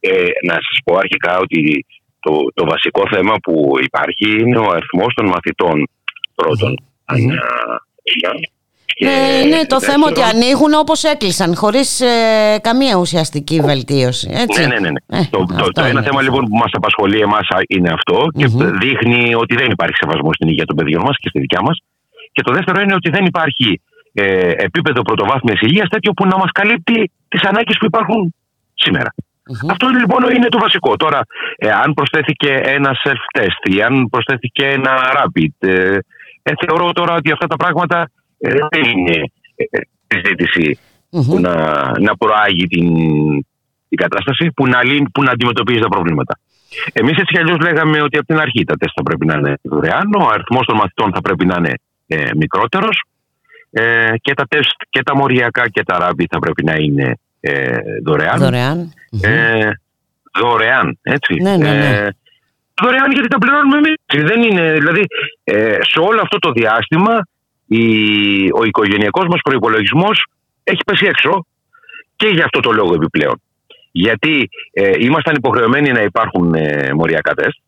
Ε, να σας πω αρχικά ότι το, το βασικό θέμα που υπάρχει είναι ο αριθμός των μαθητών πρώτον. Ε, είναι το θέμα ότι ανοίγουν όπως έκλεισαν χωρίς ε, καμία ουσιαστική βελτίωση έτσι; Ναι, ναι, ναι, ναι. το, το, το ένα θέμα λοιπόν που μας απασχολεί εμάς είναι και δείχνει ότι δεν υπάρχει σεβασμός στην υγεία των παιδιών μας και στη δικιά μας και το δεύτερο είναι ότι δεν υπάρχει ε, επίπεδο πρωτοβάθμιας υγείας τέτοιο που να μας καλύπτει τις ανάγκες που υπάρχουν σήμερα. Αυτό λοιπόν είναι το βασικό. Τώρα, ε, αν προσθέθηκε ένα self-test ή αν προσθέθηκε ένα rapid, ε, ε, θεωρώ τώρα ότι αυτά τα πράγματα ε, δεν είναι συζήτηση που να, να προάγει την, την κατάσταση, που να, που να αντιμετωπίζει τα προβλήματα. Εμείς έτσι κι αλλιώς λέγαμε ότι από την αρχή τα τεστ θα πρέπει να είναι δωρεάν, ο αριθμός των μαθητών θα πρέπει να είναι ε, μικρότερος ε, και τα τεστ και τα μοριακά και τα ράμπι θα πρέπει να είναι ε, δωρεάν. Δωρεάν. Ε, δωρεάν, έτσι. Ναι, ναι, ναι. Ε, δωρεάν γιατί τα πληρώνουμε εμείς. Δεν είναι, δηλαδή, ε, σε όλο αυτό το διάστημα η, ο οικογενειακός μας προϋπολογισμός έχει πέσει έξω και για αυτό το λόγο επιπλέον. Γιατί ε, ήμασταν υποχρεωμένοι να υπάρχουν ε, μοριακά τεστ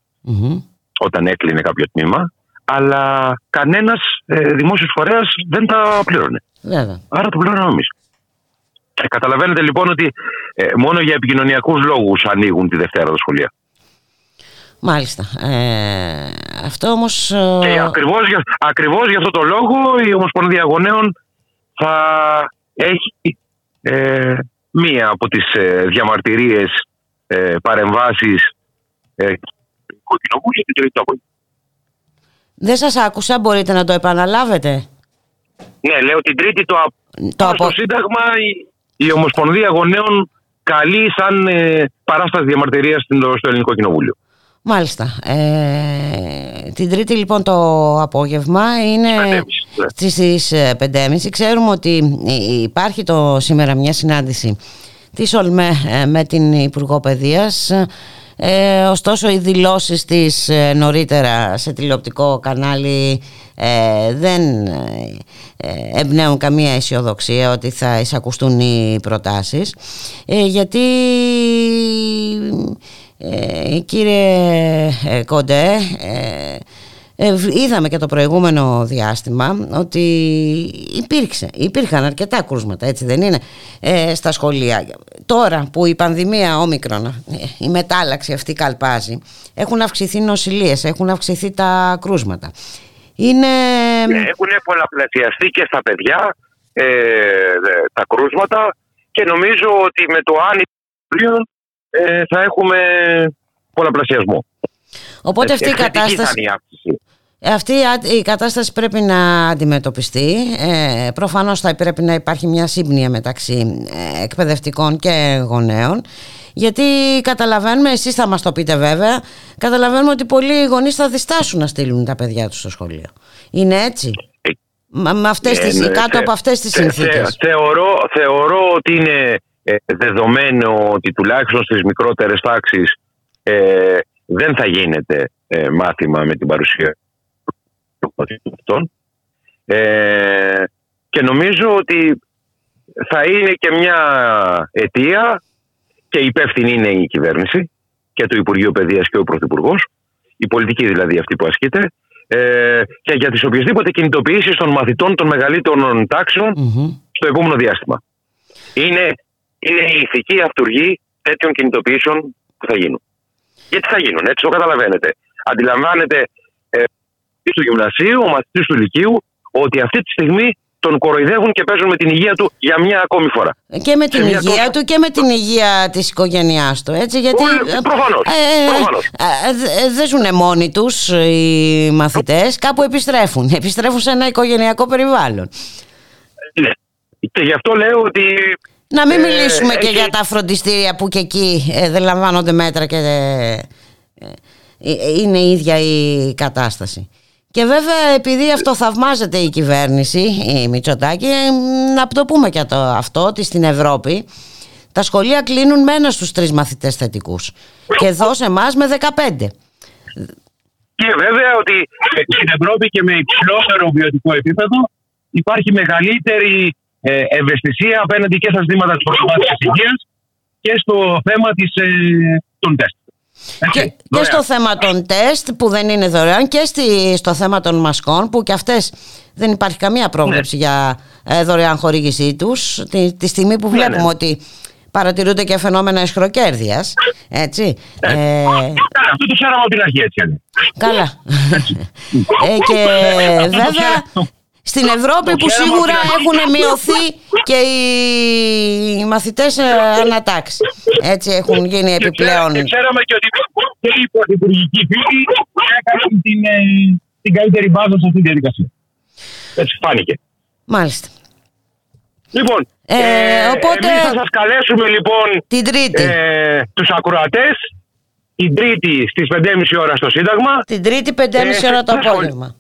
όταν έκλεινε κάποιο τμήμα, αλλά κανένας ε, δημόσιος φορέας δεν τα πλήρωνε. Βέβαια. Άρα το πληρώναμε εμείς. Ε, καταλαβαίνετε λοιπόν ότι ε, μόνο για επικοινωνιακούς λόγους ανοίγουν τη Δευτέρα τα σχολεία. Μάλιστα. Ε, αυτό όμως... ε, Και ακριβώς για, ακριβώς για αυτό το λόγο η Ομοσπονδία Γονέων θα έχει ε, μία από τις ε, διαμαρτυρίες ε, παρεμβάσεις ε, του Κοινοβούλου την Τρίτη το απόγευμα. Δεν σας άκουσα, μπορείτε να το επαναλάβετε; Ναι, λέω την Τρίτη το, Το απόγευμα. Στο Σύνταγμα η, η Ομοσπονδία Γονέων καλεί σαν ε, παράσταση διαμαρτυρίας στην- στο Ελληνικό Κοινοβούλιο. Μάλιστα. Ε, την Τρίτη λοιπόν το απόγευμα είναι στις, στις ε, 5.30. Ξέρουμε ότι ε, υπάρχει το σήμερα μια συνάντηση της ΟΛΜΕ ε, με την Υπουργό Παιδείας. Ε, ωστόσο οι δηλώσεις της ε, νωρίτερα σε τηλεοπτικό κανάλι ε, δεν ε, ε, εμπνέουν καμία αισιοδοξία ότι θα εισακουστούν οι προτάσεις. Ε, γιατί ε, κύριε ε, Κοντέ ε, ε, β- είδαμε και το προηγούμενο διάστημα ότι υπήρξε, υπήρχαν αρκετά κρούσματα, έτσι δεν είναι, ε, στα σχολεία. Τώρα που η πανδημία όμικρον, ε, η μετάλλαξη αυτή καλπάζει, έχουν αυξηθεί νοσηλίες, έχουν αυξηθεί τα κρούσματα. Είναι... Ναι, έχουν πολλαπλασιαστεί και στα παιδιά ε, δε- τα κρούσματα και νομίζω ότι με το άνοιγμα ε, θα έχουμε πολλαπλασιασμό. Οπότε αυτή η Εξαιρετική θα κατάσταση... είναι η αύξηση. Αυτή η α- η κατάσταση πρέπει να αντιμετωπιστεί. Ε, προφανώς θα πρέπει να υπάρχει μια σύμπνοια μεταξύ ε, εκπαιδευτικών και γονέων. Γιατί καταλαβαίνουμε, εσείς θα μας το πείτε βέβαια, καταλαβαίνουμε ότι πολλοί γονείς θα διστάσουν να στείλουν τα παιδιά τους στο σχολείο. Είναι έτσι; Μα, με αυτές Ε, τις, ναι, κάτω θε- από αυτές τις θε- συνθήκες. θε- θεωρώ, θεωρώ ότι είναι ε, δεδομένο ότι τουλάχιστον στις μικρότερες τάξεις ε, δεν θα γίνεται ε, μάθημα με την παρουσία των μαθητών αυτών. Ε, και νομίζω ότι θα είναι και μια αιτία και υπεύθυνη είναι η κυβέρνηση και το Υπουργείο Παιδείας και ο Πρωθυπουργός, η πολιτική δηλαδή αυτή που ασκείται, ε, και για τις οποιασδήποτε κινητοποιήσεις των μαθητών των μεγαλύτερων τάξεων στο επόμενο διάστημα. Είναι, είναι η ηθική αυτούργη τέτοιων κινητοποιήσεων που θα γίνουν. Γιατί θα γίνουν, έτσι το καταλαβαίνετε. Αντιλαμβάνεται ε, του γυμνασίου, ο μαθητής του λυκείου, ότι αυτή τη στιγμή τον κοροϊδεύουν και παίζουν με την υγεία του για μια ακόμη φορά. Και με την Σε μια υγεία του και με την υγεία της οικογένειάς του, έτσι, γιατί... Ε, προφανώς, προφανώς. ε, ε, δε- δεν ζουν μόνοι τους οι μαθητές, κάπου επιστρέφουν. Επιστρέφουν σε ένα οικογενειακό περιβάλλον. Ναι. Και γι' αυτό λέω ότι. Να μην ε, μιλήσουμε και έχει- για τα φροντιστήρια που και εκεί ε, δεν λαμβάνονται μέτρα και ε, ε, είναι η ίδια η κατάσταση. Και βέβαια επειδή αυτό θαυμάζεται η κυβέρνηση, η Μητσοτάκη, ε, να το πούμε και το, αυτό ότι στην Ευρώπη τα σχολεία κλείνουν με ένα στους τρεις μαθητές θετικούς. Και εδώ σε εμάς με 15. Και βέβαια ότι στην Ευρώπη και με υψηλότερο βιωτικό επίπεδο υπάρχει μεγαλύτερη ε, ευαισθησία απέναντι και στα ζητήματα της πρωτοβάθμιας υγείας και στο θέμα της, ε, των τεστ. Και, και στο θέμα των τεστ που δεν είναι δωρεάν και στη, στο θέμα των μασκών που και αυτές δεν υπάρχει καμία πρόβλεψη για ε, δωρεάν χορήγησή τους τη, τη στιγμή που βλέπουμε ότι παρατηρούνται και φαινόμενα εσχροκέρδειας έτσι. Ε, Καλά, αυτό το ξέραμε από την αρχή έτσι. είναι. καλά. Ε, και βέβαια στην Ευρώπη που σίγουρα έχουν μειωθεί και οι μαθητές ε, ανατάξεις έτσι έχουν γίνει επιπλέον Και ξέραμε και ότι και οι πρωθυπουργικοί φίλοι έκαναν την, ε, την καλύτερη μπάζα σε αυτή τη διαδικασία. Έτσι φάνηκε. μάλιστα Λοιπόν, Ε, οπότε- εμείς θα σας καλέσουμε λοιπόν την Τρίτη. Ε, τους ακροατές την Τρίτη στις 5.30 ώρα στο Σύνταγμα. Την Τρίτη 5.30 Ε, σε ώρα το κάθε σχολείο- απόγευμα.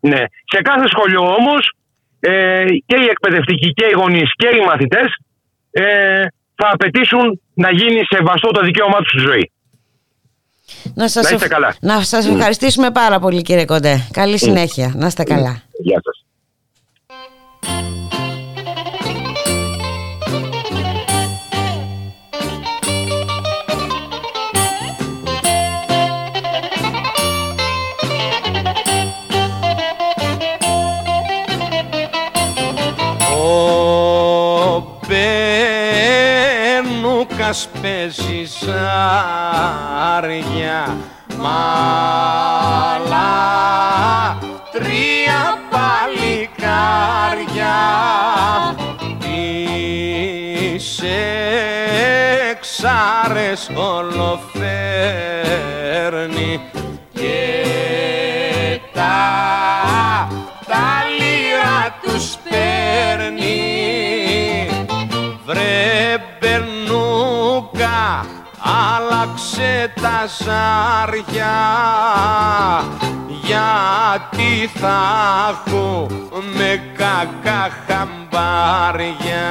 Ναι. Σε κάθε σχολείο όμως ε, και οι εκπαιδευτικοί και οι γονείς και οι μαθητές ε, θα απαιτήσουν να γίνει σεβαστό το δικαίωμά τους στη ζωή. Να σας, είστε καλά. να σας ευχαριστήσουμε πάρα πολύ κύριε Κοντέ. Καλή συνέχεια. Να είστε καλά. Γεια σας. Μας παίζει ζάρια μαλά τρία παλικάρια. Τις εξάρες ολοφέρνει και άλλαξε τα ζάρια γιατί θα με κακά χαμπάρια.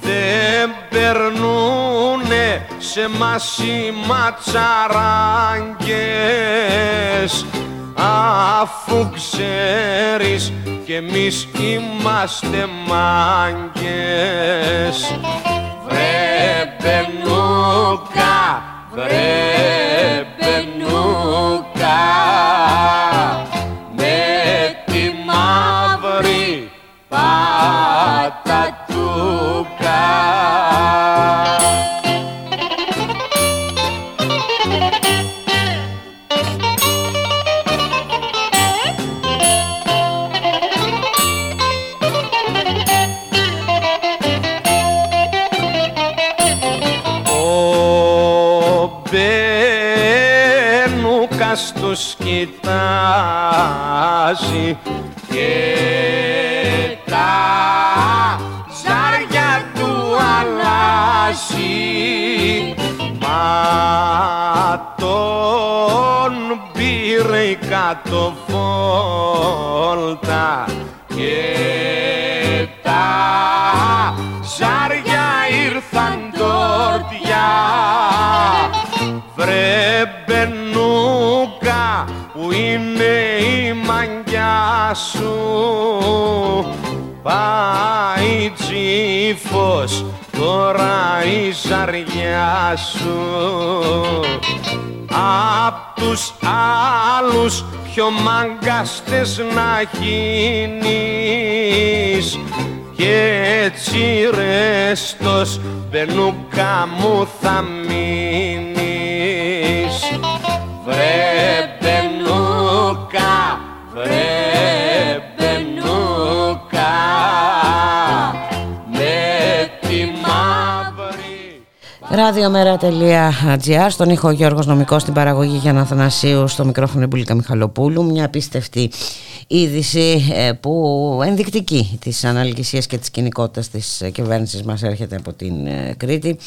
Δεν περνούνε σε μας οι ματσαράγγες αφού ξέρεις κι εμείς είμαστε μάγκες. Βρε penuca, bre penuca. Κοιτάζει και τα ζάρια του αλλάζει. Μα τον πήρε η κατοβόλτα και τα ζάρια ήρθαν τόρτια βρε που είναι η μαγιά σου. Πάει τσίφος τώρα η ζαριά σου. Απ' τους άλλους πιο μαγκαστές να γίνεις. Και έτσι ρέστος μπενούκα μου θα μείνεις. Βρε Ραδιομέρα.gr Στον ήχο Γιώργος Νομικός Στην παραγωγή Γιάννα Θανασίου Στο μικρόφωνο Εμπούλικα Μιχαλοπούλου. Μια απίστευτη είδηση ε, που ενδεικτική της αναλυγησίας και της κοινικότητας της κυβέρνησης μας έρχεται από την ε, Κρήτη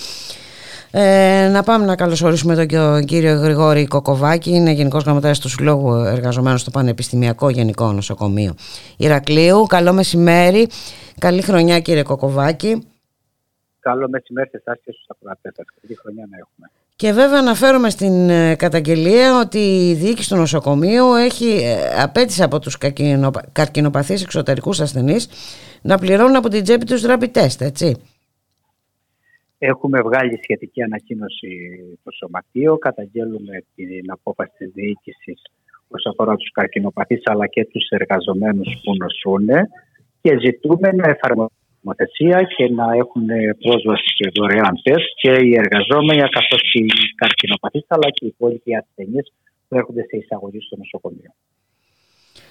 ε, να πάμε να καλωσορίσουμε τον κύριο Γρηγόρη Κοκοβάκη, είναι Γενικός Γραμματέας του Συλλόγου Εργαζομένων στο Πανεπιστημιακό Γενικό Νοσοκομείο Ηρακλείου. Καλό μεσημέρι, καλή χρονιά κύριε Κοκοβάκη. Καλό μεσημέρι σε εσάς και στους ακροατές Καλή χρονιά να έχουμε. Και βέβαια αναφέρομαι στην ε, καταγγελία ότι η διοίκηση του νοσοκομείου έχει ε, απέτηση από τους καρκινοπαθείς εξωτερικούς ασθενείς να πληρώνουν από την τσέπη τους rapid test, έτσι. Έχουμε βγάλει σχετική ανακοίνωση στο Σωματείο. Καταγγέλουμε την απόφαση της διοίκησης όσον αφορά τους καρκινοπαθείς αλλά και τους εργαζομένους που νοσούν και ζητούμε να εφαρμοστεί νομοθεσία και να έχουν πρόσβαση σε δωρεάν τεστ και οι εργαζόμενοι καθώς και οι καρκινοπαθείς αλλά και οι υπόλοιποι ασθενείς που έρχονται σε εισαγωγή στο νοσοκομείο.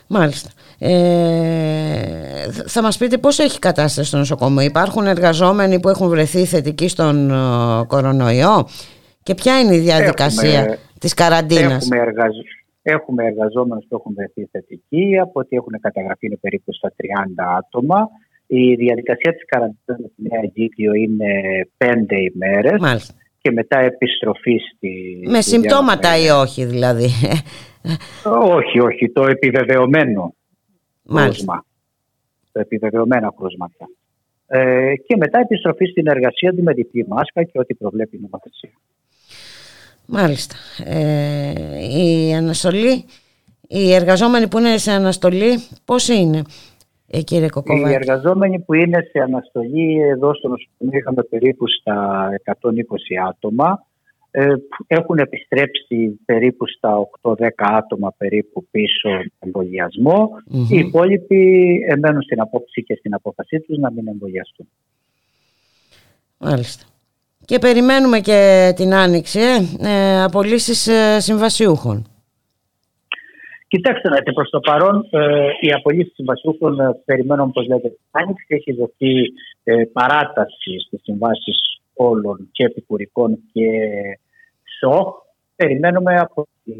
Μάλιστα. Ε, θα μας πείτε πώς έχει κατάσταση στο νοσοκομείο. Υπάρχουν εργαζόμενοι που έχουν βρεθεί θετικοί στον uh, κορονοϊό; Και ποια είναι η διαδικασία έχουμε, της καραντίνας; Έχουμε, εργαζ... έχουμε εργαζόμενους που έχουν βρεθεί θετικοί, από ό,τι έχουν καταγραφεί είναι περίπου στα 30 άτομα. Η διαδικασία της καραντίνας στη Νέα Αιγύπτιο είναι 5 ημέρες. Μάλιστα. Και μετά επιστροφή στη... Με συμπτώματα ή όχι δηλαδή. Όχι, όχι. Το επιβεβαιωμένο Μάλιστα. επιβεβαιωμένα κρούσματα. Ε, και μετά επιστροφή στην εργασία του με διπλή μάσκα και ό,τι προβλέπει η νομοθεσία. Μάλιστα. Ε, η αναστολή, οι εργαζόμενοι που είναι σε αναστολή, πώς είναι, ε, κύριε Κοκοβάκη. Οι εργαζόμενοι που είναι σε αναστολή εδώ στο νοσοκομείο είχαμε περίπου στα 120 άτομα. Ε, έχουν επιστρέψει περίπου στα 8-10 άτομα περίπου πίσω εμβολιασμό. Οι υπόλοιποι μένουν στην απόψη και στην απόφασή τους να μην εμβολιαστούν. Μάλιστα. Και περιμένουμε και την άνοιξη, ε, ε απολύσεις ε, συμβασιούχων. Κοιτάξτε, να προς το παρόν ε, οι απολύσεις συμβασιούχων ε, περιμένουμε, όπως λέτε, άνοιξη. Έχει δοθεί ε, παράταση στις συμβάσεις όλων και επικουρικών και ΣΟΧ. Περιμένουμε από τη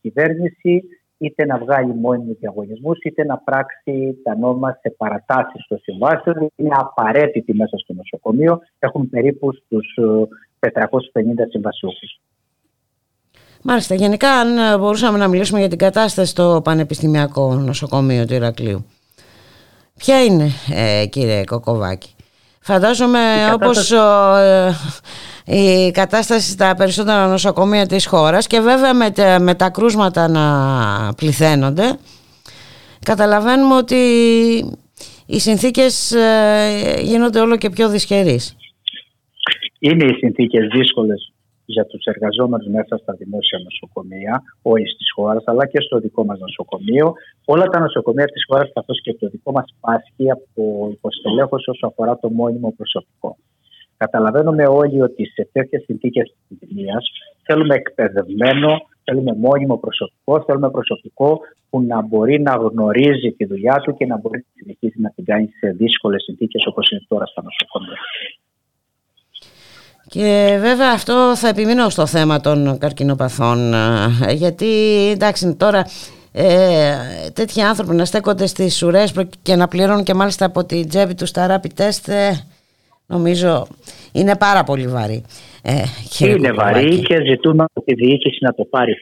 κυβέρνηση είτε να βγάλει μόνιμους διαγωνισμούς, είτε να πράξει τα νόμα σε παρατάσεις των συμβάσεων. Είναι απαραίτητη μέσα στο νοσοκομείο. Έχουν περίπου στους 450 συμβασιούχους. Μάλιστα, γενικά αν μπορούσαμε να μιλήσουμε για την κατάσταση στο Πανεπιστημιακό Νοσοκομείο του Ηρακλείου. Ποια είναι ε, κύριε Κοκοβάκη; Φαντάζομαι όπως ε, η κατάσταση στα περισσότερα νοσοκομεία της χώρας και βέβαια με, με τα κρούσματα να πληθαίνονται καταλαβαίνουμε ότι οι συνθήκες ε, γίνονται όλο και πιο δυσχερείς. Είναι οι συνθήκες δύσκολες για τους εργαζόμενους μέσα στα δημόσια νοσοκομεία, όχι τη χώρα, αλλά και στο δικό μας νοσοκομείο. Όλα τα νοσοκομεία της χώρας, καθώς και το δικό μας πάσχει από υποστελέχωση όσο αφορά το μόνιμο προσωπικό. Καταλαβαίνουμε όλοι ότι σε τέτοιες συνθήκες επιδημίας θέλουμε εκπαιδευμένο, θέλουμε μόνιμο προσωπικό, θέλουμε προσωπικό που να μπορεί να γνωρίζει τη δουλειά του και να μπορεί να συνεχίσει να την κάνει σε δύσκολες συνθήκες όπως είναι τώρα στα νοσοκομεία. Και βέβαια αυτό θα επιμείνω στο θέμα των καρκινοπαθών ε, γιατί εντάξει τώρα ε, τέτοιοι άνθρωποι να στέκονται στις ουρές και να πληρώνουν και μάλιστα από την τσέπη τους τα rapid test ε, νομίζω είναι πάρα πολύ βαρύ. Ε, είναι βαρύ και ζητούμε από τη διοίκηση να το πάρει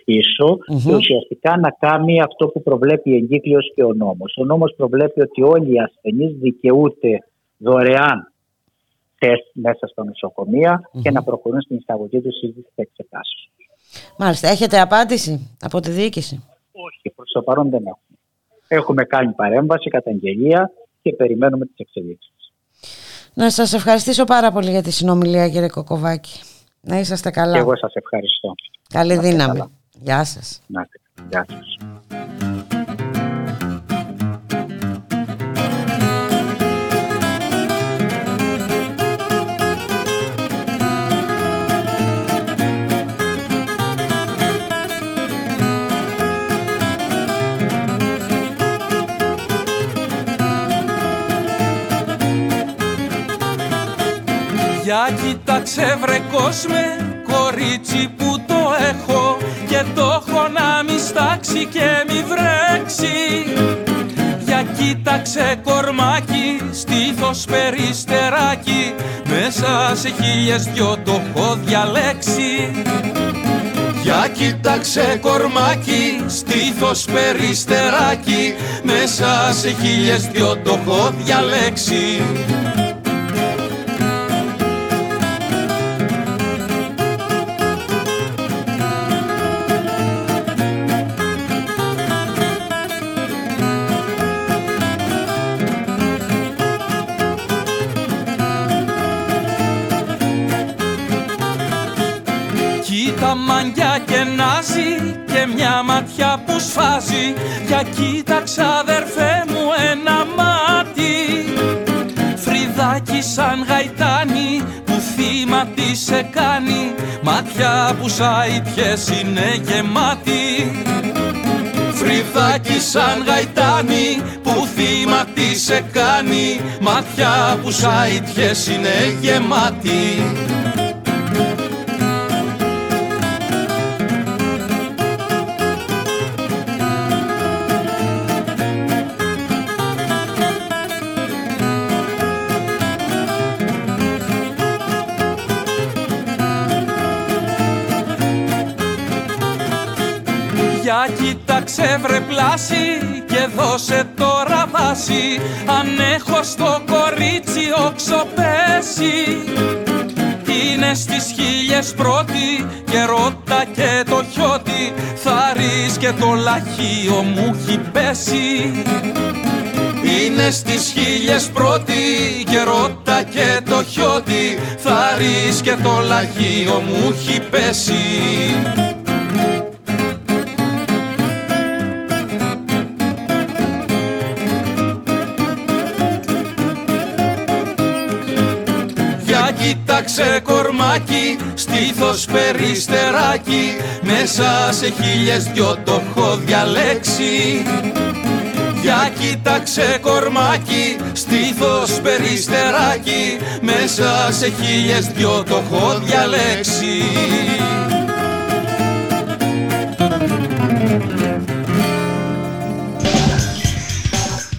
και ουσιαστικά να κάνει αυτό που προβλέπει η εγκύκλειος και ο νόμος. Ο νόμος προβλέπει ότι όλοι οι ασθενείς δικαιούται δωρεάν τεστ μέσα στα νοσοκομεια και να προχωρούν στην εισαγωγή τους σύντηση εξετάσεων. Μάλιστα. Έχετε απάντηση από τη διοίκηση; Όχι, προς το παρόν δεν έχουμε. Έχουμε κάνει παρέμβαση, καταγγελία και περιμένουμε τις εξελίξεις. Να σας ευχαριστήσω πάρα πολύ για τη συνομιλία κύριε Κοκοβάκη. Να είσαστε καλά. Και εγώ σας ευχαριστώ. Καλή δύναμη. Γεια σας. Να, γεια σας. Για κοίταξε βρε κόσμε κορίτσι που το έχω. Και το έχω να μη στάξει και μη βρέξει. Για κοίταξε κορμάκι, στήθος περιστεράκι. Μέσα σε χίλιες δυο το έχω διαλέξει. Για κοίταξε κορμάκι, στήθος περιστεράκι. Μέσα σε χίλιες δυο το έχω διαλέξει και μια ματιά που σφάζει. Για κοίταξα αδερφέ μου ένα μάτι. Φρυδάκι σαν γαϊτάνι που θύμα τι σε κάνει. Μάτια που σαϊτιές είναι γεμάτη Φρυδάκι σαν γαϊτάνι που θύμα τι σε κάνει. Μάτια που σαϊτιές είναι γεμάτη κοίταξε βρε πλάση και δώσε τώρα βάση. Φτάσει αν έχω στο κορίτσι οξοπέσει είναι στις χίλιες πρώτη και ρώτα και το χιώτη. Θα και το λαχείο μου έχει πέσει. Είναι στις χίλιες πρώτη και ρώτα και το χιώτη. Θα και το λαχείο μου έχει πέσει Κοίταξε κορμάκι, στήθος περιστεράκι Μέσα σε χίλιες δυο το έχω διαλέξει. Για κοίταξε κορμάκι, στήθος περιστεράκι Μέσα σε χίλιες δυο το έχω διαλέξει.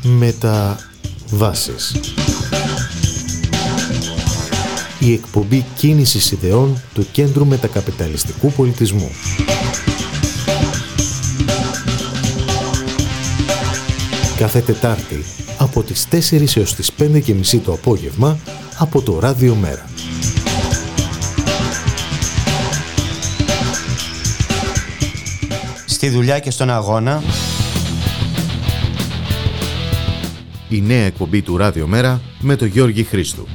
Μεταβάσεις η εκπομπή κίνησης ιδεών του Κέντρου Μετακαπιταλιστικού Πολιτισμού. Κάθε Τετάρτη από τις 4 έως τις 5 και μισή το απόγευμα από το Ράδιο Μέρα. Στη δουλειά και στον αγώνα η νέα εκπομπή του Ράδιο Μέρα με τον Γιώργη Χρήστου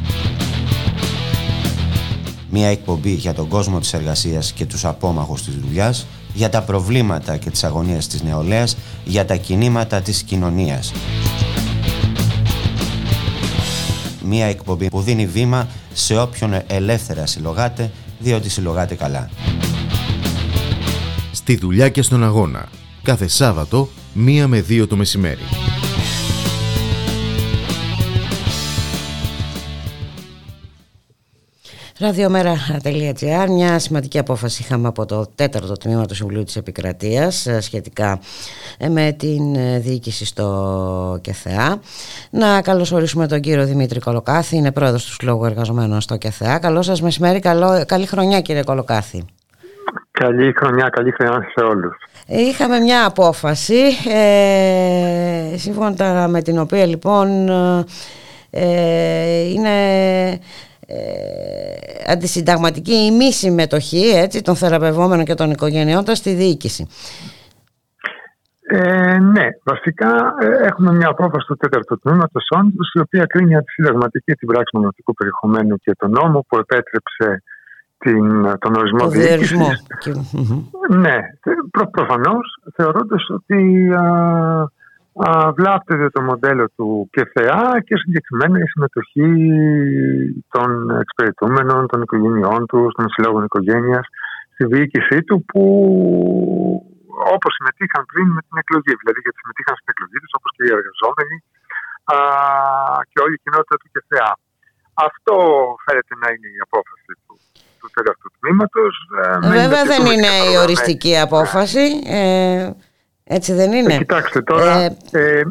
μια εκπομπή για τον κόσμο της εργασίας και τους απόμαχους της δουλειάς, για τα προβλήματα και τις αγωνίες της νεολαίας, για τα κινήματα της κοινωνίας. Μια εκπομπή που δίνει βήμα σε όποιον ελεύθερα συλλογάται, διότι συλλογάται καλά. Στη δουλειά και στον αγώνα. Κάθε Σάββατο, μία με δύο το μεσημέρι. Ραδιομέρα.gr Μια σημαντική απόφαση είχαμε από το τέταρτο τμήμα του Συμβουλίου της Επικρατείας ε, σχετικά ε, με την ε, διοίκηση στο ΚΕΘΕΑ. Να καλωσορίσουμε τον κύριο Δημήτρη Κολοκάθη, είναι πρόεδρος του Συλλόγου Εργαζομένων στο ΚΕΘΕΑ. Καλό σας μεσημέρι, καλό, καλή χρονιά κύριε Κολοκάθη. Καλή χρονιά, καλή χρονιά σε όλους. Είχαμε μια απόφαση, ε, σύμφωνα με την οποία λοιπόν ε, είναι ε, αντισυνταγματική η μη συμμετοχή έτσι, των θεραπευόμενων και των οικογενειών στη διοίκηση. Ε, ναι, βασικά ε, έχουμε μια απόφαση του τέταρτου τμήματο όντω, η οποία κρίνει αντισυνταγματική την πράξη μονοτικού περιεχομένου και τον νόμο που επέτρεψε την, τον ορισμό το διοίκησης. Ναι, προ, προφανώς θεωρώντας ότι βλάπτεται το μοντέλο του ΚΕΘΕΑ και συγκεκριμένα η συμμετοχή των εξυπηρετούμενων, των οικογενειών τους, των συλλόγων οικογένειας στη διοίκησή του που όπως συμμετείχαν πριν με την εκλογή, δηλαδή γιατί συμμετείχαν στην εκλογή τους όπως και οι εργαζόμενοι α, και όλη η κοινότητα του ΚΕΘΕΑ. Αυτό φαίνεται να είναι η απόφαση του, του τέταρτου τμήματος. Ε, Βέβαια δεν είναι η οριστική απόφαση. Ε, έτσι δεν είναι; Ε, κοιτάξτε τώρα. Ε, ε,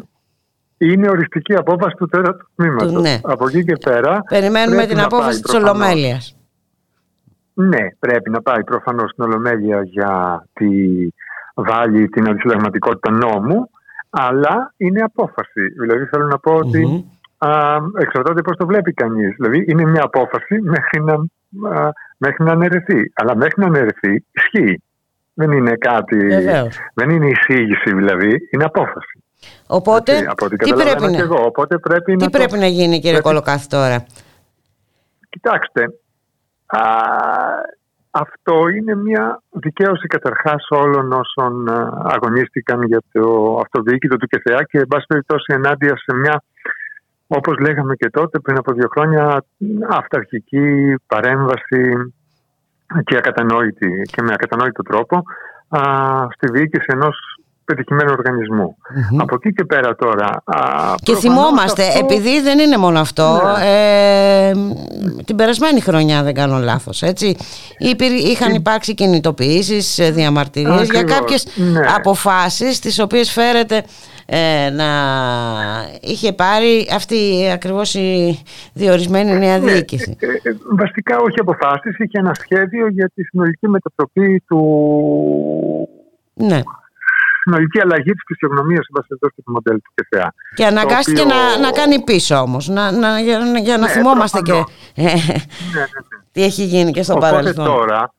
είναι οριστική απόφαση του τέταρτου τμήματος. Ναι. Από εκεί και πέρα. Περιμένουμε την απόφαση της Ολομέλειας. Ναι, πρέπει να πάει προφανώς στην Ολομέλεια για τη βάλει την αντισυνταγματικότητα νόμου, αλλά είναι απόφαση. Δηλαδή θέλω να πω ότι α, εξαρτάται πώς το βλέπει κανείς. Δηλαδή είναι μια απόφαση μέχρι να, α, μέχρι να αναιρεθεί. Αλλά μέχρι να αναιρεθεί ισχύει. Δεν είναι κάτι. Δεν είναι εισήγηση δηλαδή, είναι απόφαση. Οπότε, τι, πρέπει να... εγώ. Οπότε πρέπει τι να πρέπει να γίνει κύριε πρέπει... Κολοκάθη τώρα; Κοιτάξτε, α, αυτό είναι μια δικαίωση καταρχάς όλων όσων αγωνίστηκαν για το αυτοδιοίκητο του ΚΕΘΕΑ και εν πάση περιπτώσει ενάντια σε μια όπως λέγαμε και τότε πριν από δύο χρόνια αυταρχική παρέμβαση και, ακατανόητη, και με ακατανόητο τρόπο α, στη διοίκηση ενός πετυχημένου Από εκεί και πέρα τώρα. Α, και θυμόμαστε, επειδή δεν είναι μόνο αυτό, ναι. ε, την περασμένη χρονιά δεν κάνω λάθος, έτσι, είχαν υπάρξει κινητοποιήσεις, ε, διαμαρτυρίες για κάποιες ναι. αποφάσεις τις οποίες φέρεται ε, να είχε πάρει αυτή ακριβώς η διορισμένη νέα ναι, διοίκηση. Ε, ε, βασικά όχι αποφάσεις, είχε ένα σχέδιο για τη συνολική μετατροπή του ναι. συνολική αλλαγή της φυσιογνωμίας και του μοντέλου του ΚΕΘΕΑ. Και αναγκάστηκε οποίο... να, να κάνει πίσω όμως, να, να, για, για να ναι, θυμόμαστε και ε, ναι, ναι, ναι. τι έχει γίνει και στο Οπότε παρελθόν. τώρα,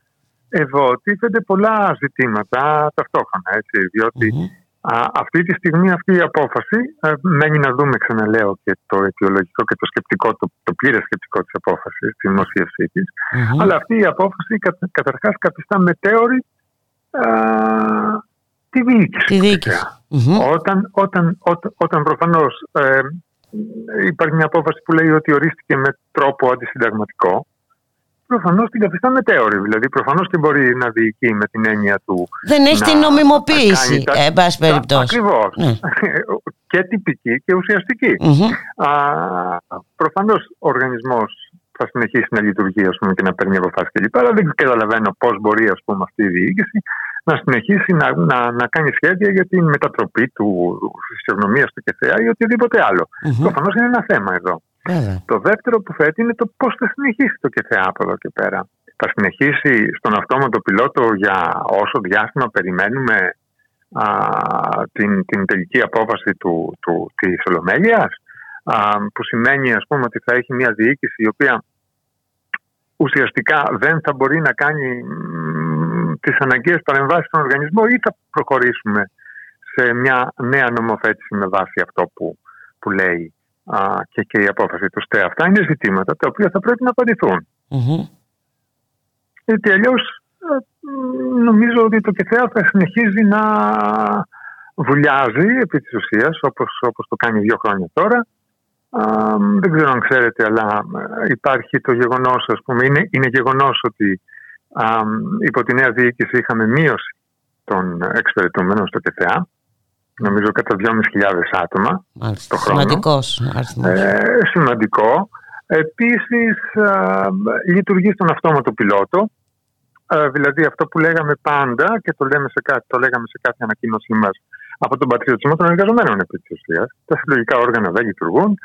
εδώ τίθενται πολλά ζητήματα ταυτόχρονα, έτσι, διότι Α, αυτή τη στιγμή αυτή η απόφαση α, μένει να δούμε, ξαναλέω, και το αιτιολογικό και το σκεπτικό, το, το πλήρες σκεπτικό της απόφασης, της δημοσίευσής της. Αλλά αυτή η απόφαση κα, καταρχάς καθιστά μετέωρη τη διοίκηση. Τη διοίκηση. Όταν, όταν, όταν, όταν προφανώς ε, υπάρχει μια απόφαση που λέει ότι ορίστηκε με τρόπο αντισυνταγματικό, προφανώς την καθιστά μετέωρη. Δηλαδή, προφανώς και μπορεί να διοικεί με την έννοια του. Δεν έχει την νομιμοποίηση, τα... εν πάση περιπτώσει. Ακριβώς. Ναι. και τυπική και ουσιαστική. Mm-hmm. Προφανώς ο οργανισμός θα συνεχίσει να λειτουργεί ας πούμε, και να παίρνει αποφάσεις κλπ. Αλλά δεν καταλαβαίνω πώς μπορεί ας πούμε, αυτή η διοίκηση να συνεχίσει να, να, να κάνει σχέδια για την μετατροπή του φυσιογνωμία του ΚΕΘΕΑ ή οτιδήποτε άλλο. Mm-hmm. Προφανώς είναι ένα θέμα εδώ. Το δεύτερο που θέτει είναι το πώς θα συνεχίσει το ΚΕΘΕΑ από εδώ και πέρα. Θα συνεχίσει στον αυτόματο πιλότο για όσο διάστημα περιμένουμε α, την, την τελική απόφαση του, του, της Ολομέλειας που σημαίνει ας πούμε ότι θα έχει μια διοίκηση η οποία ουσιαστικά δεν θα μπορεί να κάνει τις αναγκαίες παρεμβάσεις στον οργανισμό ή θα προχωρήσουμε σε μια νέα νομοθέτηση με βάση αυτό που, που λέει και, και η απόφαση του ΣΤΕ. Αυτά είναι ζητήματα τα οποία θα πρέπει να απαντηθούν. Γιατί αλλιώς ε, νομίζω ότι το ΚΕΘΕΑ θα συνεχίζει να βουλιάζει επί της ουσίας όπως, όπως το κάνει δύο χρόνια τώρα. δεν ξέρω αν ξέρετε αλλά ε, υπάρχει το γεγονός ας πούμε, είναι, είναι γεγονός ότι υπό τη νέα διοίκηση είχαμε μείωση των εξυπηρετούμενων στο ΚΕΘΕΑ νομίζω κατά 2.500 άτομα Μάλιστα. το χρόνο. Σημαντικός ε, σημαντικό. Επίσης λειτουργεί στον αυτόματο πιλότο, ε, δηλαδή αυτό που λέγαμε πάντα και το, λέμε σε κάτι, το λέγαμε σε κάθε ανακοίνωσή μας από τον πατριωτισμό των εργαζομένων επί της ουσίας. Τα συλλογικά όργανα δεν λειτουργούν.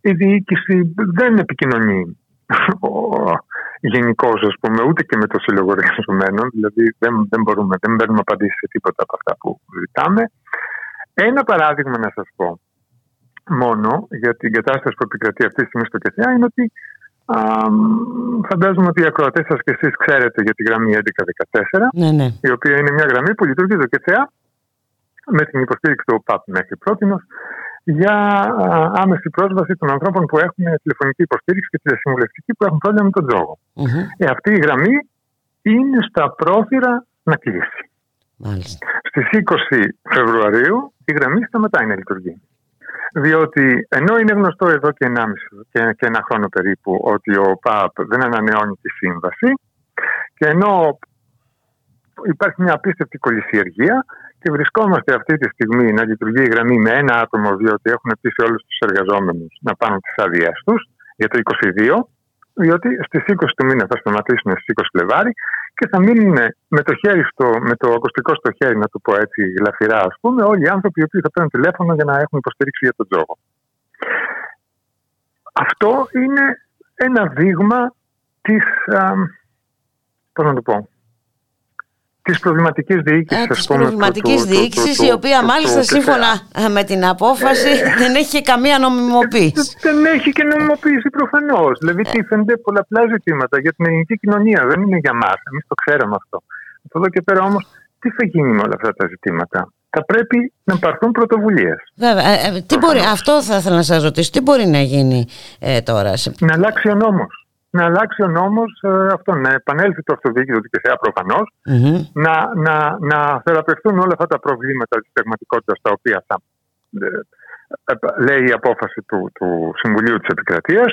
η διοίκηση δεν επικοινωνεί γενικώ, ας πούμε, ούτε και με το Σύλλογο Εργαζομένων. Δηλαδή, δεν, δεν μπορούμε, δεν παίρνουμε απαντήσεις σε τίποτα από αυτά που ζητάμε. Ένα παράδειγμα να σας πω μόνο για την κατάσταση που επικρατεί αυτή τη στιγμή στο ΚΕΘΙΑ είναι ότι α, φαντάζομαι ότι οι ακροατές σας και εσείς ξέρετε για τη γραμμή 1114, ναι, ναι. η οποία είναι μια γραμμή που λειτουργεί το ΚΕΘΙΑ με την υποστήριξη του ΟΠΑΠ μέχρι πρώτη για άμεση πρόσβαση των ανθρώπων που έχουν τηλεφωνική υποστήριξη και τηλεσυμβουλευτική που έχουν πρόβλημα με τον τζογο Ε, αυτή η γραμμή είναι στα πρόθυρα να κλείσει. Στις 20 Φεβρουαρίου η γραμμή σταματάει να λειτουργεί. Διότι ενώ είναι γνωστό εδώ και, 1,5, και, και ένα χρόνο περίπου ότι ο ΠΑΠ δεν ανανεώνει τη σύμβαση και ενώ υπάρχει μια απίστευτη κολυσιεργία και βρισκόμαστε αυτή τη στιγμή να λειτουργεί η γραμμή με ένα άτομο, διότι έχουν πείσει όλους τους εργαζόμενους να πάρουν τις άδειές τους για το 22, διότι στις 20 του μήνα θα σταματήσουν στις 20 Φλεβάρι και θα μείνουν με το, χέρι στο, με το ακουστικό στο χέρι, να το πω έτσι γλαφυρά, ας πούμε, όλοι οι άνθρωποι οι οποίοι θα παίρνουν τηλέφωνο για να έχουν υποστήριξη για τον τζόγο. Αυτό είναι ένα δείγμα της, πώς να το πω, της προβληματικής διοίκησης. Ε, της προβληματικής διοίκησης, η οποία μάλιστα σύμφωνα με την απόφαση ε, δεν έχει καμία νομιμοποίηση. Δεν έχει και νομιμοποίηση προφανώς. Δηλαδή, ε. τίθενται πολλαπλά ζητήματα για την ελληνική κοινωνία. Δεν είναι για μας. Εμείς το ξέραμε αυτό. Από εδώ και πέρα όμως, τι θα γίνει με όλα αυτά τα ζητήματα; Θα πρέπει να πάρθουν πρωτοβουλίες. Βέβαια. Ε, τι μπορεί, αυτό θα ήθελα να σας ρωτήσω. Τι μπορεί να γίνει ε, τώρα. Να αλλάξει ο νόμος να αλλάξει ο νόμος ε, αυτό, να επανέλθει το αυτοδιοίκητο του ΚΕΣΕΑ προφανώ, να, να, να θεραπευτούν όλα αυτά τα προβλήματα της πραγματικότητας τα οποία θα ε, ε, λέει η απόφαση του, του Συμβουλίου της Επικρατείας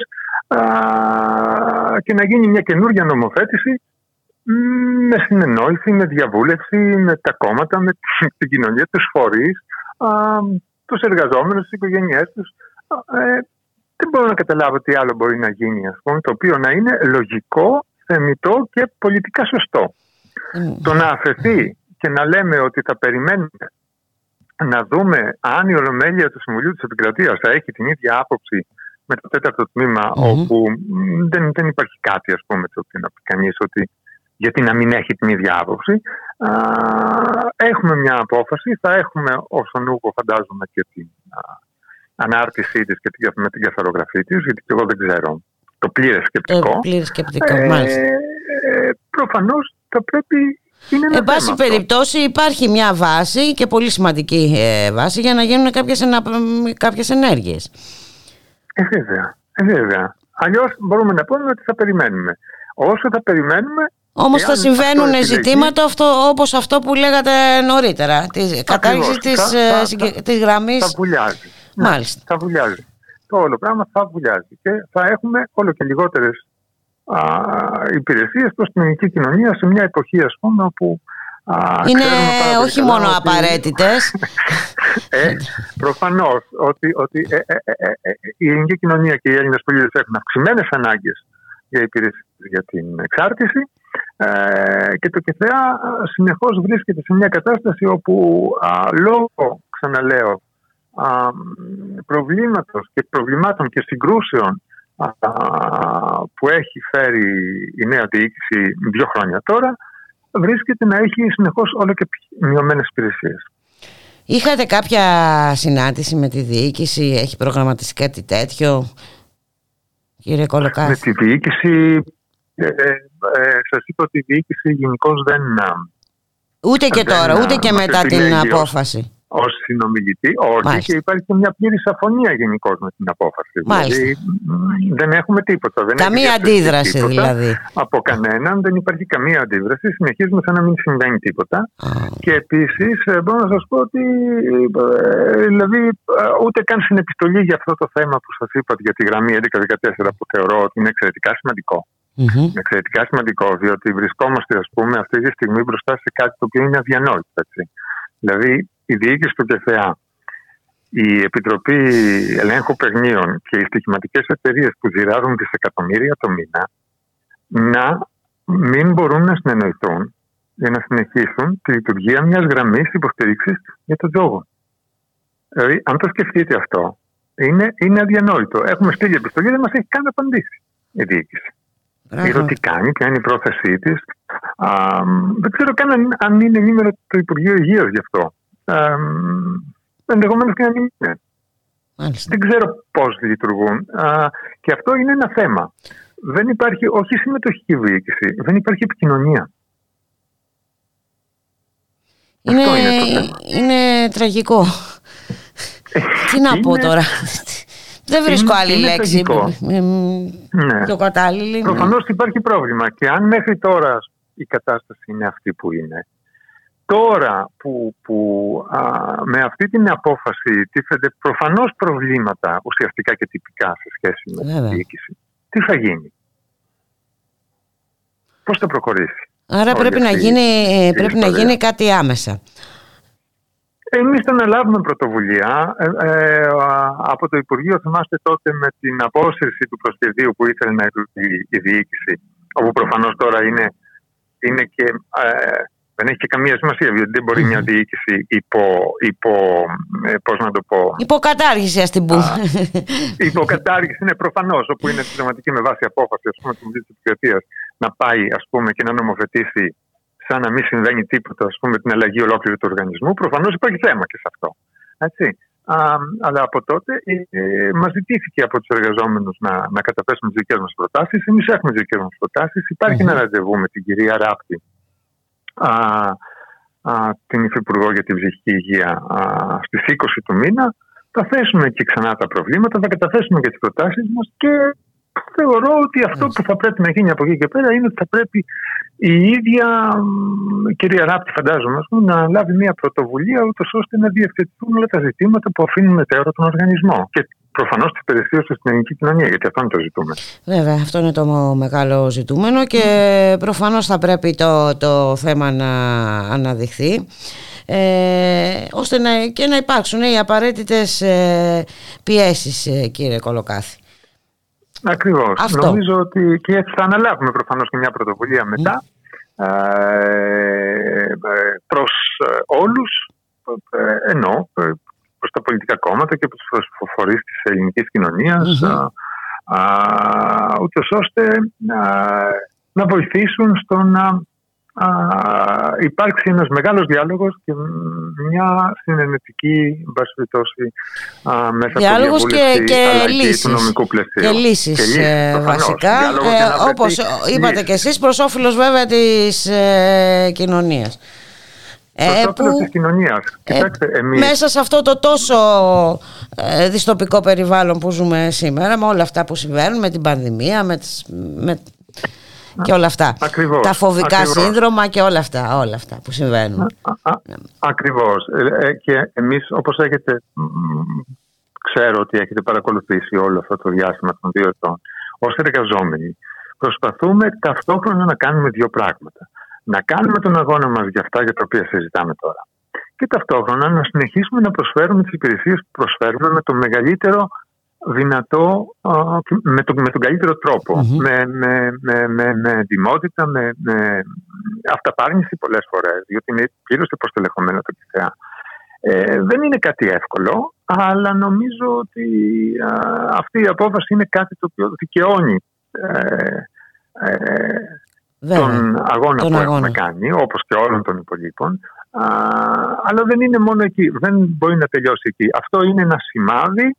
και να γίνει μια καινούργια νομοθέτηση με συνεννόηση, με διαβούλευση, με τα κόμματα, με την κοινωνία, τους φορείς, τους εργαζόμενους, τις οικογένειές τους δεν μπορώ να καταλάβω τι άλλο μπορεί να γίνει, ας πούμε, το οποίο να είναι λογικό, θεμητό και πολιτικά σωστό. Το να αφαιθεί και να λέμε ότι θα περιμένουμε να δούμε αν η Ολομέλεια του Συμβουλίου της Επικρατείας θα έχει την ίδια άποψη με το τέταρτο τμήμα, όπου δεν, δεν υπάρχει κάτι, ας πούμε, το οποίο να πει κανείς ότι γιατί να μην έχει την ίδια άποψη. Α, έχουμε μια απόφαση, θα έχουμε όσον Νούκο φαντάζομαι και την α, ανάρτησή της και την, με την καθαρογραφή της, γιατί και εγώ δεν ξέρω το πλήρες σκεπτικό. Το πλήρες σκεπτικό, ε, μάλιστα. Ε, προφανώς θα πρέπει είναι Εν πάση περιπτώσει υπάρχει μια βάση και πολύ σημαντική ε, βάση για να γίνουν κάποιες, ενα, κάποιες ενέργειες. Ε, βέβαια. Ε, βέβαια. Αλλιώς μπορούμε να πούμε ότι θα περιμένουμε. Όσο θα περιμένουμε Όμως θα συμβαίνουν ζητήματα αυτό, όπως αυτό που λέγατε νωρίτερα, της κατάργησης της, ε, της γραμμής. Θα βουλιάζει. Ναι, Μάλιστα. θα βουλιάζει. Το όλο πράγμα θα βουλιάζει και θα έχουμε όλο και λιγότερες υπηρεσίες προς την ελληνική κοινωνία σε μια εποχή ας πούμε όπου είναι όχι μόνο ότι... απαραίτητες. ε, προφανώς ότι, ότι ε, ε, ε, ε, η ελληνική κοινωνία και οι Έλληνες πολίτες έχουν αυξημένες ανάγκες για υπηρεσίες για την εξάρτηση ε, και το ΚΕΘΕΑ συνεχώς βρίσκεται σε μια κατάσταση όπου α, λόγω, ξαναλέω, α, προβλήματος και προβλημάτων και συγκρούσεων α, που έχει φέρει η νέα διοίκηση δύο χρόνια τώρα βρίσκεται να έχει συνεχώς όλο και μειωμένες υπηρεσίες. Είχατε κάποια συνάντηση με τη διοίκηση, έχει προγραμματιστεί κάτι τέτοιο, κύριε Κολοκάση. Με τη διοίκηση ε, ε, ε, σας είπα ότι η διοίκηση γενικώς δεν... Ούτε και τώρα, ούτε και μετά την απόφαση. Ω συνομιλητή, όχι, και υπάρχει και μια πλήρη αφωνία γενικώς με την απόφαση. Μάλιστα. Δηλαδή δεν έχουμε τίποτα. Δεν καμία αντίδραση τίποτα δηλαδή. Από κανέναν δεν υπάρχει καμία αντίδραση. Συνεχίζουμε σαν να μην συμβαίνει τίποτα. Και επίσης μπορώ να σας πω ότι δηλαδή, ούτε καν στην επιστολή για αυτό το θέμα που σας είπα για τη γραμμή 1114 που θεωρώ ότι είναι εξαιρετικά σημαντικό. Mm-hmm. Εξαιρετικά σημαντικό, διότι βρισκόμαστε ας πούμε, αυτή τη στιγμή μπροστά σε κάτι το οποίο είναι αδιανόητο. Έτσι. Δηλαδή, η διοίκηση του ΚΕΘΕΑ, η Επιτροπή Ελέγχου Παιγνίων και οι στοιχηματικές εταιρείες που ζηράζουν δισεκατομμύρια το μήνα να μην μπορούν να συνεννοηθούν για να συνεχίσουν τη λειτουργία μιας γραμμής υποστήριξης για τον τζόγο. Δηλαδή, αν το σκεφτείτε αυτό, είναι, είναι αδιανόητο. Έχουμε στείλει επιστολή, δεν μας έχει καν απαντήσει η διοίκηση. Είδω τι κάνει, ποια είναι η πρόθεσή της. Δεν ξέρω καν αν είναι ενήμερο το Υπουργείο Υγείας γι' αυτό. Ενδεχομένως και να μην είναι. Δεν ξέρω πώς λειτουργούν. και αυτό είναι ένα θέμα. Δεν υπάρχει όχι συμμετοχική διοίκηση, δεν υπάρχει επικοινωνία. Είναι, είναι, είναι τραγικό. Τι να πω τώρα. Δεν βρίσκω άλλη είναι λέξη ναι. πιο κατάλληλη. Προφανώς υπάρχει πρόβλημα και αν μέχρι τώρα η κατάσταση είναι αυτή που είναι, τώρα που, που με αυτή την απόφαση τίθενται προφανώς προβλήματα ουσιαστικά και τυπικά σε σχέση με την διοίκηση, τι θα γίνει; Πώς θα προχωρήσει; Άρα πρέπει, να γίνει, ε, πρέπει να γίνει κάτι άμεσα. Εμείς θα αναλάβουμε πρωτοβουλία. Ε, ε, από το Υπουργείο θυμάστε τότε με την απόσυρση του προσχεδίου που ήθελε να η, η διοίκηση, όπου προφανώς τώρα είναι, είναι και, ε, δεν έχει και καμία σημασία, γιατί δεν μπορεί μια διοίκηση υπό, υπό ε, πώς να το πω... Υποκατάργηση ας την πούμε. υποκατάργηση, είναι προφανώς, όπου είναι συνταγματική με βάση απόφαση, ας πούμε, της να πάει, ας πούμε, και να νομοθετήσει σαν να μην συμβαίνει τίποτα, ας πούμε, την αλλαγή ολόκληρου του οργανισμού. Προφανώς υπάρχει θέμα και σε αυτό. Έτσι. Α, αλλά από τότε ε, ε, μας ζητήθηκε από τους εργαζόμενους να, να καταθέσουμε τις δικές μας προτάσεις. Εμείς έχουμε τις δικές μας προτάσεις. Υπάρχει mm-hmm. ένα ραντεβού με την κυρία Ράπτη, α, α, την Υφυπουργό για την Ψυχική Υγεία, στις 20 του μήνα. Θα θέσουμε και ξανά τα προβλήματα, θα καταθέσουμε και τις προτάσεις μας και θεωρώ ότι αυτό που θα πρέπει να γίνει από εκεί και πέρα είναι ότι θα πρέπει η ίδια η κυρία Ράπτη, φαντάζομαι, να λάβει μια πρωτοβουλία ούτως ώστε να διευθετηθούν όλα τα ζητήματα που αφήνουν μετέωρο τον οργανισμό. Και προφανώς τι υπηρεσίε στην ελληνική κοινωνία, γιατί αυτό είναι το ζητούμενο. Βέβαια, αυτό είναι το μεγάλο ζητούμενο και προφανώς θα πρέπει το, το θέμα να αναδειχθεί. Ε, ώστε να, και να υπάρξουν οι απαραίτητες ε, πιέσεις ε, κύριε Κολοκάθη. Ακριβώς. Νομίζω ότι και έτσι θα αναλάβουμε προφανώς και μια πρωτοβουλία μετά mm. ε, προς ε, όλους ε, ενώ προς τα πολιτικά κόμματα και προς τους φορείς της ελληνικής κοινωνίας mm-hmm. ούτως ώστε να, να βοηθήσουν στο να α, υπάρξει ένας μεγάλος διάλογος και μια συνενετική περιπτώσει, μέσα διάλογος από και, και λύσεις, του νομικού πλαισίου. Και λύσεις, ε, βασικά, ε, όπως είπατε και εσείς, προς όφελος βέβαια της ε, κοινωνίας. Ε, που, της κοινωνίας. Ε, Μέσα σε αυτό το τόσο ε, δυστοπικό περιβάλλον που ζούμε σήμερα, με όλα αυτά που συμβαίνουν, με την πανδημία, με, τις, με και όλα αυτά. Ακριβώς, τα φοβικά ακριβώς. σύνδρομα και όλα αυτά, όλα αυτά που συμβαίνουν. Α, α, ακριβώς. Ε, και εμείς όπως έχετε, ξέρω ότι έχετε παρακολουθήσει όλο αυτό το διάστημα των δύο ετών, ως εργαζόμενοι προσπαθούμε ταυτόχρονα να κάνουμε δύο πράγματα. Να κάνουμε τον αγώνα μας για αυτά για τα οποία συζητάμε τώρα. Και ταυτόχρονα να συνεχίσουμε να προσφέρουμε τις υπηρεσίες που προσφέρουμε με το μεγαλύτερο δυνατό, με, το, με τον καλύτερο Με, με, με, με, με εντυμότητα, με, με αυταπάρνηση πολλές φορές, διότι είναι πλήρως υποστελεχωμένο το ΚΙΘΕΑ. Ε, δεν είναι κάτι εύκολο, αλλά νομίζω ότι αυτή η απόφαση είναι κάτι το οποίο δικαιώνει ε, ε, τον αγώνα τον που αγώνα. έχουμε κάνει, όπως και όλων των υπολείπων. αλλά δεν είναι μόνο εκεί, δεν μπορεί να τελειώσει εκεί. Αυτό είναι ένα σημάδι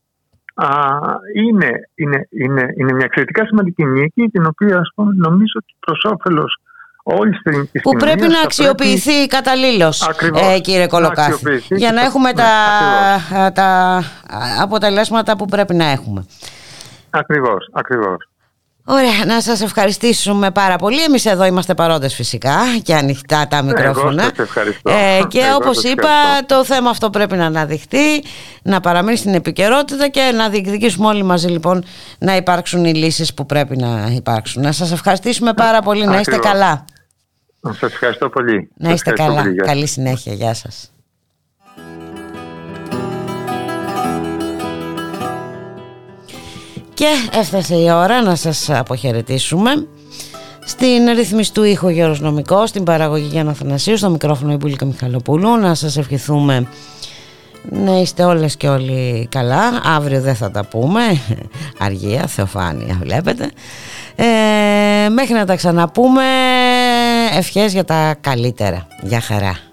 είναι, είναι, είναι, είναι μια εξαιρετικά σημαντική νίκη την οποία ας πούμε, νομίζω ότι προς όφελος όλης της Που πρέπει να αξιοποιηθεί πρέπει... καταλήλως ε, κύριε Κολοκάθη για να έχουμε τα, τα αποτελέσματα που πρέπει να έχουμε. Ακριβώς, ακριβώς. Ωραία, να σας ευχαριστήσουμε πάρα πολύ. Εμείς εδώ είμαστε παρόντες φυσικά και ανοιχτά τα μικρόφωνα. Εγώ ευχαριστώ. Ε, και Εγώ όπως είπα, το θέμα αυτό πρέπει να αναδειχθεί, να παραμείνει στην επικαιρότητα και να διεκδικήσουμε όλοι μαζί λοιπόν να υπάρξουν οι λύσεις που πρέπει να υπάρξουν. Να σας ευχαριστήσουμε πάρα πολύ. Να είστε καλά. Να σας ευχαριστώ πολύ. Να είστε καλά. Καλή συνέχεια. Γεια σας. Και έφτασε η ώρα να σας αποχαιρετήσουμε. Στην ρύθμιση του ήχου Γιώργος Νομικός, στην παραγωγή Γιάννα Θανασίου, στο μικρόφωνο Ιμπούλικα Μιχαλοπούλου. Να σας ευχηθούμε να είστε όλες και όλοι καλά. Αύριο δεν θα τα πούμε. Αργία, θεοφάνεια βλέπετε. Ε, μέχρι να τα ξαναπούμε, ευχές για τα καλύτερα. Γεια χαρά.